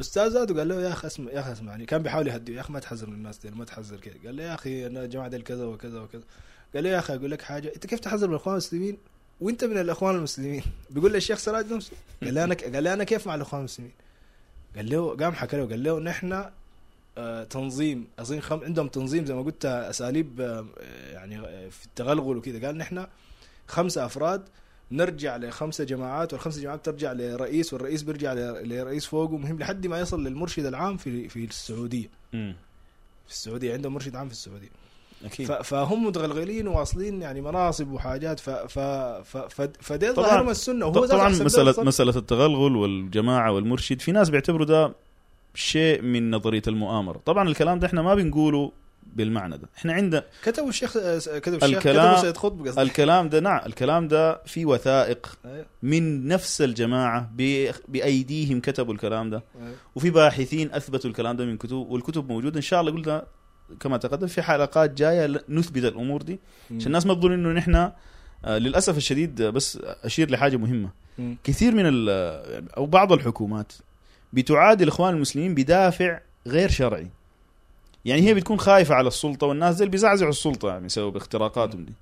أستاذ زاد قال له يا أخي اسمع يا أخي اسمعني كان بيحاول يهديه يا أخي ما تحذر من الناس دي ما تحذر كده قال له يا أخي أنا الجماعه دي كذا وكذا وكذا. قال له يا أخي أقول لك حاجة. أنت كيف تحذر من الإخوان المسلمين؟ وأنت من الإخوان المسلمين. بيقول لي الشيخ سراج نفسه. قال لي أنا قال لي أنا كيف مع الإخوان المسلمين؟ قال له قام حكى له قال له نحن آه، تنظيم أظن خم... عندهم تنظيم زي ما قلت أساليب آه، يعني آه، في التغلغل وكذا. قال نحن خمسه أفراد نرجع لخمسة جماعات والخمسة جماعات ترجع لرئيس والرئيس بيرجع لرئيس فوقه مهم لحد ما يصل للمرشد العام في في السعودية. مم. في السعودية عندهم مرشد عام في السعودية. أكيد. فهم متغلغلين واصلين يعني مناصب وحاجات ف ف ف ف فدي ظاهرهم السنة وهو طبعا مساله. مسألة التغلغل والجماعة والمرشد في ناس بيعتبروا ده شيء من نظرية المؤامرة. طبعا الكلام ده إحنا ما بنقوله بالمعنى ده. إحنا عندنا كتبوا الشيخ كتب الشيخ الكلام- كتبوا سيد قطب قصدي الكلام ده نعم الكلام ده في وثائق أيوة، من نفس الجماعة بأيديهم كتبوا الكلام ده. أيوة. وفي باحثين أثبتوا الكلام ده من كتب والكتب موجودة. إن شاء الله قلنا كما تقدم في حلقات جاية نثبت الأمور دي. عشان الناس ما تظن إنه نحن آه، للأسف الشديد آه، بس أشير لحاجة مهمة. كثير من ال- أو بعض الحكومات بتعادي الاخوان المسلمين بدافع غير شرعي. يعني هي بتكون خايفة على السلطة والناس دي بيزعزعوا السلطة يعني بسبب اختراقاتهم دي.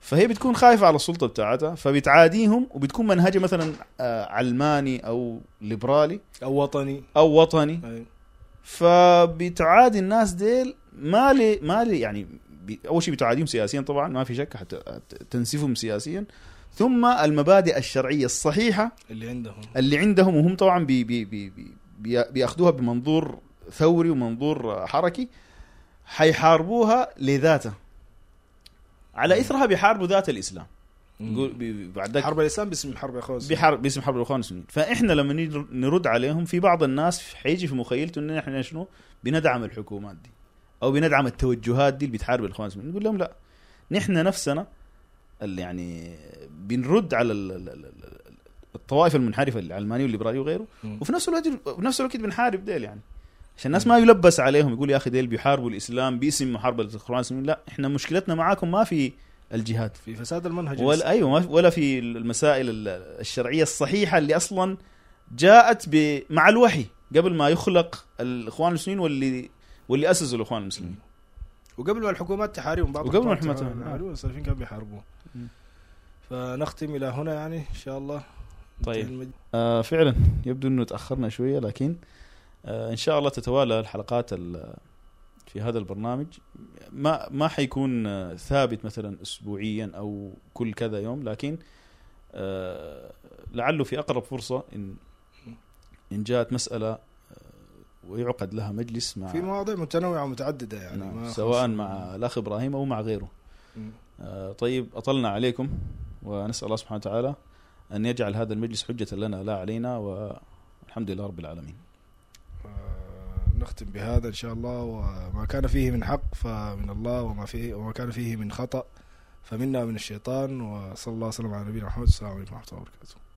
فهي بتكون خايفة على السلطة بتاعتها فبتعاديهم وبتكون منهجها مثلا آه، علماني أو ليبرالي أو وطني. أو وطني. أيوة. فبتعادي الناس ديل ما لي ما لي يعني أول شيء بتعاديهم سياسيا طبعا ما في شك حتى تنسفهم سياسيا. ثم المبادئ الشرعية الصحيحة اللي عندهم. اللي عندهم وهم طبعا بي بي بي بي بي بيأخذوها بمنظور ثوري ومنظور حركي حيحاربوها لذاتها. على إثرها بيحاربوا ذات الإسلام. يقول بي- بي- بعد ذاك حرب الإسلام باسم حرب اخوان بحرب باسم حرب الإخوان المسلمين فإحنا لما نرد عليهم في بعض الناس حيجي في مخيلته إن إحنا شنو؟ بندعم الحكومات دي. أو بندعم التوجهات دي اللي بتحارب الاخوان المسلمين نقول لهم لا. نحن نفسنا اللي يعني بنرد على ال- ال- ال- ال- الطوائف المنحرفة العلمانيه والليبراليه وغيره. وفي نفس الوقت في نفس الوقت بنحارب ديل يعني. عشان الناس ما يلبس عليهم يقول يا أخي ديل بيحاربوا الإسلام باسم محاربه الاخوان المسلمين لا إحنا مشكلتنا معاكم ما في الجهاد. في فساد المنهج. ولا أيوه ولا في المسائل ال- الشرعية الصحيحة اللي أصلا جاءت مع الوحي قبل ما يخلق الإخوان المسلمين واللي واللي أسسوا الإخوان المسلمين. وقبل ما الحكومات تحاربهم بعض وقبل ما الحكومات تحاربهم. السلفيين كانوا بيحاربوه. مم. فنختم إلى هنا يعني إن شاء الله. طيب. آه فعلا يبدو إنه تأخرنا شوية لكن آه إن شاء الله تتوالى الحلقات ال- في هذا البرنامج. ما ما حيكون آه، ثابت مثلا اسبوعيا أو كل كذا يوم لكن آه لعله في أقرب فرصة إن إن جاءت مسألة ويعقد لها مجلس مع في مواضيع متنوعة ومتعددة يعني نعم سواء مع الأخ إبراهيم أو مع غيره. آه طيب أطلنا عليكم ونسأل الله سبحانه وتعالى أن يجعل هذا المجلس حجة لنا لا علينا والحمد لله رب العالمين. آه، نختم بهذا إن شاء الله وما كان فيه من حق فمن الله وما فيه وما كان فيه من خطأ فمنا ومن الشيطان وصلى الله وسلم على نبينا محمد السلام عليكم ورحمة الله وبركاته.